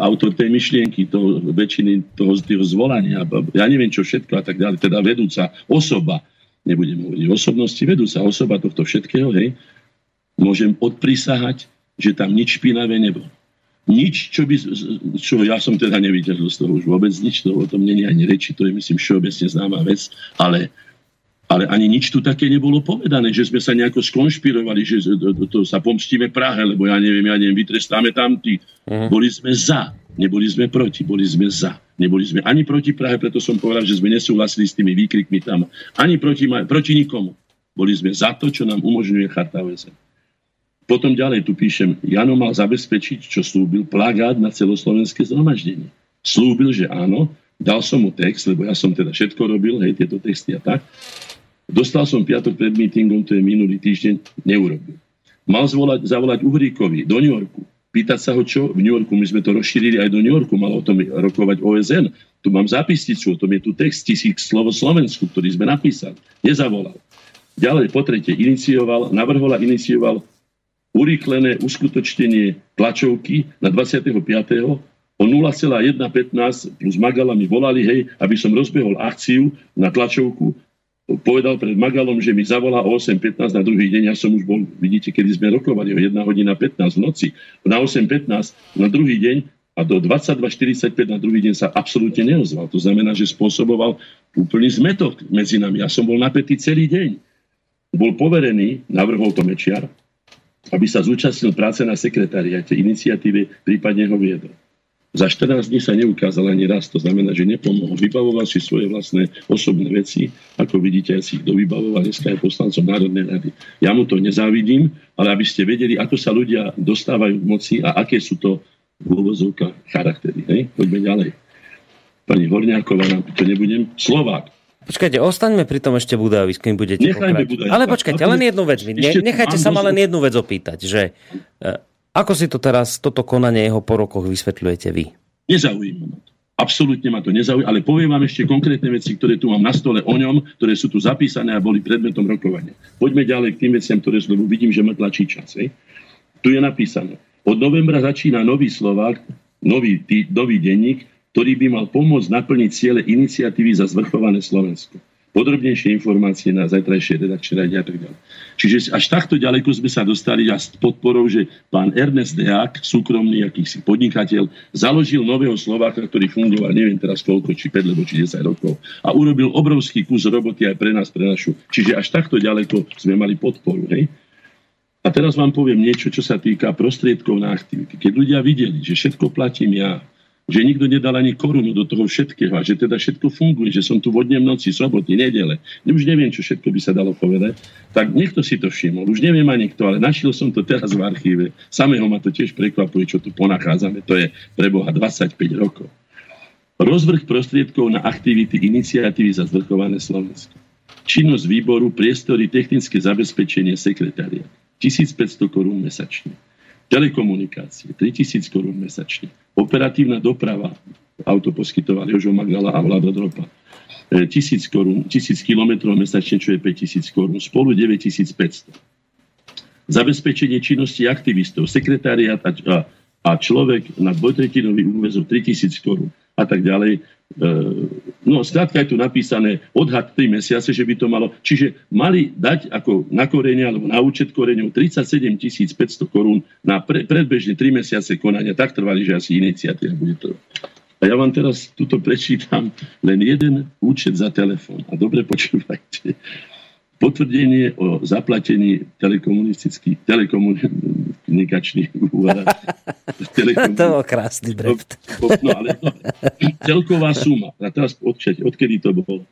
autor tej myšlienky, toho, väčšiny toho, toho zvolania, ja neviem čo všetko a tak ďalej, teda vedúca osoba nebudem hovoriť o osobnosti, vedúca osoba tohto všetkého, hej, môžem odprisahať, že tam nič špinavé nebolo. Nič, čo, by, čo ja som teda nevidel z toho už vôbec nič, to o tom není ani reči, to je myslím všeobecne známa vec, ale, ale ani nič tu také nebolo povedané, že sme sa nejako skonšpirovali, že to, to, sa pomstíme Prahe, lebo ja neviem, ja neviem, vytrestáme tam tí. Uh-huh. Boli sme za, neboli sme proti, boli sme za. Neboli sme ani proti Prahe, preto som povedal, že sme nesúhlasili s tými výkrikmi tam. Ani proti, proti nikomu. Boli sme za to, čo nám umožňuje Charta OSN. Potom ďalej tu píšem, Jano mal zabezpečiť, čo slúbil, plagát na celoslovenské zhromaždenie. Slúbil, že áno, dal som mu text, lebo ja som teda všetko robil, hej, tieto texty a tak. Dostal som piatok pred meetingom, to je minulý týždeň, neurobil. Mal zvolať, zavolať Uhríkovi do New Yorku, pýtať sa ho, čo v New Yorku, my sme to rozšírili aj do New Yorku, malo o tom rokovať OSN. Tu mám zápisnicu, o tom je tu text tisíc slovo Slovensku, ktorý sme napísali. Nezavolal. Ďalej, po tretie, inicioval, navrhol a inicioval urýchlené uskutočnenie tlačovky na 25. o 0,115 plus Magala mi volali, hej, aby som rozbehol akciu na tlačovku povedal pred Magalom, že mi zavolá o 8.15 na druhý deň. Ja som už bol, vidíte, kedy sme rokovali o 1 hodina 15 v noci. Na 8.15 na druhý deň a do 22.45 na druhý deň sa absolútne neozval. To znamená, že spôsoboval úplný zmetok medzi nami. Ja som bol napätý celý deň. Bol poverený, navrhol to Mečiar, aby sa zúčastnil práce na sekretariate iniciatíve, prípadne ho viedol. Za 14 dní sa neukázal ani raz, to znamená, že nepomohol. Vybavoval si svoje vlastné osobné veci, ako vidíte, ja si ich dovybavoval, dneska je poslancom Národnej rady. Ja mu to nezávidím, ale aby ste vedeli, ako sa ľudia dostávajú k moci a aké sú to v úvozovkách charaktery. Hej? Poďme ďalej. Pani Horňáková, to nebudem, Slovák. Počkajte, ostaňme pri tom ešte Budajovi, kým budete Nechajme pokračovať. Ale počkajte, len jednu vec. Ne, nechajte sa ma len jednu vec opýtať, že e, ako si to teraz, toto konanie jeho po rokoch vysvetľujete vy? Nezaujíma ma to. Absolútne ma to nezaujíma, ale poviem vám ešte konkrétne veci, ktoré tu mám na stole o ňom, ktoré sú tu zapísané a boli predmetom rokovania. Poďme ďalej k tým veciam, ktoré sú, lebo vidím, že ma tlačí čas. Hej. Tu je napísané. Od novembra začína nový Slovák, nový, tý, nový denník, ktorý by mal pomôcť naplniť ciele iniciatívy za zvrchované Slovensko. Podrobnejšie informácie na zajtrajšej redakčnej rade a tak ďalej. Čiže až takto ďaleko sme sa dostali a s podporou, že pán Ernest Deák, súkromný akýsi podnikateľ, založil nového Slováka, ktorý fungoval neviem teraz koľko, či 5 alebo či 10 rokov a urobil obrovský kus roboty aj pre nás, pre našu. Čiže až takto ďaleko sme mali podporu. Hej? A teraz vám poviem niečo, čo sa týka prostriedkov na aktivity. Keď ľudia videli, že všetko platím ja, že nikto nedal ani korunu do toho všetkého a že teda všetko funguje, že som tu vodne v noci, soboty, nedele. Už neviem, čo všetko by sa dalo povedať. Tak niekto si to všimol. Už neviem ani kto, ale našiel som to teraz v archíve. Samého ma to tiež prekvapuje, čo tu ponachádzame. To je pre Boha 25 rokov. Rozvrh prostriedkov na aktivity iniciatívy za zvrchované Slovensko. Činnosť výboru, priestory, technické zabezpečenie, sekretariat. 1500 korún mesačne. Telekomunikácie, 3000 korún mesačne. Operatívna doprava, auto poskytoval Jožo Magdala a Vlado Dropa. E, 1000 korún, 1000 kilometrov mesačne, čo je 5000 korún. Spolu 9500. Zabezpečenie činnosti aktivistov, sekretariat a, a, a človek na dvojtretinový úvezok 3000 korún a tak ďalej. E, no, skrátka je tu napísané odhad 3 mesiace, že by to malo. Čiže mali dať ako na korene alebo na účet koreňov 37 500 korún na pre, predbežne 3 mesiace konania. Tak trvali, že asi iniciatíva bude to. A ja vám teraz tuto prečítam len jeden účet za telefón. A dobre počúvajte. Potvrdenie o zaplatení telekomunistických, telekomunikačných. To bol krásny brept. No, ale dobre. celková suma, a teraz odčať, odkedy to bolo?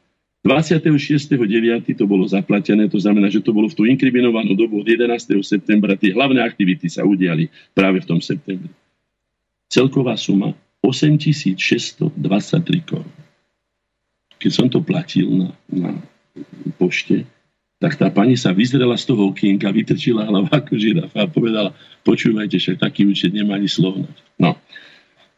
26.9. to bolo zaplatené, to znamená, že to bolo v tú inkriminovanú dobu od 11. septembra. Tie hlavné aktivity sa udiali práve v tom septembri. Celková suma 8623 korún. Keď som to platil na, na pošte, tak tá pani sa vyzrela z toho okienka, vytrčila hlavu ako žirafa a povedala, počúvajte, však taký účet nemá ani slovnať. No.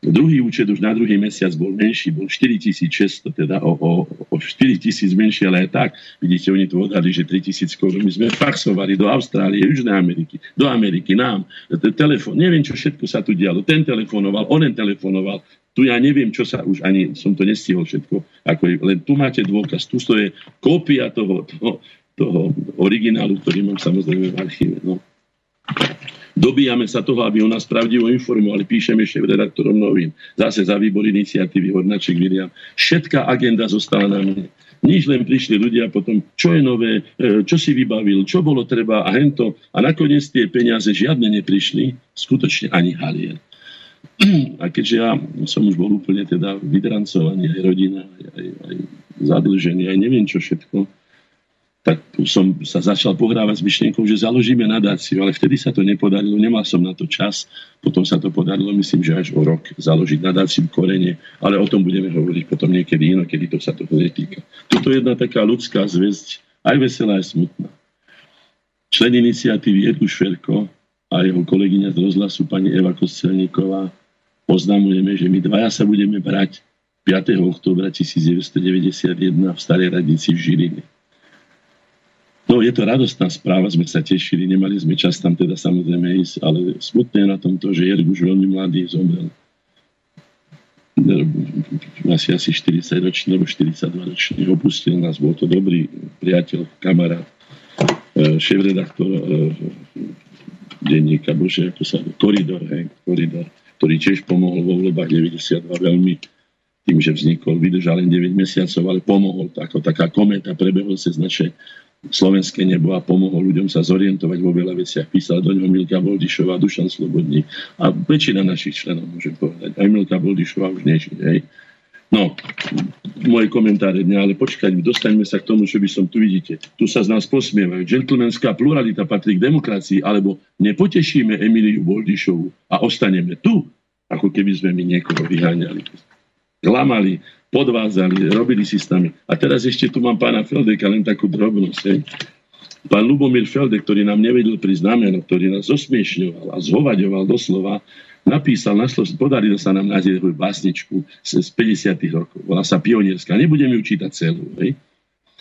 Druhý účet už na druhý mesiac bol menší, bol 4600, teda o, o, o 4000 menší, ale aj tak, vidíte, oni tu odhadli, že 3000 korún. My sme faxovali do Austrálie, Južnej Ameriky, do Ameriky, nám, telefón, neviem, čo všetko sa tu dialo. Ten telefonoval, onen telefonoval, tu ja neviem, čo sa už ani, som to nestihol všetko, ako je, len tu máte dôkaz, tu to je kópia toho, toho, toho originálu, ktorý mám samozrejme v archíve. No. Dobíjame sa toho, aby o nás pravdivo informovali. Píšeme ešte redaktorom novín. Zase za výbor iniciatívy Hornaček Viliam. Všetká agenda zostala na mne. Nič len prišli ľudia potom, čo je nové, e, čo si vybavil, čo bolo treba a hento. A nakoniec tie peniaze žiadne neprišli, skutočne ani halier. A keďže ja som už bol úplne teda vydrancovaný, aj rodina, aj, aj, zadlžený, aj neviem čo všetko, tak som sa začal pohrávať s myšlienkou, že založíme nadáciu, ale vtedy sa to nepodarilo, nemal som na to čas, potom sa to podarilo, myslím, že až o rok založiť nadáciu korene, ale o tom budeme hovoriť potom niekedy inokedy, to sa toho netýka. Toto je jedna taká ľudská zväzť, aj veselá, aj smutná. Člen iniciatívy Edu Šverko a jeho kolegyňa z rozhlasu pani Eva Kostelníková oznamujeme, že my dvaja sa budeme brať 5. oktobra 1991 v Starej radnici v Žiline. No, je to radostná správa, sme sa tešili, nemali sme čas tam teda samozrejme ísť, ale smutné na tom to, že Jerg už veľmi mladý zomrel. Asi asi 40 ročný, alebo 42 ročný. Opustil nás, bol to dobrý priateľ, kamarát, šéf-redaktor denníka, bože, ako sa koridor, hej, koridor, ktorý tiež pomohol vo voľbách 92 veľmi tým, že vznikol, vydržal len 9 mesiacov, ale pomohol, ako taká kometa prebehol cez naše slovenské nebo a pomohol ľuďom sa zorientovať vo veľa veciach. Písal do ňoho Milka Boldišová, Dušan Slobodník a väčšina našich členov, môžem povedať. Aj Milka Boldišová už nežije. No, moje komentáre dňa, ale počkať, dostaňme sa k tomu, čo by som tu vidíte. Tu sa z nás posmievajú. Gentlemanská pluralita patrí k demokracii, alebo nepotešíme Emiliu Boldišovu a ostaneme tu, ako keby sme my niekoho vyháňali. Klamali, podvázali, robili si s nami. A teraz ešte tu mám pána Feldeka, len takú drobnosť. Hej. Pán Lubomír Feldek, ktorý nám nevedel pri znameno, ktorý nás zosmiešňoval a zhovaďoval doslova, napísal na podarilo sa nám nájsť básničku z 50. rokov. Volá sa Pionierská. Nebudem ju čítať celú. Hej.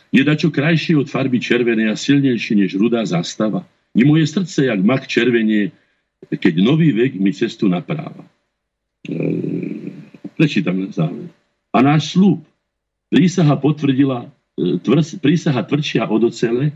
Je dačo krajšie od farby červenej a silnejšie než rudá zástava. I moje srdce, jak mak červenie, keď nový vek mi cestu napráva. E, prečítam na záver. A náš slúb, prísaha potvrdila, e, tvr, prísaha tvrdšia od ocele,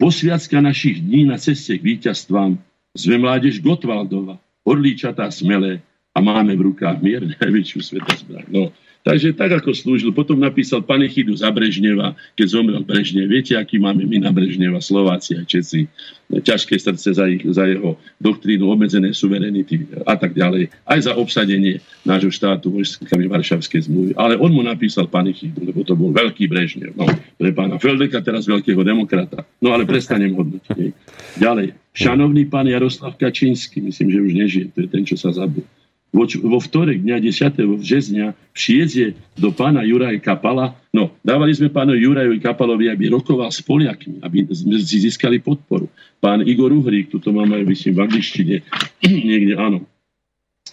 posviacka našich dní na ceste k víťazstvám, sme mládež Gotwaldova, orlíčatá smelé a máme v rukách mier najväčšiu sveta zbraň. No, Takže tak, ako slúžil. Potom napísal panichidu za Brežneva, keď zomrel Brežnev. Viete, aký máme my na Brežneva, Slováci a Česi. Ťažké srdce za, ich, za jeho doktrínu obmedzené suverenity a tak ďalej. Aj za obsadenie nášho štátu vojskami Varšavskej zmluvy. Ale on mu napísal panichidu, lebo to bol veľký Brežnev. No, pre pána Feldeka, teraz veľkého demokrata. No ale prestanem hodnotiť. Ďalej. Šanovný pán Jaroslav Kačínsky, myslím, že už nežije, to je ten, čo sa zabil vo, vo vtorek dňa 10. březňa přijedze do pána Juraja Kapala. No, dávali sme pánu Jurajovi Kapalovi, aby rokoval s Poliakmi, aby sme získali podporu. Pán Igor Uhrík, tu to máme, myslím, v angličtine, niekde, áno.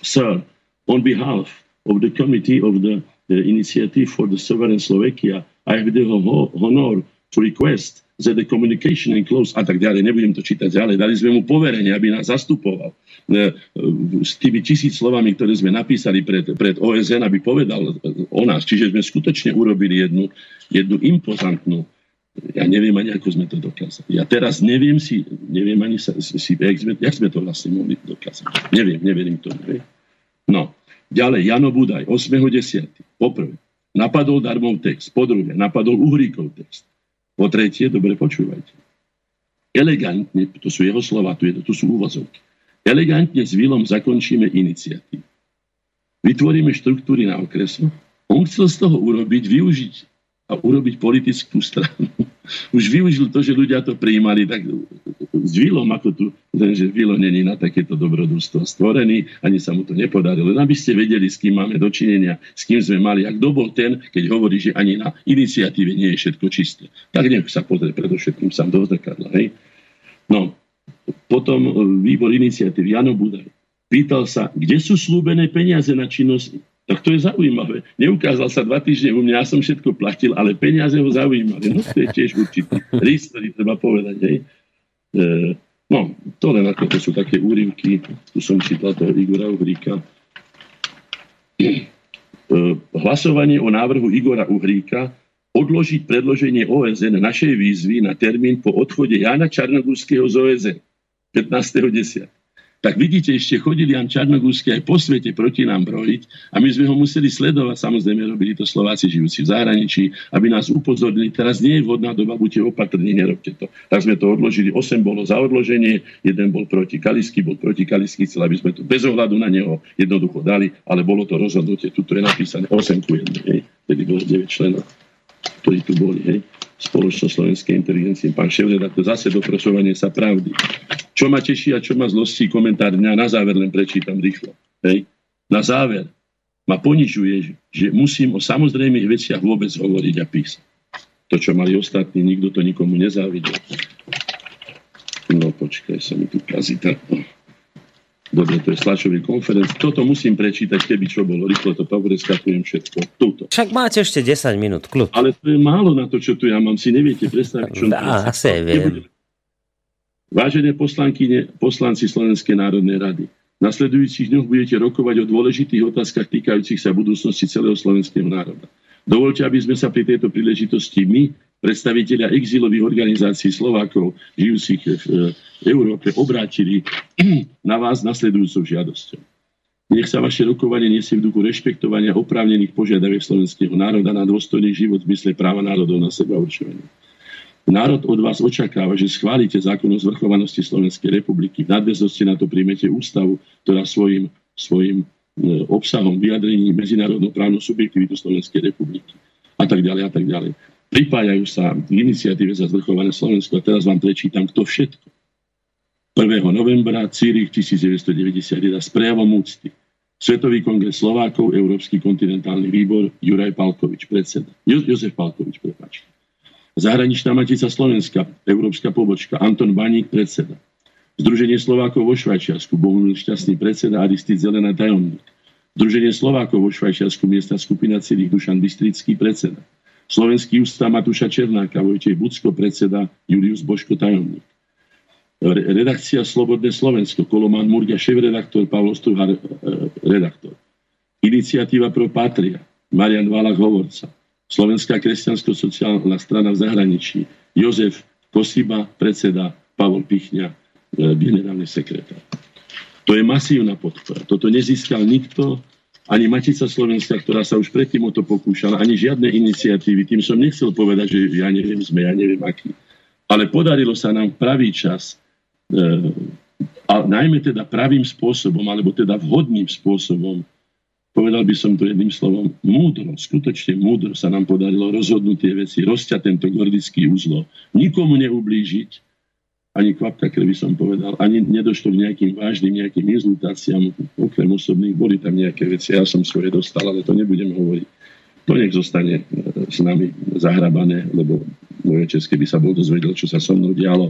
Sir, on behalf of the committee of the, the initiative for the sovereign Slovakia, I have the honor to request the communication and close a tak ďalej, nebudem to čítať ďalej, dali sme mu poverenie, aby nás zastupoval e, s tými tisíc slovami, ktoré sme napísali pred, pred OSN, aby povedal o nás. Čiže sme skutočne urobili jednu, jednu impozantnú ja neviem ani, ako sme to dokázali. Ja teraz neviem si, neviem ani sa, si, jak, sme, jak sme to vlastne mohli dokázať. Neviem, neverím to. Neviem. No, ďalej, Jano Budaj, 8.10. Poprvé, napadol darmov text. Po druhé, napadol Uhríkov text. Po tretie, dobre počúvajte. Elegantne, to sú jeho slova, tu, je, tu sú úvozovky. Elegantne s Vilom zakončíme iniciatívu. Vytvoríme štruktúry na okresu. On chcel z toho urobiť, využiť a urobiť politickú stranu. Už využil to, že ľudia to prijímali tak s Vilom, ako tu, že Vilo není na takéto dobrodružstvo stvorený, ani sa mu to nepodarilo. Len aby ste vedeli, s kým máme dočinenia, s kým sme mali. A kto bol ten, keď hovorí, že ani na iniciatíve nie je všetko čisté. Tak nech sa pozrie predovšetkým sám do zrkadla. Hej? No, potom e, výbor iniciatív Jano Budaj pýtal sa, kde sú slúbené peniaze na činnosť tak to je zaujímavé. Neukázal sa dva týždne u mňa, ja som všetko platil, ale peniaze ho zaujímali. No to je tiež určitý rys, ktorý treba povedať. Hej. E, no, to len ako to sú také úryvky. Tu som čítal toho Igora Uhríka. E, hlasovanie o návrhu Igora Uhríka odložiť predloženie OSN našej výzvy na termín po odchode Jana Čarnogurského z OSN 15.10 tak vidíte, ešte chodili Jan Čarnogórsky aj po svete proti nám brojiť a my sme ho museli sledovať. Samozrejme, robili to Slováci žijúci v zahraničí, aby nás upozornili. Teraz nie je vhodná doba, buďte opatrní, nerobte to. Tak sme to odložili. 8 bolo za odloženie, jeden bol proti Kalisky, bol proti Kalisky, chcel, aby sme to bez ohľadu na neho jednoducho dali, ale bolo to rozhodnutie. Tuto je napísané 8 ku 1. Vtedy bolo 9 členov, ktorí tu boli. Hej spoločnosť slovenskej inteligencie. Pán to zase doprosovanie sa pravdy. Čo ma teší a čo ma zlostí, komentár dňa, na záver len prečítam rýchlo. Hej. Na záver ma ponižuje, že musím o samozrejmých veciach vôbec hovoriť a písať. To, čo mali ostatní, nikto to nikomu nezávidel. No počkaj, sa mi tu kazí Dobre, to je slačový konferenc. Toto musím prečítať, keby čo bolo. Rýchlo to preskakujem všetko. Tuto. Však máte ešte 10 minút, kľud. Ale to je málo na to, čo tu ja mám. Si neviete predstaviť, čo... Dá, asi viem. Vážené poslankyne, poslanci Slovenskej národnej rady, v nasledujúcich dňoch budete rokovať o dôležitých otázkach týkajúcich sa budúcnosti celého slovenského národa. Dovolte, aby sme sa pri tejto príležitosti my, predstaviteľia exilových organizácií Slovákov žijúcich v Európe, obrátili na vás nasledujúcou žiadosťou. Nech sa vaše rokovanie nesie v duchu rešpektovania oprávnených požiadaviek slovenského národa na dôstojný život v mysle práva národov na seba určovanie. Národ od vás očakáva, že schválite zákon o zvrchovanosti Slovenskej republiky. V nadväznosti na to príjmete ústavu, ktorá svojim, svojim e, obsahom vyjadrení medzinárodnú právnu subjektivitu Slovenskej republiky. A tak ďalej, a tak ďalej. Pripájajú sa k iniciatíve za zvrchované Slovensko a teraz vám prečítam, kto všetko. 1. novembra Círich 1991 s prejavom úcty Svetový kongres Slovákov, Európsky kontinentálny výbor, Juraj Palkovič, predseda. Jo, Jozef Palkovič, prepáčte. Zahraničná matica Slovenska, Európska pobočka, Anton Baník, predseda. Združenie Slovákov vo Švajčiarsku, Bohumil Šťastný predseda, Aristid Zelená tajomník. Združenie Slovákov vo Švajčiarsku, miesta skupina celých Dušan Bystrický predseda. Slovenský ústav Matúša Černáka, Vojtej Bucko, predseda, Julius Boško, tajomník. Redakcia Slobodné Slovensko, Koloman Murgia, šéf-redaktor, Pavlo Struhar, e, redaktor. Iniciatíva pro Patria, Marian Válach Hovorca. Slovenská kresťansko-sociálna strana v zahraničí, Jozef Kosiba, predseda, Pavol Pichňa, e, generálny sekretár. To je masívna podpora. Toto nezískal nikto, ani Matica Slovenska, ktorá sa už predtým o to pokúšala, ani žiadne iniciatívy. Tým som nechcel povedať, že ja neviem, sme, ja neviem aký. Ale podarilo sa nám pravý čas, a najmä teda pravým spôsobom, alebo teda vhodným spôsobom, povedal by som to jedným slovom, múdro, skutočne múdro sa nám podarilo rozhodnúť tie veci, rozťať tento gordický úzlo, nikomu neublížiť, ani kvapka krvi som povedal, ani nedošlo k nejakým vážnym, nejakým inzultáciám, okrem osobných, boli tam nejaké veci, ja som svoje dostal, ale to nebudem hovoriť. To nech zostane e, s nami zahrabané, lebo môj otec, keby sa bol dozvedel, čo sa so mnou dialo,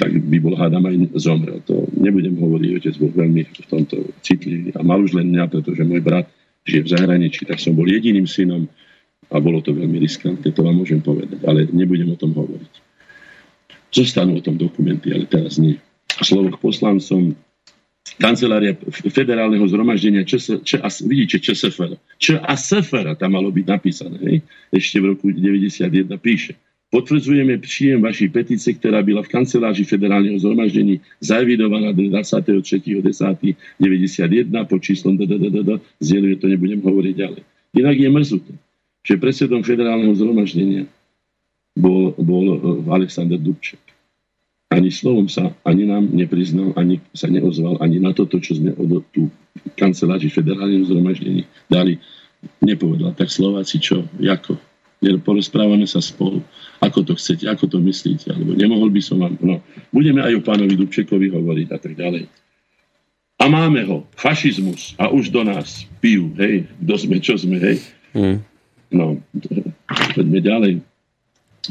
tak by bol hádam aj zomrel. To nebudem hovoriť, otec bol veľmi v tomto citlivý a mal už len mňa, pretože môj brat žije v zahraničí, tak som bol jediným synom a bolo to veľmi riskantné, to vám môžem povedať, ale nebudem o tom hovoriť. Zostanú o tom dokumenty, ale teraz nie. Slovo k poslancom. Kancelária federálneho zhromaždenia ČS, ČS, vidíte ČSFR. ČASFR tam malo byť napísané. Hej? Ešte v roku 91 píše. Potvrdzujeme príjem vašej petície, ktorá byla v kanceláři federálneho zhromaždení zaevidovaná 23.10.91 pod číslom DDDD. Zjeduje to nebudem hovoriť ďalej. Inak je mrzuté, že predsedom federálneho zhromaždenia bol, bol e, Alexander Dubček. Ani slovom sa ani nám nepriznal, ani sa neozval, ani na toto, čo sme od tú kanceláři federálneho zhromaždení dali, nepovedal. Tak Slováci čo, ako? Porozprávame sa spolu. Ako to chcete, ako to myslíte? Alebo nemohol by som vám... No, budeme aj o pánovi Dubčekovi hovoriť a tak ďalej. A máme ho. Fašizmus. A už do nás pijú. Hej, kto sme, čo sme, hej. Mm. No, poďme ďalej.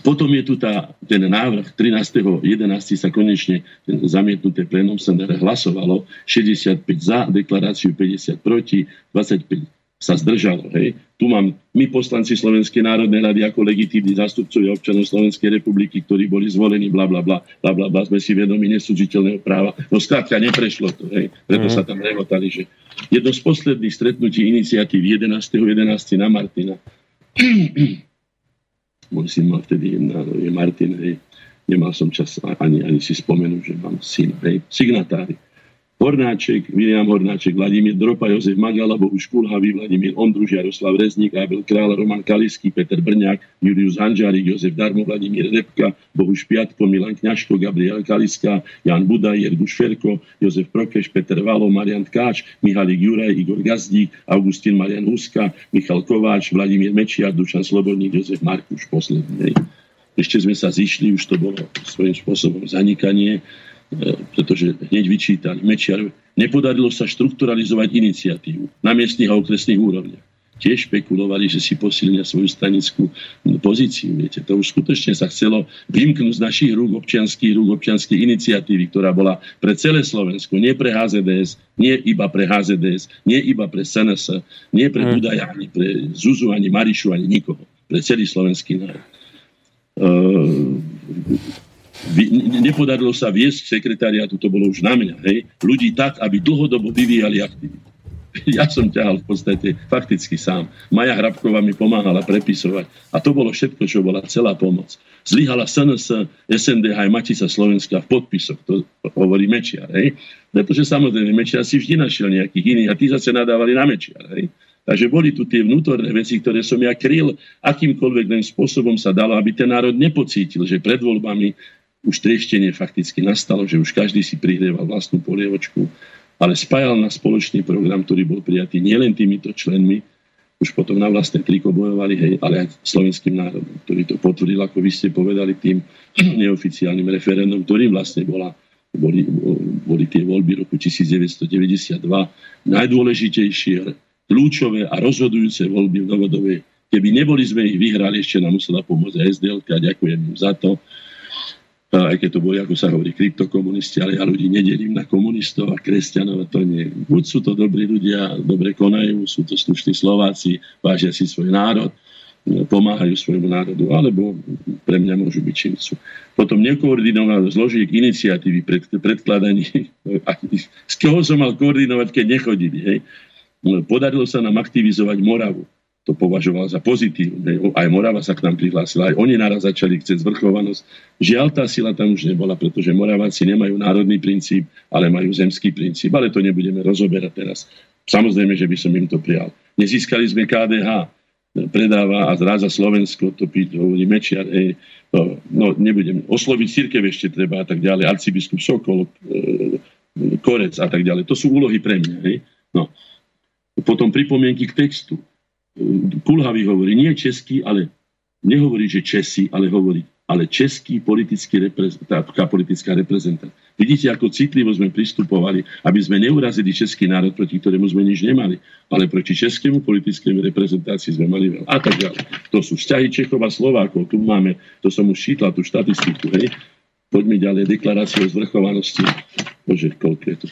Potom je tu tá, ten návrh 13.11. sa konečne zamietnuté plénom SNR hlasovalo 65 za, deklaráciu 50 proti, 25 sa zdržalo. Hej. Tu mám my poslanci Slovenskej národnej rady ako legitímni zástupcovia občanov Slovenskej republiky, ktorí boli zvolení, bla bla bla, bla bla bla, sme si vedomi nesúžiteľného práva. No skrátka, neprešlo to. Hej. Preto mm. sa tam rehotali, že jedno z posledných stretnutí iniciatív 11.11. 11. na Martina môj syn mal vtedy, je Martin, hej, nemal som čas ani, ani si spomenúť, že mám syn, hej, signatári. Hornáček, William Hornáček, Vladimír Dropa, Jozef Magala, Bohuš Kulhavý, Vladimír Ondruž, Jaroslav Rezník, Abel Král, Roman Kalisky, Peter Brňák, Julius Hanžárik, Jozef Darmo, Vladimír Repka, Bohuš Piatko, Milan Kňažko, Gabriel Kaliska, Jan Budaj, Jerguš Ferko, Jozef Prokeš, Peter Valo, Marian Tkáč, Michalik Juraj, Igor Gazdík, Augustín Marian Huska, Michal Kováč, Vladimír Mečiar, Dušan Slobodník, Jozef Markuš, posledný. Ešte sme sa zišli, už to bolo svojím spôsobom zanikanie pretože hneď vyčítali. Mečiar, nepodarilo sa štrukturalizovať iniciatívu na miestnych a okresných úrovniach. Tiež špekulovali, že si posilnia svoju stanickú pozíciu. Viete, to už skutočne sa chcelo vymknúť z našich rúk občianských rúk občianskej iniciatívy, ktorá bola pre celé Slovensko, nie pre HZDS, nie iba pre HZDS, nie iba pre SNS, nie pre. Budaja, ani pre Zuzu, ani Marišu, ani nikoho. Pre celý slovenský národ. Uh, nepodarilo sa viesť sekretariátu, to bolo už na mňa, hej, ľudí tak, aby dlhodobo vyvíjali aktivitu. Ja som ťahal v podstate fakticky sám. Maja Hrabková mi pomáhala prepisovať. A to bolo všetko, čo bola celá pomoc. Zlyhala SNS, SNDH aj Matica Slovenska v podpisoch. To hovorí Mečiar. Hej? Pretože samozrejme Mečiar si vždy našiel nejakých iných a tí zase nadávali na Mečiar. Hej? Takže boli tu tie vnútorné veci, ktoré som ja kryl akýmkoľvek len spôsobom sa dalo, aby ten národ nepocítil, že pred voľbami už trieštenie fakticky nastalo, že už každý si prihrieval vlastnú polievočku, ale spájal na spoločný program, ktorý bol prijatý nielen týmito členmi, už potom na vlastné triko bojovali, hej, ale aj slovenským národom, ktorý to potvrdil, ako vy ste povedali, tým neoficiálnym referendum, ktorým vlastne bola boli, boli tie voľby roku 1992 najdôležitejšie, kľúčové a rozhodujúce voľby v Novodovej. Keby neboli sme ich vyhrali, ešte nám musela pomôcť SDL, a ďakujem im za to. Aj keď to boli, ako sa hovorí, kryptokomunisti, ale ja ľudí nedelím na komunistov a kresťanov, to nie. Buď sú to dobrí ľudia, dobre konajú, sú to slušní Slováci, vážia si svoj národ, pomáhajú svojmu národu, alebo pre mňa môžu byť čím sú. Potom nekoordinovaný zložiek iniciatívy pred, predkladaní, z koho som mal koordinovať, keď nechodili. Hej. Podarilo sa nám aktivizovať Moravu. To považoval za pozitívne. Aj Morava sa k nám prihlásila. Aj oni naraz začali chcieť zvrchovanosť. Žiaľ, tá sila tam už nebola, pretože Moraváci nemajú národný princíp, ale majú zemský princíp. Ale to nebudeme rozoberať teraz. Samozrejme, že by som im to prijal. Nezískali sme KDH predáva a zráza Slovensko, to hovorí Mečiar, hej, no, no nebudem, osloviť církev ešte treba a tak ďalej, arcibiskup Sokol, e, Korec a tak ďalej. To sú úlohy pre mňa. Hej. No. Potom pripomienky k textu. Kulhavý hovorí, nie český, ale nehovorí, že Česi, ale hovorí ale český politický reprezentant, politická reprezentant. Vidíte, ako citlivo sme pristupovali, aby sme neurazili český národ, proti ktorému sme nič nemali, ale proti českému politickému reprezentácii sme mali veľa. A tak ďalej. To sú vzťahy Čechov a Slovákov. Tu máme, to som už čítal, tú štatistiku. Hej. Poďme ďalej, deklaráciu o zvrchovanosti. Bože, koľko je to?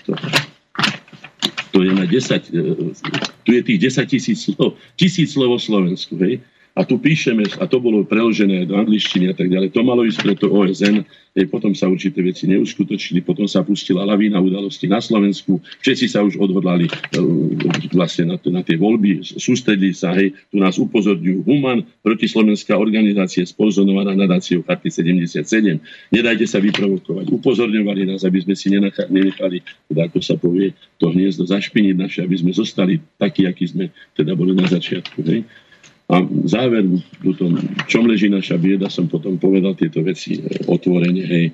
Na 10, e, tu je tých 10 tisíc slov, tisíc slov o Slovensku. Hej a tu píšeme, a to bolo preložené do angličtiny a tak ďalej, to malo ísť preto OSN, potom sa určité veci neuskutočnili, potom sa pustila lavína udalosti na Slovensku, všetci sa už odhodlali e, vlastne na, na tie voľby, sústredili sa, hej, tu nás upozorňujú Human, protislovenská organizácia spolzonovaná nadáciou Charty 77, nedajte sa vyprovokovať, upozorňovali nás, aby sme si nenechali, teda ako sa povie, to hniezdo zašpiniť naše, aby sme zostali takí, akí sme teda boli na začiatku. Hej. A záver, tom, čom leží naša bieda, som potom povedal tieto veci e, otvorene, hej,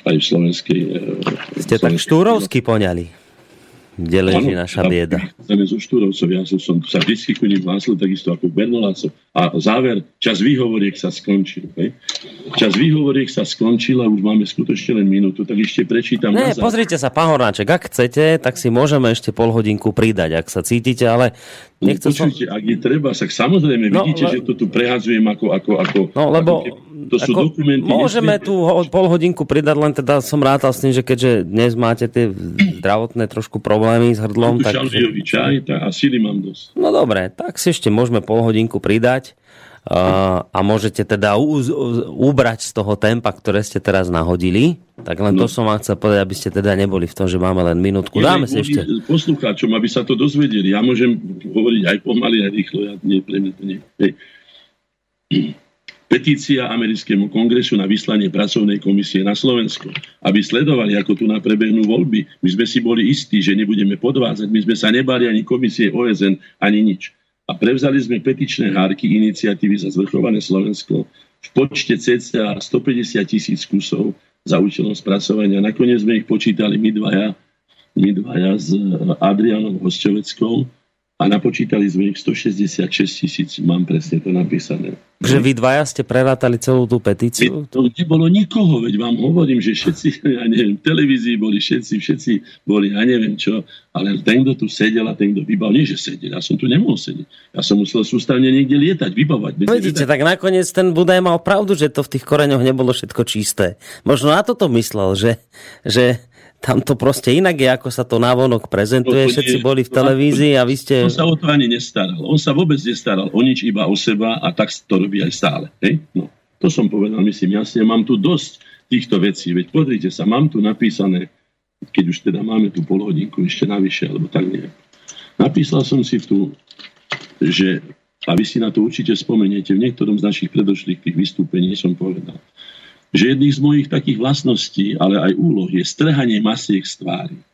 aj v slovenskej... E, Ste tak štúrovsky poňali kde leží ano, naša bieda. Chceme zo Štúrovcov, ja som, som sa vždy ku ním hlásil, takisto ako Bernolácov. A záver, čas výhovoriek sa skončil. Hej? Čas výhovoriek sa skončil a už máme skutočne len minútu, tak ešte prečítam. Ne, pozrite sa, pán Hornáček, ak chcete, tak si môžeme ešte pol hodinku pridať, ak sa cítite, ale nechcem Počujte, som... ak je treba, tak samozrejme, no, vidíte, le... že to tu prehadzujem ako... ako, ako no, lebo... Ako to sú ako, dokumenty. Môžeme nesmie... tu pol hodinku pridať, len teda som rátal s tým, že keďže dnes máte tie zdravotné trošku problémy s hrdlom. Tak, čaj tak a síly mám dosť. No dobre, tak si ešte môžeme pol hodinku pridať. A môžete teda ubrať z toho tempa, ktoré ste teraz nahodili. Tak len no. to som vám chcel povedať, aby ste teda neboli v tom, že máme len minútku. Dáme si ešte. Poslucháčom, aby sa to dozvedeli. Ja môžem hovoriť aj pomaly, aj rýchlo. Ja, nie, pre mňa to nie. Hej petícia americkému kongresu na vyslanie pracovnej komisie na Slovensko, aby sledovali, ako tu na prebehnú voľby. My sme si boli istí, že nebudeme podvázať. My sme sa nebali ani komisie OSN, ani nič. A prevzali sme petičné hárky iniciatívy za zvrchované Slovensko v počte cca 150 tisíc kusov za účelom spracovania. Nakoniec sme ich počítali my dvaja, my dvaja s Adrianom Hosťoveckou a napočítali sme ich 166 tisíc, mám presne to napísané. Že vy dvaja ste prerátali celú tú petíciu? To nebolo nikoho, veď vám hovorím, že všetci, ja neviem, v televízii boli všetci, všetci boli, ja neviem čo, ale ten, kto tu sedel a ten, kto vybal, nie že sedel, ja som tu nemohol sedieť. Ja som musel sústavne niekde lietať, vybavať. Vidíte, tak nakoniec ten Budaj mal pravdu, že to v tých koreňoch nebolo všetko čisté. Možno na toto myslel, že, že tam to proste inak je, ako sa to návonok prezentuje. No, Všetci nie, boli v televízii a vy ste... On sa o to ani nestaral. On sa vôbec nestaral o nič, iba o seba a tak to robí aj stále. Hej? No, to som povedal, myslím jasne. Mám tu dosť týchto vecí. Veď pozrite sa, mám tu napísané, keď už teda máme tu pol hodinku ešte navyše, alebo tak nejak. Napísal som si tu, že, a vy si na to určite spomeniete, v niektorom z našich predošlých tých vystúpení som povedal, že jedných z mojich takých vlastností, ale aj úloh je strhanie masiek z tvári. E,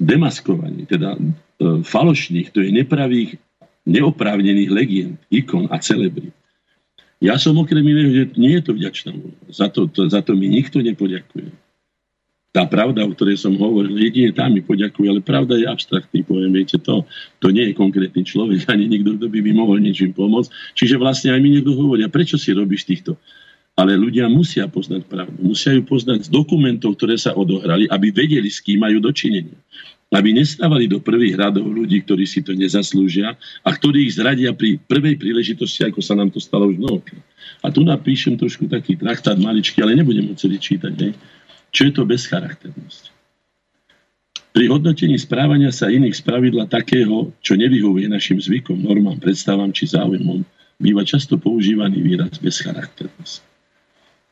demaskovanie, teda e, falošných, to je nepravých, neoprávnených legend, ikon a celebrit. Ja som okrem iného, že nie je to vďačná. Za to, to, za to mi nikto nepoďakuje. Tá pravda, o ktorej som hovoril, jedine tam mi poďakuje, ale pravda je abstraktný pojem, viete, to, to nie je konkrétny človek, ani nikto, kto by mi mohol niečím pomôcť. Čiže vlastne aj mi niekto hovorí, prečo si robíš týchto ale ľudia musia poznať pravdu. Musia ju poznať z dokumentov, ktoré sa odohrali, aby vedeli, s kým majú dočinenia. Aby nestávali do prvých radov ľudí, ktorí si to nezaslúžia a ktorí ich zradia pri prvej príležitosti, ako sa nám to stalo už mnohokrát. A tu napíšem trošku taký traktát maličký, ale nebudem ho celý čítať. Ne? Čo je to bezcharakternosť? Pri hodnotení správania sa iných spravidla takého, čo nevyhovuje našim zvykom, normám, predstavám či záujmom, býva často používaný výraz bezcharakternosť.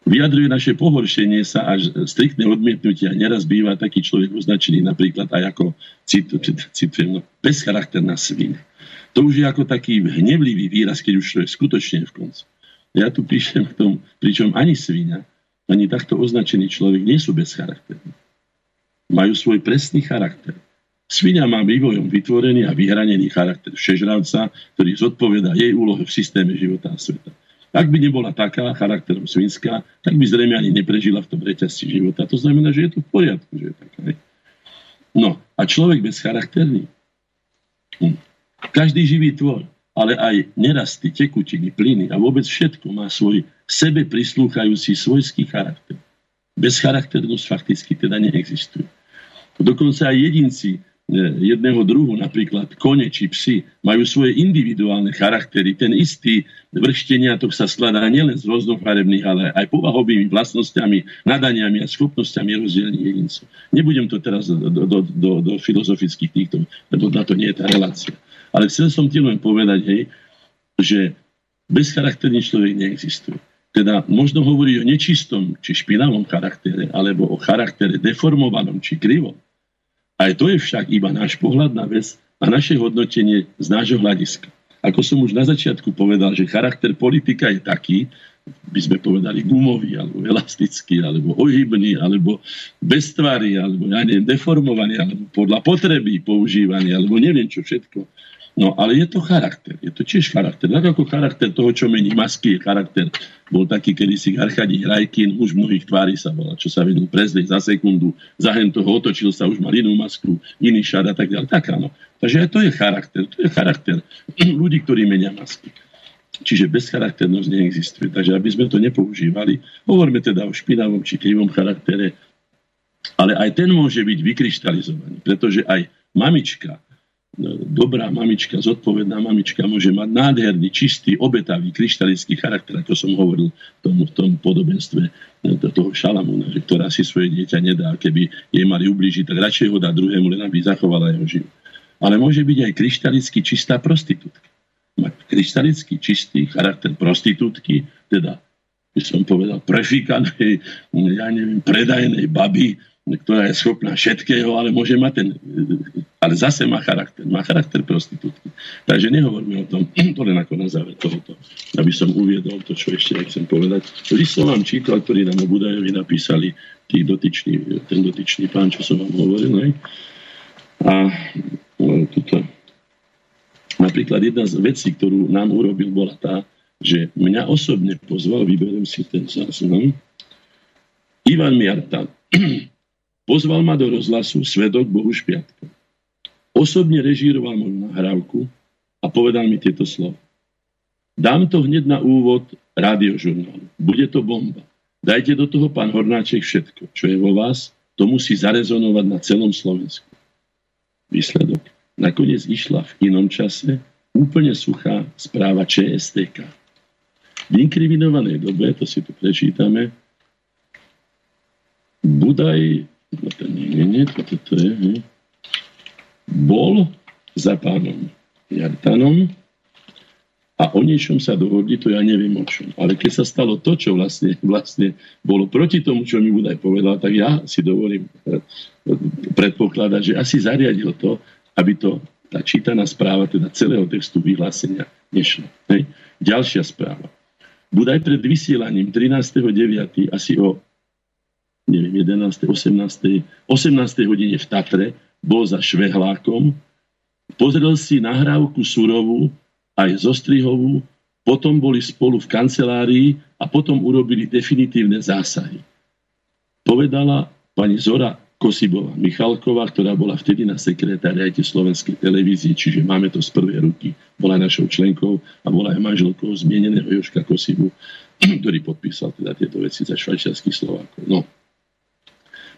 Vyjadruje naše pohoršenie sa až striktné odmietnutia. Neraz býva taký človek označený napríklad aj ako citujem, no, bezcharakterná svina. To už je ako taký hnevlivý výraz, keď už to je skutočne v koncu. Ja tu píšem k tomu, pričom ani svíňa, ani takto označený človek nie sú bezcharakterní majú svoj presný charakter. Svinia má vývojom vytvorený a vyhranený charakter všežravca, ktorý zodpoveda jej úlohe v systéme života a sveta. Ak by nebola taká charakterom svinská, tak by zrejme ani neprežila v tom reťazci života. To znamená, že je to v poriadku, že je taká. No a človek bezcharakterný. Hm. Každý živý tvor, ale aj nerasty, tekutiny, plyny a vôbec všetko má svoj sebe prislúchajúci svojský charakter. Bezcharakternosť fakticky teda neexistuje. Dokonca aj jedinci jedného druhu, napríklad kone či psy, majú svoje individuálne charaktery. Ten istý vršteniatok sa skladá nielen z rôznofarebných, ale aj povahovými vlastnosťami, nadaniami a schopnosťami rozdielných jedincov. Nebudem to teraz do, do, do, do filozofických týchto, lebo na to nie je tá relácia. Ale chcel som ti len povedať, hej, že bezcharakterný človek neexistuje. Teda možno hovorí o nečistom či špinavom charaktere, alebo o charaktere deformovanom či krivom. Aj to je však iba náš pohľad na vec a naše hodnotenie z nášho hľadiska. Ako som už na začiatku povedal, že charakter politika je taký, by sme povedali gumový, alebo elastický, alebo ohybný, alebo beztvarý, alebo ja neviem, deformovaný, alebo podľa potreby používaný, alebo neviem čo všetko. No ale je to charakter, je to tiež charakter. Tak ako charakter toho, čo mení masky, je charakter. Bol taký kedysi Archadí Hrajkin, už mnohých tvári sa volá, čo sa vedel prezrieť za sekundu, za hen toho otočil sa, už mal inú masku, iný šat a tak ďalej. Tak áno. Takže aj to je charakter. To je charakter ľudí, ktorí menia masky. Čiže bezcharakternosť neexistuje. Takže aby sme to nepoužívali, hovoríme teda o špinavom či krivom charaktere, ale aj ten môže byť vykryštalizovaný, pretože aj mamička, dobrá mamička, zodpovedná mamička môže mať nádherný, čistý, obetavý, kryštalický charakter, ako som hovoril v tom, v tom podobenstve e, toho šalamúna, že ktorá si svoje dieťa nedá, keby jej mali ublížiť, tak radšej ho dá druhému, len aby zachovala jeho život. Ale môže byť aj kryštalicky čistá prostitútka. Mať kryštalicky čistý charakter prostitútky, teda by som povedal, prefíkanej, ja neviem, predajnej baby, ktorá je schopná všetkého, ale môže mať ten... Ale zase má charakter. Má charakter prostitútky. Takže nehovoríme o tom, to len ako na záver tohoto, aby som uviedol to, čo ešte chcem povedať. List som vám čítal, ktorý nám o Budajovi napísali tí dotyčný, ten dotyčný pán, čo som vám hovoril. Ne? A no, tuto, napríklad jedna z vecí, ktorú nám urobil, bola tá, že mňa osobne pozval, vyberiem si ten záznam, Ivan Miarta, Pozval ma do rozhlasu Svedok Bohu Špiatka. Osobne režíroval moju nahrávku a povedal mi tieto slova. Dám to hneď na úvod rádiožurnálu. Bude to bomba. Dajte do toho, pán Hornáček, všetko, čo je vo vás, to musí zarezonovať na celom Slovensku. Výsledok. Nakoniec išla v inom čase úplne suchá správa ČSTK. V inkriminovanej dobe, to si tu prečítame, Budaj to nie, nie, toto to je, hm. bol za pánom Jartanom a o niečom sa dohodli, to ja neviem o čom. Ale keď sa stalo to, čo vlastne, vlastne bolo proti tomu, čo mi Budaj povedal, tak ja si dovolím eh, predpokladať, že asi zariadil to, aby to tá čítaná správa teda celého textu vyhlásenia nešla. Hej. Ďalšia správa. Budaj pred vysielaním 13.9. asi o neviem, 11. 18. 18. hodine v Tatre, bol za švehlákom, pozrel si nahrávku surovú, aj zostrihovú, potom boli spolu v kancelárii a potom urobili definitívne zásahy. Povedala pani Zora Kosibová Michalková, ktorá bola vtedy na sekretariate Slovenskej televízie, čiže máme to z prvej ruky, bola našou členkou a bola aj manželkou zmieneného Joška Kosibu. ktorý podpísal teda tieto veci za švajčiarských Slovákov. No.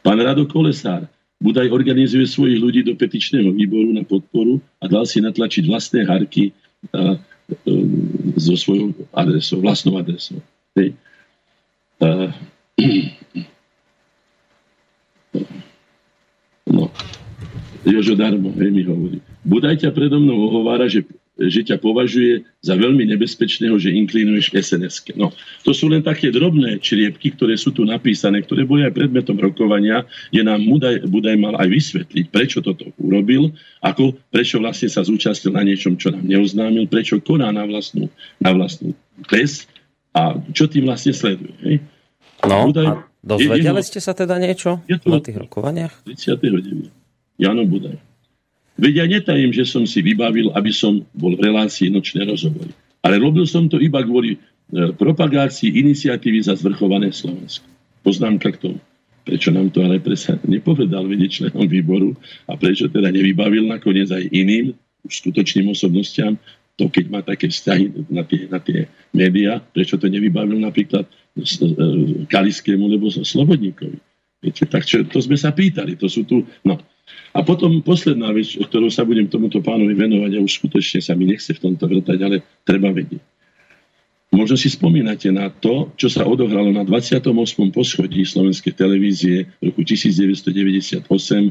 Pán Rado Kolesár, Budaj organizuje svojich ľudí do petičného výboru na podporu a dal si natlačiť vlastné harky a, e, so svojou adresou, vlastnou adresou. Hej. A, no. Jožo Darmo, hej, mi hovorí. Budaj ťa predo mnou ohovára, že že ťa považuje za veľmi nebezpečného, že inklinuješ sns No, to sú len také drobné čriepky, ktoré sú tu napísané, ktoré boli aj predmetom rokovania, kde nám Budaj, Budaj mal aj vysvetliť, prečo toto urobil, ako, prečo vlastne sa zúčastnil na niečom, čo nám neoznámil, prečo koná na vlastnú, na vlastnú pes a čo tým vlastne sleduje. Hej? No, Budaj, a dozvedeli ste sa teda niečo to, na tých rokovaniach? 39. Jano Budaj. Veď ja netajím, že som si vybavil, aby som bol v relácii nočné rozhovory. Ale robil som to iba kvôli e, propagácii iniciatívy za zvrchované Slovensko. Poznámka k tomu. Prečo nám to ale presa nepovedal vedieť členom výboru a prečo teda nevybavil nakoniec aj iným skutočným osobnostiam, to keď má také vzťahy na tie, na tie médiá, prečo to nevybavil napríklad e, Kaliskému alebo Slobodníkovi. Viete, tak čo, to sme sa pýtali, to sú tu, no, a potom posledná vec, o ktorou sa budem tomuto pánovi venovať, a už skutočne sa mi nechce v tomto vrtať, ale treba vedieť. Možno si spomínate na to, čo sa odohralo na 28. poschodí slovenskej televízie v roku 1998-99,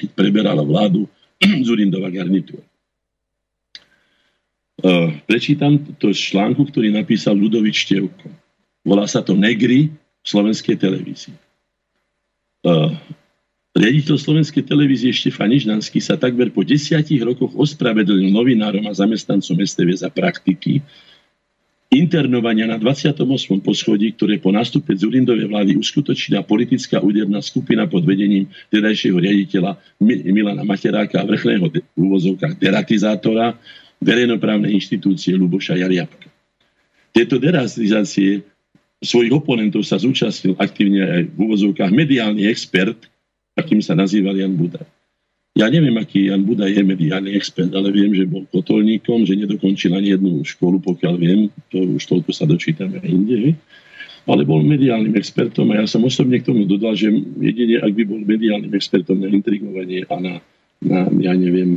keď preberala vládu Zurindová garnitúra. Uh, prečítam to článku, ktorý napísal Ludovič Števko. Volá sa to Negri v slovenskej televízii. Uh, Riaditeľ slovenskej televízie Štefan Nižnanský sa takmer po desiatich rokoch ospravedlnil novinárom a zamestnancom STV za praktiky internovania na 28. poschodí, ktoré po nástupe Zurindovej vlády uskutočila politická úderná skupina pod vedením tedajšieho riaditeľa Milana Materáka a vrchného de- úvozovkách deratizátora verejnoprávnej inštitúcie Luboša Jariabka. Tieto deratizácie svojich oponentov sa zúčastnil aktívne aj v úvozovkách mediálny expert akým sa nazýval Jan Buda. Ja neviem, aký Jan Buda je mediálny expert, ale viem, že bol kotolníkom, že nedokončil ani jednu školu, pokiaľ viem, to už toľko sa dočítame aj inde, ale bol mediálnym expertom a ja som osobne k tomu dodal, že jedine, ak by bol mediálnym expertom na intrigovanie a na, na ja neviem,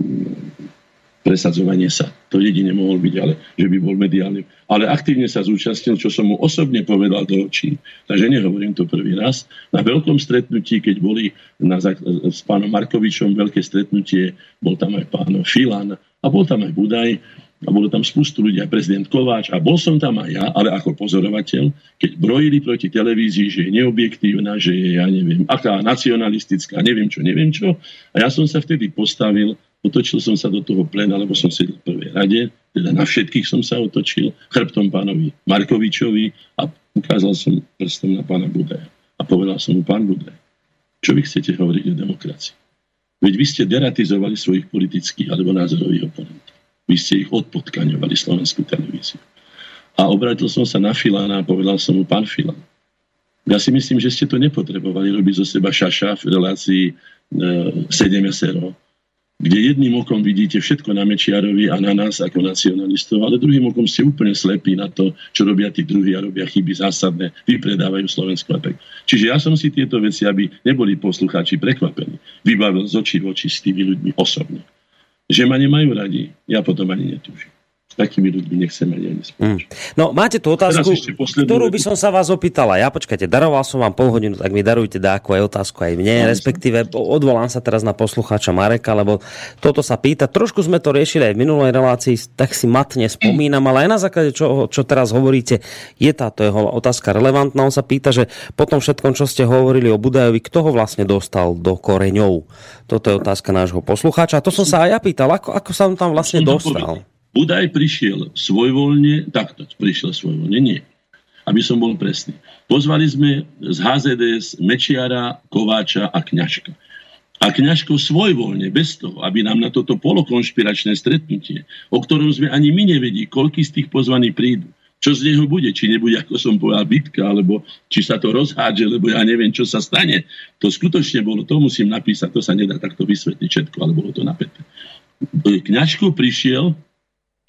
presadzovanie sa. To jedine mohol byť, ale že by bol mediálnym. Ale aktívne sa zúčastnil, čo som mu osobne povedal do očí. Takže nehovorím to prvý raz. Na veľkom stretnutí, keď boli na, s pánom Markovičom veľké stretnutie, bol tam aj pán Filan a bol tam aj Budaj a bolo tam spustu ľudí, aj prezident Kováč a bol som tam aj ja, ale ako pozorovateľ, keď brojili proti televízii, že je neobjektívna, že je, ja neviem, aká nacionalistická, neviem čo, neviem čo. A ja som sa vtedy postavil Otočil som sa do toho plena, lebo som sedel v prvej rade, teda na všetkých som sa otočil, chrbtom pánovi Markovičovi a ukázal som prstom na pána Budaja. A povedal som mu, pán Budaj, čo vy chcete hovoriť o demokracii? Veď vy ste deratizovali svojich politických alebo názorových oponentov. Vy ste ich odpotkaňovali slovenskú televíziu. A obrátil som sa na Filana a povedal som mu, pán Filan, ja si myslím, že ste to nepotrebovali robiť zo seba šaša v relácii e, 7 SRO kde jedným okom vidíte všetko na Mečiarovi a na nás ako nacionalistov, ale druhým okom ste úplne slepí na to, čo robia tí druhí a robia chyby zásadné, vypredávajú Slovensko a tak. Čiže ja som si tieto veci, aby neboli poslucháči prekvapení, vybavil z očí v oči s tými ľuďmi osobne. Že ma nemajú radi, ja potom ani netúžim takými ľuďmi nechceme ani, ani mm. No, máte tú otázku, ktorú by som sa vás opýtala. Ja počkajte, daroval som vám pol hodinu, tak mi darujte dáku aj otázku aj mne, no, respektíve odvolám sa teraz na poslucháča Mareka, lebo toto sa pýta. Trošku sme to riešili aj v minulej relácii, tak si matne spomínam, ale aj na základe čo, čo teraz hovoríte, je táto jeho otázka relevantná. On sa pýta, že po tom všetkom, čo ste hovorili o Budajovi, kto ho vlastne dostal do koreňov? Toto je otázka nášho poslucháča. A to som sa aj ja pýtal, ako, ako sa on tam vlastne dostal? Budaj prišiel svojvoľne, takto prišiel svojvoľne, nie. Aby som bol presný. Pozvali sme z HZDS Mečiara, Kováča a Kňažka. A Kňažko svojvoľne, bez toho, aby nám na toto polokonšpiračné stretnutie, o ktorom sme ani my nevedí, koľky z tých pozvaní prídu, čo z neho bude, či nebude, ako som povedal, bitka, alebo či sa to rozhádže, lebo ja neviem, čo sa stane. To skutočne bolo, to musím napísať, to sa nedá takto vysvetliť všetko, ale bolo to napäté. Kňažko prišiel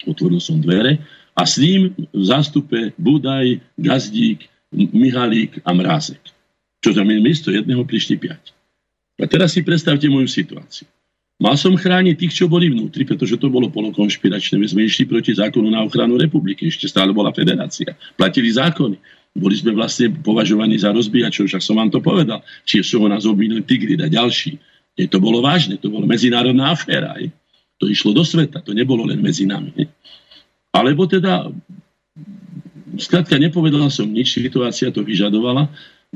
otvoril som dvere A s ním v zástupe Budaj, Gazdík, Mihalík a Mrázek. Čo znamená, miesto jedného prišli piať. A teraz si predstavte moju situáciu. Mal som chrániť tých, čo boli vnútri, pretože to bolo polokonšpiračné. My sme išli proti zákonu na ochranu republiky. Ešte stále bola federácia. Platili zákony. Boli sme vlastne považovaní za rozbíjačov, však som vám to povedal. Čiže sú nás obvinili Tigrid a ďalší. Je, to bolo vážne, to bola medzinárodná aféra. Je. To išlo do sveta, to nebolo len medzi nami. Je. Alebo teda, skrátka, nepovedala som nič, situácia to vyžadovala.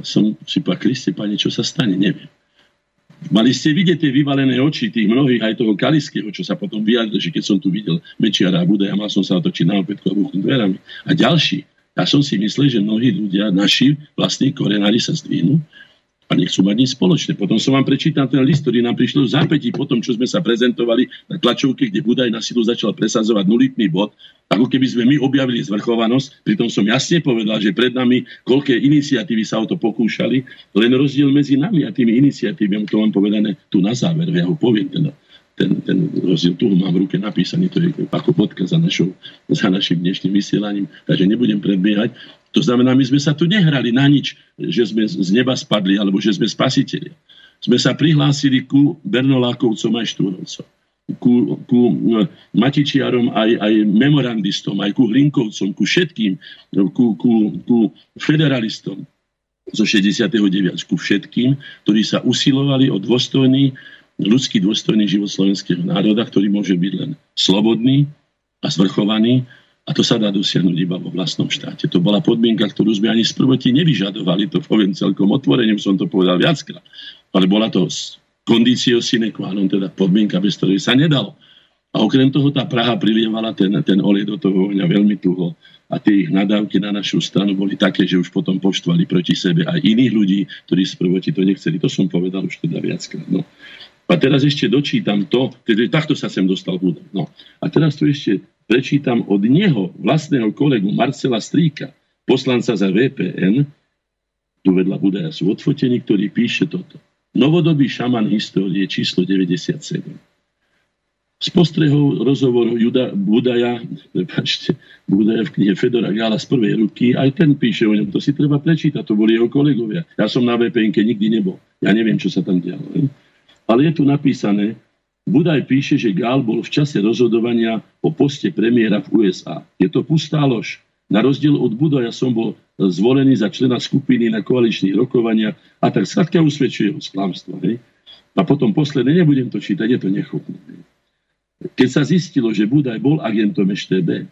Som si povedal, Kriste, pane, čo sa stane, neviem. Mali ste vidieť tie vyvalené oči tých mnohých, aj toho Kaliského, čo sa potom vyjadril, že keď som tu videl Mečiara a Buda, ja mal som sa otočiť na opätku a dverami. A ďalší. Ja som si myslel, že mnohí ľudia, naši vlastní korenári sa zdvihnú a nechcú mať nič spoločné. Potom som vám prečítal ten list, ktorý nám prišiel v zápätí po tom, čo sme sa prezentovali na tlačovke, kde Budaj na silu začal presadzovať nulitný bod, ako keby sme my objavili zvrchovanosť. Pritom som jasne povedal, že pred nami koľké iniciatívy sa o to pokúšali, len rozdiel medzi nami a tými iniciatívami, to mám povedané tu na záver, ja ho poviem teda ten, ten rozdiel tu mám v ruke napísaný, to je ako bodka za, našou, za našim dnešným vysielaním, takže nebudem predbiehať. To znamená, my sme sa tu nehrali na nič, že sme z neba spadli alebo že sme spasiteľi. Sme sa prihlásili ku Bernolákovcom aj Štúrovcom, ku, ku e, Matičiarom aj, aj memorandistom, aj ku Hlinkovcom, ku všetkým, ku, ku, ku federalistom zo 69. ku všetkým, ktorí sa usilovali o dôstojný, ľudský dôstojný život slovenského národa, ktorý môže byť len slobodný a zvrchovaný a to sa dá dosiahnuť iba vo vlastnom štáte. To bola podmienka, ktorú sme ani z prvoti nevyžadovali, to poviem celkom otvorene, som to povedal viackrát. Ale bola to kondício sine qua non, teda podmienka, bez ktorej sa nedalo. A okrem toho tá Praha prilievala ten, ten olej do toho ohňa veľmi tuho. A tie ich nadávky na našu stranu boli také, že už potom poštvali proti sebe aj iných ľudí, ktorí z prvoti to nechceli. To som povedal už teda viackrát. No. A teraz ešte dočítam to, teda takto sa sem dostal Buda. No. A teraz tu ešte prečítam od neho, vlastného kolegu Marcela Stríka, poslanca za VPN, tu vedľa Budaja sú odfotení, ktorý píše toto. Novodobý šaman histórie číslo 97. Z postrehov rozhovoru Juda, Budaja, prepáčte, Budaja v knihe Fedora Gála z prvej ruky, aj ten píše o ňom, to si treba prečítať, to boli jeho kolegovia. Ja som na vpn nikdy nebol. Ja neviem, čo sa tam dialo. Ale je tu napísané, Budaj píše, že Gál bol v čase rozhodovania o poste premiéra v USA. Je to pustá lož. Na rozdiel od Budaja som bol zvolený za člena skupiny na koaličných rokovaniach a tak skladka usvedčuje ho sklamstvo. Hej? A potom posledné, nebudem to čítať, je to nechutné. Keď sa zistilo, že Budaj bol agentom EŠTB,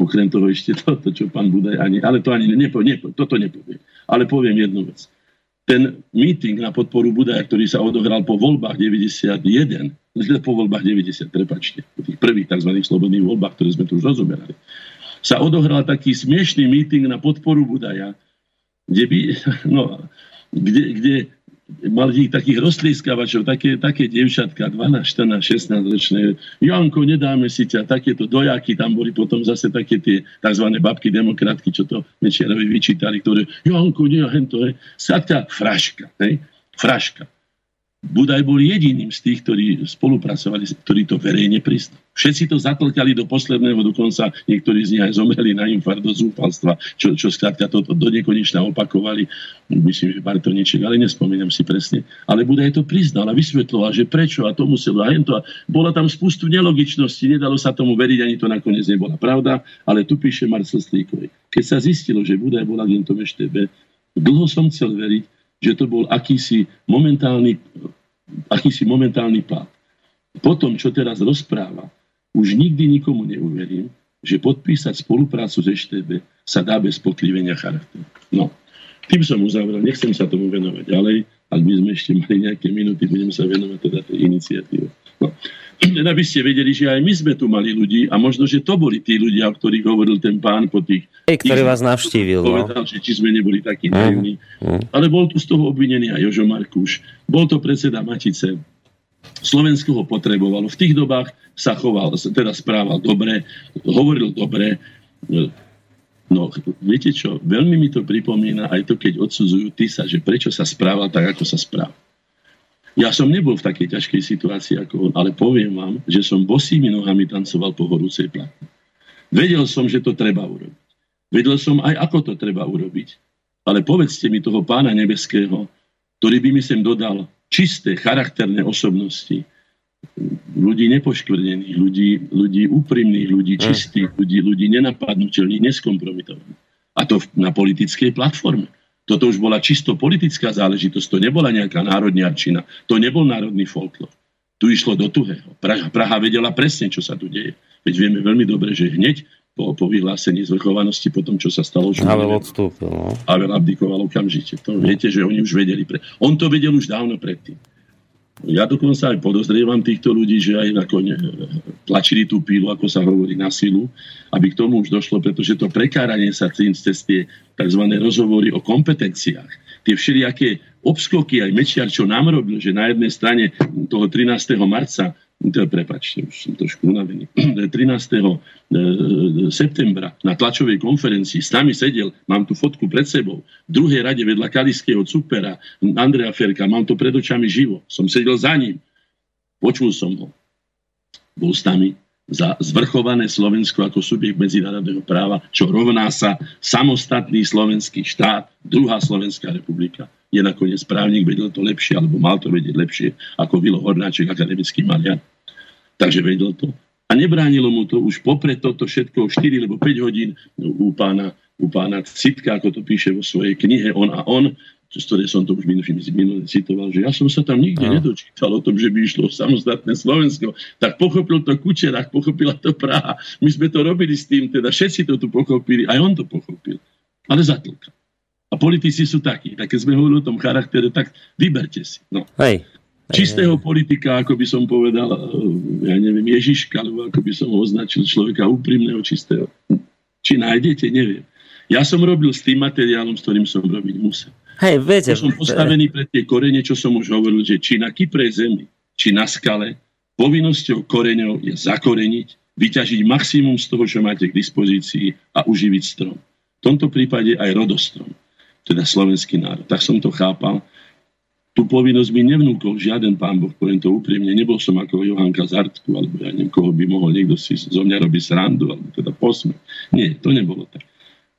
okrem toho ešte toto, čo pán Budaj ani, ale to ani nepo, nepo, toto nepovie. Ale poviem jednu vec ten meeting na podporu Budaja, ktorý sa odohral po voľbách 91, po voľbách 90, prepačte, po tých prvých tzv. slobodných voľbách, ktoré sme tu už rozoberali, sa odohral taký smiešný meeting na podporu Budaja, kde, by, no, kde, kde mali takých roztlískavačov, také, také dievčatka, 12, 14, 16 ročné. Janko, nedáme si ťa, takéto dojaky, tam boli potom zase také tie tzv. babky demokratky, čo to Mečiarovi vyčítali, ktoré, Janko, nie, hento, hej. Sadka, fraška, hej, fraška. Budaj bol jediným z tých, ktorí spolupracovali, ktorí to verejne priznali. Všetci to zatlkali do posledného, dokonca niektorí z nich aj zomreli na infarkt do zúfalstva, čo, čo skrátka to, to do nekonečna opakovali. Myslím, že Bartoniček, ale nespomínam si presne. Ale Budaj to priznal a vysvetloval, že prečo a to muselo a to. A bola tam spustu nelogičnosti, nedalo sa tomu veriť, ani to nakoniec nebola pravda, ale tu píše Marcel Stríkovej. Keď sa zistilo, že Budaj bol agentom EŠTB, dlho som chcel veriť, že to bol akýsi momentálny, akýsi momentálny pád. Po tom, čo teraz rozpráva, už nikdy nikomu neuverím, že podpísať spoluprácu s EŠTB sa dá bez pokrivenia charakteru. No, tým som uzavrel, nechcem sa tomu venovať ďalej, ak by sme ešte mali nejaké minúty, budem sa venovať teda tej iniciatíve. No. Len aby ste vedeli, že aj my sme tu mali ľudí a možno, že to boli tí ľudia, o ktorých hovoril ten pán po tých... Ej, ktorý vás navštívil. No. Povedal, no. že či sme neboli takí uh, naivní. Uh. Ale bol tu z toho obvinený aj Jožo Markuš. Bol to predseda Matice. Slovensko ho potrebovalo. V tých dobách sa choval, teda správal dobre, hovoril dobre. No, viete čo, veľmi mi to pripomína aj to, keď odsudzujú Tisa, že prečo sa správal tak, ako sa správal. Ja som nebol v takej ťažkej situácii ako on, ale poviem vám, že som bosými nohami tancoval po horúcej platni. Vedel som, že to treba urobiť. Vedel som aj, ako to treba urobiť. Ale povedzte mi toho pána nebeského, ktorý by mi sem dodal čisté, charakterné osobnosti, ľudí nepoškvrnených, ľudí, ľudí úprimných, ľudí čistých, ľudí, ľudí nenapadnutelných, neskompromitovaných. A to na politickej platforme. Toto už bola čisto politická záležitosť, to nebola nejaká národniarčina, to nebol národný folklor. Tu išlo do tuhého. Praha, Praha vedela presne, čo sa tu deje. Veď vieme veľmi dobre, že hneď po, po vyhlásení zvrchovanosti, po tom, čo sa stalo. Havel odstúpil. No? Havel abdikoval okamžite. To viete, že oni už vedeli. Pre... On to vedel už dávno predtým. Ja dokonca aj podozrievam týchto ľudí, že aj nakoniec tlačili tú pílu, ako sa hovorí, na silu, aby k tomu už došlo, pretože to prekáranie sa cez tie tzv. rozhovory o kompetenciách, tie všelijaké obskoky, aj Mečiar, čo nám robil, že na jednej strane toho 13. marca prepačte, už som trošku unavený, 13. E, septembra na tlačovej konferencii s nami sedel, mám tu fotku pred sebou, v druhej rade vedľa Kaliského Cupera, Andrea Ferka, mám to pred očami živo, som sedel za ním, počul som ho, bol s nami za zvrchované Slovensko ako subjekt medzinárodného práva, čo rovná sa samostatný slovenský štát, druhá Slovenská republika. Je nakoniec právnik, vedel to lepšie, alebo mal to vedieť lepšie, ako Vilo Hornáček, akademický maliar. Takže vedel to. A nebránilo mu to už popred toto všetko 4 alebo 5 hodín u pána, u pána Citka, ako to píše vo svojej knihe On a On, z ktorej som to už minulý citoval, že ja som sa tam nikde no. nedočítal o tom, že by išlo samostatné Slovensko. Tak pochopil to Kučerák, pochopila to Praha. My sme to robili s tým, teda všetci to tu pochopili, aj on to pochopil. Ale zatlka. A politici sú takí. Tak keď sme hovorili o tom charaktere, tak vyberte si. No. Hej čistého politika, ako by som povedal, eh, ja neviem, Ježiška, alebo ako by som ho označil človeka úprimného, čistého. Či nájdete, neviem. Ja som robil s tým materiálom, s ktorým som robiť musel. Hej, viete. Ja som postavený pre tie korene, čo som už hovoril, že či na Kypre zemi, či na skale, povinnosťou koreňov je zakoreniť, vyťažiť maximum z toho, čo máte k dispozícii a uživiť strom. V tomto prípade aj rodostrom, teda slovenský národ. Tak som to chápal tú povinnosť mi nevnúkol žiaden pán Boh, poviem to úprimne. Nebol som ako Johanka Zartku, alebo ja neviem, koho by mohol niekto si zo mňa robiť srandu, alebo teda posme. Nie, to nebolo tak.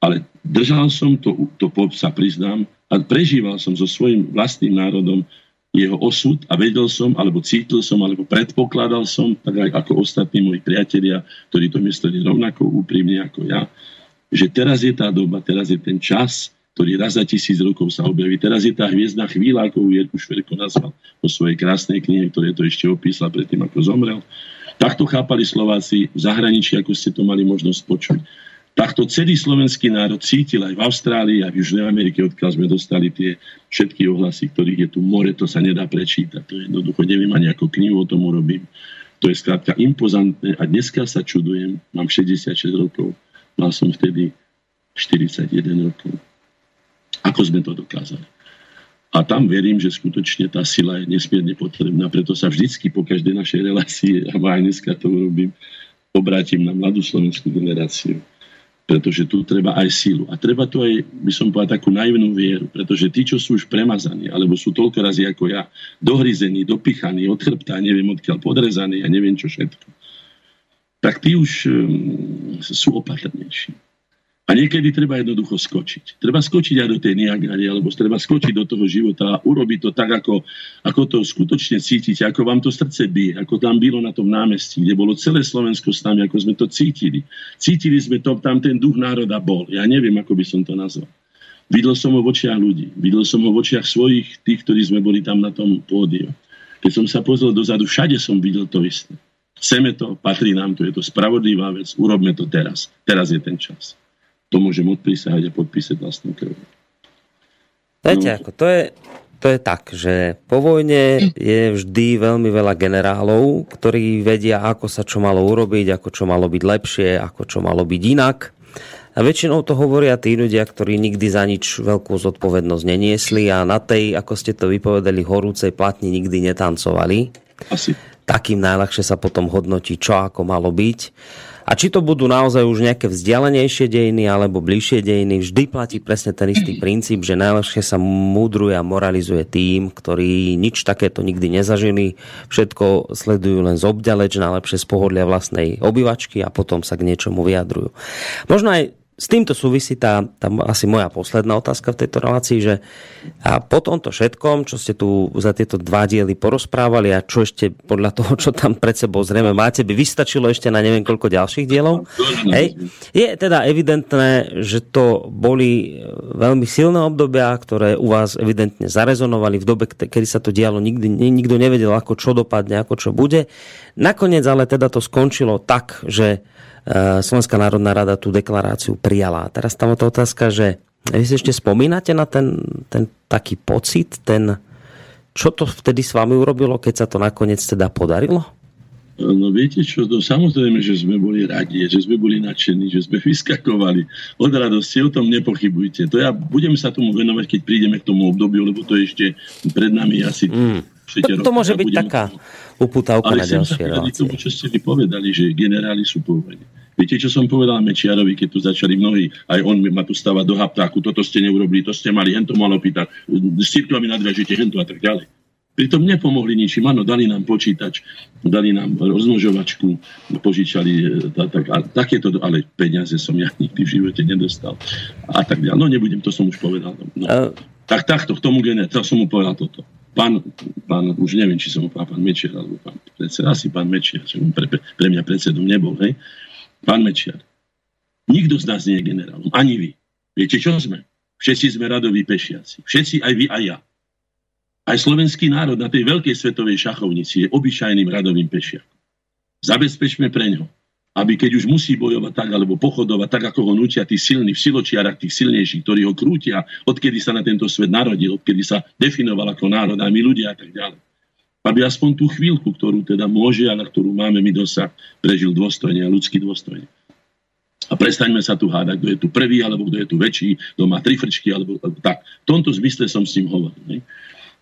Ale držal som to, to sa priznám, a prežíval som so svojím vlastným národom jeho osud a vedel som, alebo cítil som, alebo predpokladal som, tak ako ostatní moji priatelia, ktorí to mysleli rovnako úprimne ako ja, že teraz je tá doba, teraz je ten čas, ktorý raz za tisíc rokov sa objaví. Teraz je tá hviezdna chvíľa, ako ju Jerku Šverko nazval po svojej krásnej knihe, ktoré to ešte opísal predtým, ako zomrel. Takto chápali Slováci v zahraničí, ako ste to mali možnosť počuť. Takto celý slovenský národ cítil aj v Austrálii a v Južnej Amerike, odkiaľ sme dostali tie všetky ohlasy, ktorých je tu more, to sa nedá prečítať. To je jednoducho, neviem ani ako knihu o tom urobím. To je skrátka impozantné a dneska sa čudujem, mám 66 rokov, mal som vtedy 41 rokov ako sme to dokázali. A tam verím, že skutočne tá sila je nesmierne potrebná, preto sa vždycky po každej našej relácii, a aj dneska to urobím, obrátim na mladú slovenskú generáciu. Pretože tu treba aj sílu. A treba tu aj, by som povedal, takú naivnú vieru. Pretože tí, čo sú už premazaní, alebo sú toľko razy ako ja, dohryzení, dopichaní, od chrbta, neviem odkiaľ, podrezaní a neviem čo všetko, tak tí už um, sú opatrnejší. A niekedy treba jednoducho skočiť. Treba skočiť aj do tej Niagary, alebo treba skočiť do toho života a urobiť to tak, ako, ako to skutočne cítite, ako vám to srdce bije, ako tam bylo na tom námestí, kde bolo celé Slovensko s nami, ako sme to cítili. Cítili sme to, tam ten duch národa bol. Ja neviem, ako by som to nazval. Videl som ho v očiach ľudí. Videl som ho v očiach svojich, tých, ktorí sme boli tam na tom pódiu. Keď som sa pozrel dozadu, všade som videl to isté. Chceme to, patrí nám to, je to spravodlivá vec, urobme to teraz. Teraz je ten čas to môžem odpísať a podpísať vlastnú krv. Viete, no. ako to je, to je tak, že po vojne je vždy veľmi veľa generálov, ktorí vedia, ako sa čo malo urobiť, ako čo malo byť lepšie, ako čo malo byť inak. A väčšinou to hovoria tí ľudia, ktorí nikdy za nič veľkú zodpovednosť neniesli a na tej, ako ste to vypovedali, horúcej platni nikdy netancovali. Asi. Takým najľahšie sa potom hodnotí, čo ako malo byť. A či to budú naozaj už nejaké vzdialenejšie dejiny alebo bližšie dejiny, vždy platí presne ten istý princíp, že najlepšie sa múdruje a moralizuje tým, ktorí nič takéto nikdy nezažili, všetko sledujú len z obďaleč, najlepšie z pohodlia vlastnej obyvačky a potom sa k niečomu vyjadrujú. Možno aj s týmto súvisí tá, tá asi moja posledná otázka v tejto relácii, že a po tomto všetkom, čo ste tu za tieto dva diely porozprávali a čo ešte podľa toho, čo tam pred sebou zrejme máte, by vystačilo ešte na neviem koľko ďalších dielov. Hej, je teda evidentné, že to boli veľmi silné obdobia, ktoré u vás evidentne zarezonovali v dobe, kedy sa to dialo, nikdy, nikto nevedel, ako čo dopadne, ako čo bude. Nakoniec ale teda to skončilo tak, že Slovenská národná rada tú deklaráciu prijala. Teraz tam je otázka, že vy si ešte spomínate na ten, ten taký pocit, ten, čo to vtedy s vami urobilo, keď sa to nakoniec teda podarilo? No viete čo, to samozrejme, že sme boli radi, že sme boli nadšení, že sme vyskakovali od radosti, o tom nepochybujte. To ja budem sa tomu venovať, keď prídeme k tomu obdobiu, lebo to ešte pred nami asi mm. To, to môže byť taká uputávka na ďalšie relácie. tomu, čo ste mi povedali, že generáli sú po Viete, čo som povedal Mečiarovi, keď tu začali mnohí, aj on ma tu stávať do haptáku, toto ste neurobili, to ste mali, hen to malo pýtať, s cirkvami nadviažete, hen to a tak ďalej. Pritom nepomohli ničím, áno, dali nám počítač, dali nám rozmnožovačku, požičali, tá, tak, a takéto, ale peniaze som ja nikdy v živote nedostal. A tak ďalej. No nebudem, to som už povedal. No. Uh... Tak takto, k tomu generálu, som mu povedal toto pán, pán, už neviem, či som ho pán, pán Mečiar, alebo pán predseda, asi pán Mečiar, že pre, pre mňa predsedom nebol, hej. Pán Mečiar, nikto z nás nie je generálom, ani vy. Viete, čo sme? Všetci sme radoví pešiaci. Všetci, aj vy, aj ja. Aj slovenský národ na tej veľkej svetovej šachovnici je obyčajným radovým pešiakom. Zabezpečme pre ňo aby keď už musí bojovať tak, alebo pochodovať tak, ako ho nutia tí silní v siločiarach, tých silnejších, ktorí ho krútia, odkedy sa na tento svet narodil, odkedy sa definoval ako národ a my ľudia a tak ďalej. Aby aspoň tú chvíľku, ktorú teda môže a na ktorú máme my dosah, prežil dôstojne a ľudský dôstojne. A prestaňme sa tu hádať, kto je tu prvý, alebo kto je tu väčší, kto má tri frčky, alebo, alebo tak. V tomto zmysle som s tým hovoril. Ne?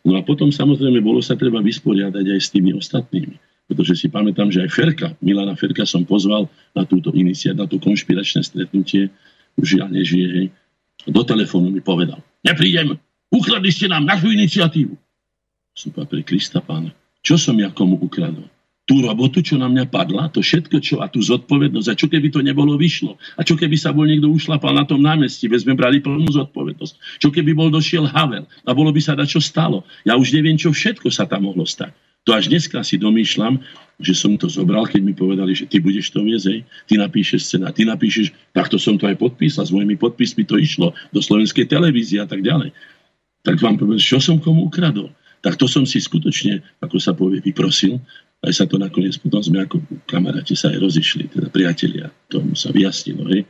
No a potom samozrejme bolo sa treba vysporiadať aj s tými ostatnými pretože si pamätám, že aj Ferka, Milana Ferka som pozval na túto iniciat, na to konšpiračné stretnutie, už ja nežije, hej. Do telefónu mi povedal, neprídem, ukradli ste nám našu iniciatívu. Som povedal, pre Krista pána, čo som ja komu ukradol? Tú robotu, čo na mňa padla, to všetko, čo a tú zodpovednosť, a čo keby to nebolo vyšlo? A čo keby sa bol niekto ušlapal na tom námestí, veď sme brali plnú zodpovednosť? Čo keby bol došiel Havel a bolo by sa dať, čo stalo? Ja už neviem, čo všetko sa tam mohlo stať. To až dneska si domýšľam, že som to zobral, keď mi povedali, že ty budeš to viesť, ty napíšeš scéna, ty napíšeš, takto som to aj podpísal, s mojimi podpismi to išlo do slovenskej televízie a tak ďalej. Tak vám poviem, čo som komu ukradol. Tak to som si skutočne, ako sa povie, vyprosil. Aj sa to nakoniec, potom sme ako kamaráti sa aj rozišli, teda priatelia, tomu sa vyjasnilo. Hej.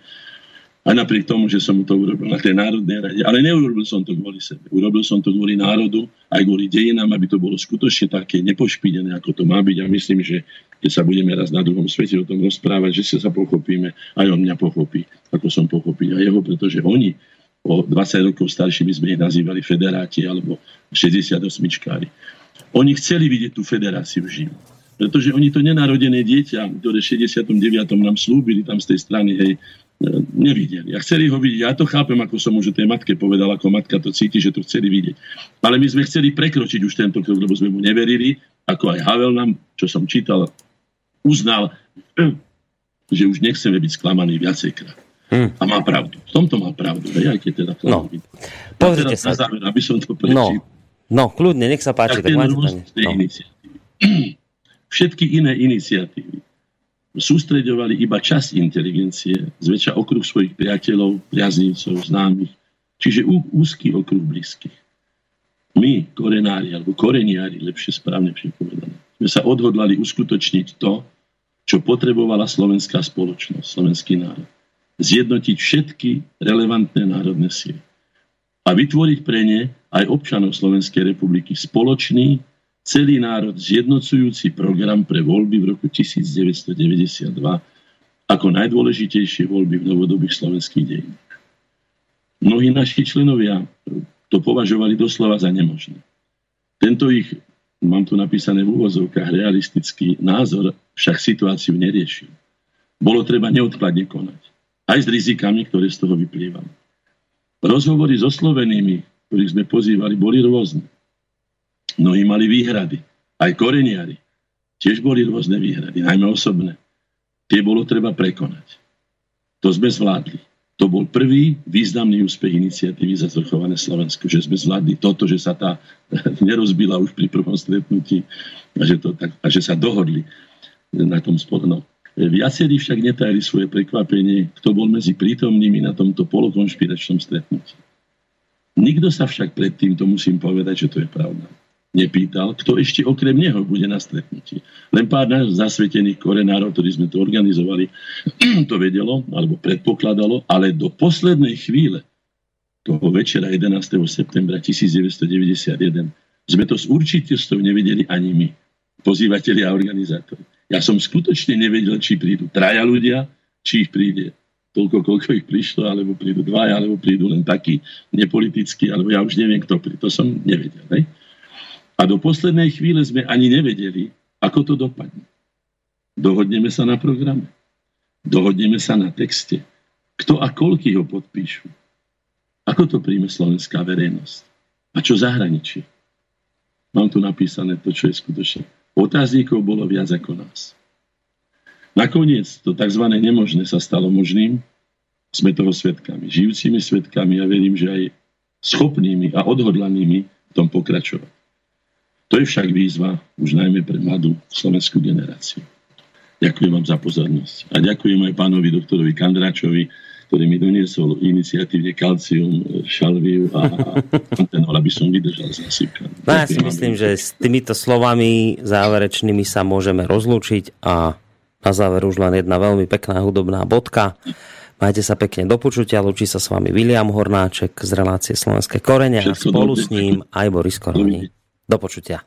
Aj napriek tomu, že som to urobil na tej národnej rade. Ale neurobil som to kvôli sebe. Urobil som to kvôli národu, aj kvôli dejinám, aby to bolo skutočne také nepošpidené, ako to má byť. A myslím, že keď sa budeme raz na druhom svete o tom rozprávať, že sa pochopíme, aj on mňa pochopí, ako som pochopil aj jeho, pretože oni o 20 rokov staršími sme ich nazývali federáti alebo 68-čkári. Oni chceli vidieť tú federáciu živú. Pretože oni to nenarodené dieťa, ktoré v 69. nám slúbili tam z tej strany, hej, nevideli. A chceli ho vidieť. Ja to chápem, ako som už tej matke povedal, ako matka to cíti, že to chceli vidieť. Ale my sme chceli prekročiť už tento krok, lebo sme mu neverili, ako aj Havel nám, čo som čítal, uznal, že už nechceme byť sklamaní viacejkrát. Hmm. A má pravdu. V tomto má pravdu. Hej, aj keď teda no. Pozrite sa. Na záver, aby som to prečítal. No, no, kľudne, nech sa páči. Tak, tak máte, no. Všetky iné iniciatívy sústreďovali iba čas inteligencie, zväčša okruh svojich priateľov, priaznívcov, známych, čiže úzky okruh blízkych. My, korenári, alebo koreniári, lepšie správne povedané, sme sa odhodlali uskutočniť to, čo potrebovala slovenská spoločnosť, slovenský národ. Zjednotiť všetky relevantné národné síly a vytvoriť pre ne aj občanov Slovenskej republiky spoločný celý národ zjednocujúci program pre voľby v roku 1992 ako najdôležitejšie voľby v novodobých slovenských dejinách. Mnohí naši členovia to považovali doslova za nemožné. Tento ich, mám tu napísané v úvozovkách, realistický názor však situáciu neriešil. bolo treba neodkladne konať. Aj s rizikami, ktoré z toho vyplývali. Rozhovory so Slovenými, ktorých sme pozývali, boli rôzne. Mnohí mali výhrady. Aj koreniari. Tiež boli rôzne výhrady, najmä osobné. Tie bolo treba prekonať. To sme zvládli. To bol prvý významný úspech iniciatívy za zvrchované Slovensko, že sme zvládli toto, že sa tá nerozbila už pri prvom stretnutí a že, to tak, a že sa dohodli na tom spodnom. Viacerí však netajili svoje prekvapenie, kto bol medzi prítomnými na tomto polokonšpiračnom stretnutí. Nikto sa však predtým, to musím povedať, že to je pravda, nepýtal, kto ešte okrem neho bude na stretnutí. Len pár zasvetených korenárov, ktorí sme to organizovali, to vedelo, alebo predpokladalo, ale do poslednej chvíle toho večera 11. septembra 1991 sme to s určitosťou nevedeli ani my, pozývateľi a organizátori. Ja som skutočne nevedel, či prídu traja ľudia, či ich príde toľko, koľko ich prišlo, alebo prídu dvaja, alebo prídu len takí nepolitickí, alebo ja už neviem, kto príde. To som nevedel. Ne? A do poslednej chvíle sme ani nevedeli, ako to dopadne. Dohodneme sa na programe. Dohodneme sa na texte. Kto a koľky ho podpíšu. Ako to príjme slovenská verejnosť? A čo zahraničí? Mám tu napísané to, čo je skutočne. Otáznikov bolo viac ako nás. Nakoniec to tzv. nemožné sa stalo možným. Sme toho svetkami, žijúcimi svetkami a verím, že aj schopnými a odhodlanými v tom pokračovať. To je však výzva už najmä pre mladú slovenskú generáciu. Ďakujem vám za pozornosť. A ďakujem aj pánovi doktorovi Kandráčovi, ktorý mi doniesol iniciatívne kalcium, šalviu a antenol, aby som vydržal s nasýpkaním. No ja si myslím, že s týmito slovami záverečnými sa môžeme rozlúčiť a na záver už len jedna veľmi pekná hudobná bodka. Majte sa pekne do počutia, lúči sa s vami William Hornáček z relácie Slovenské korene a spolu s ním aj Boris Koroni. Do počutia.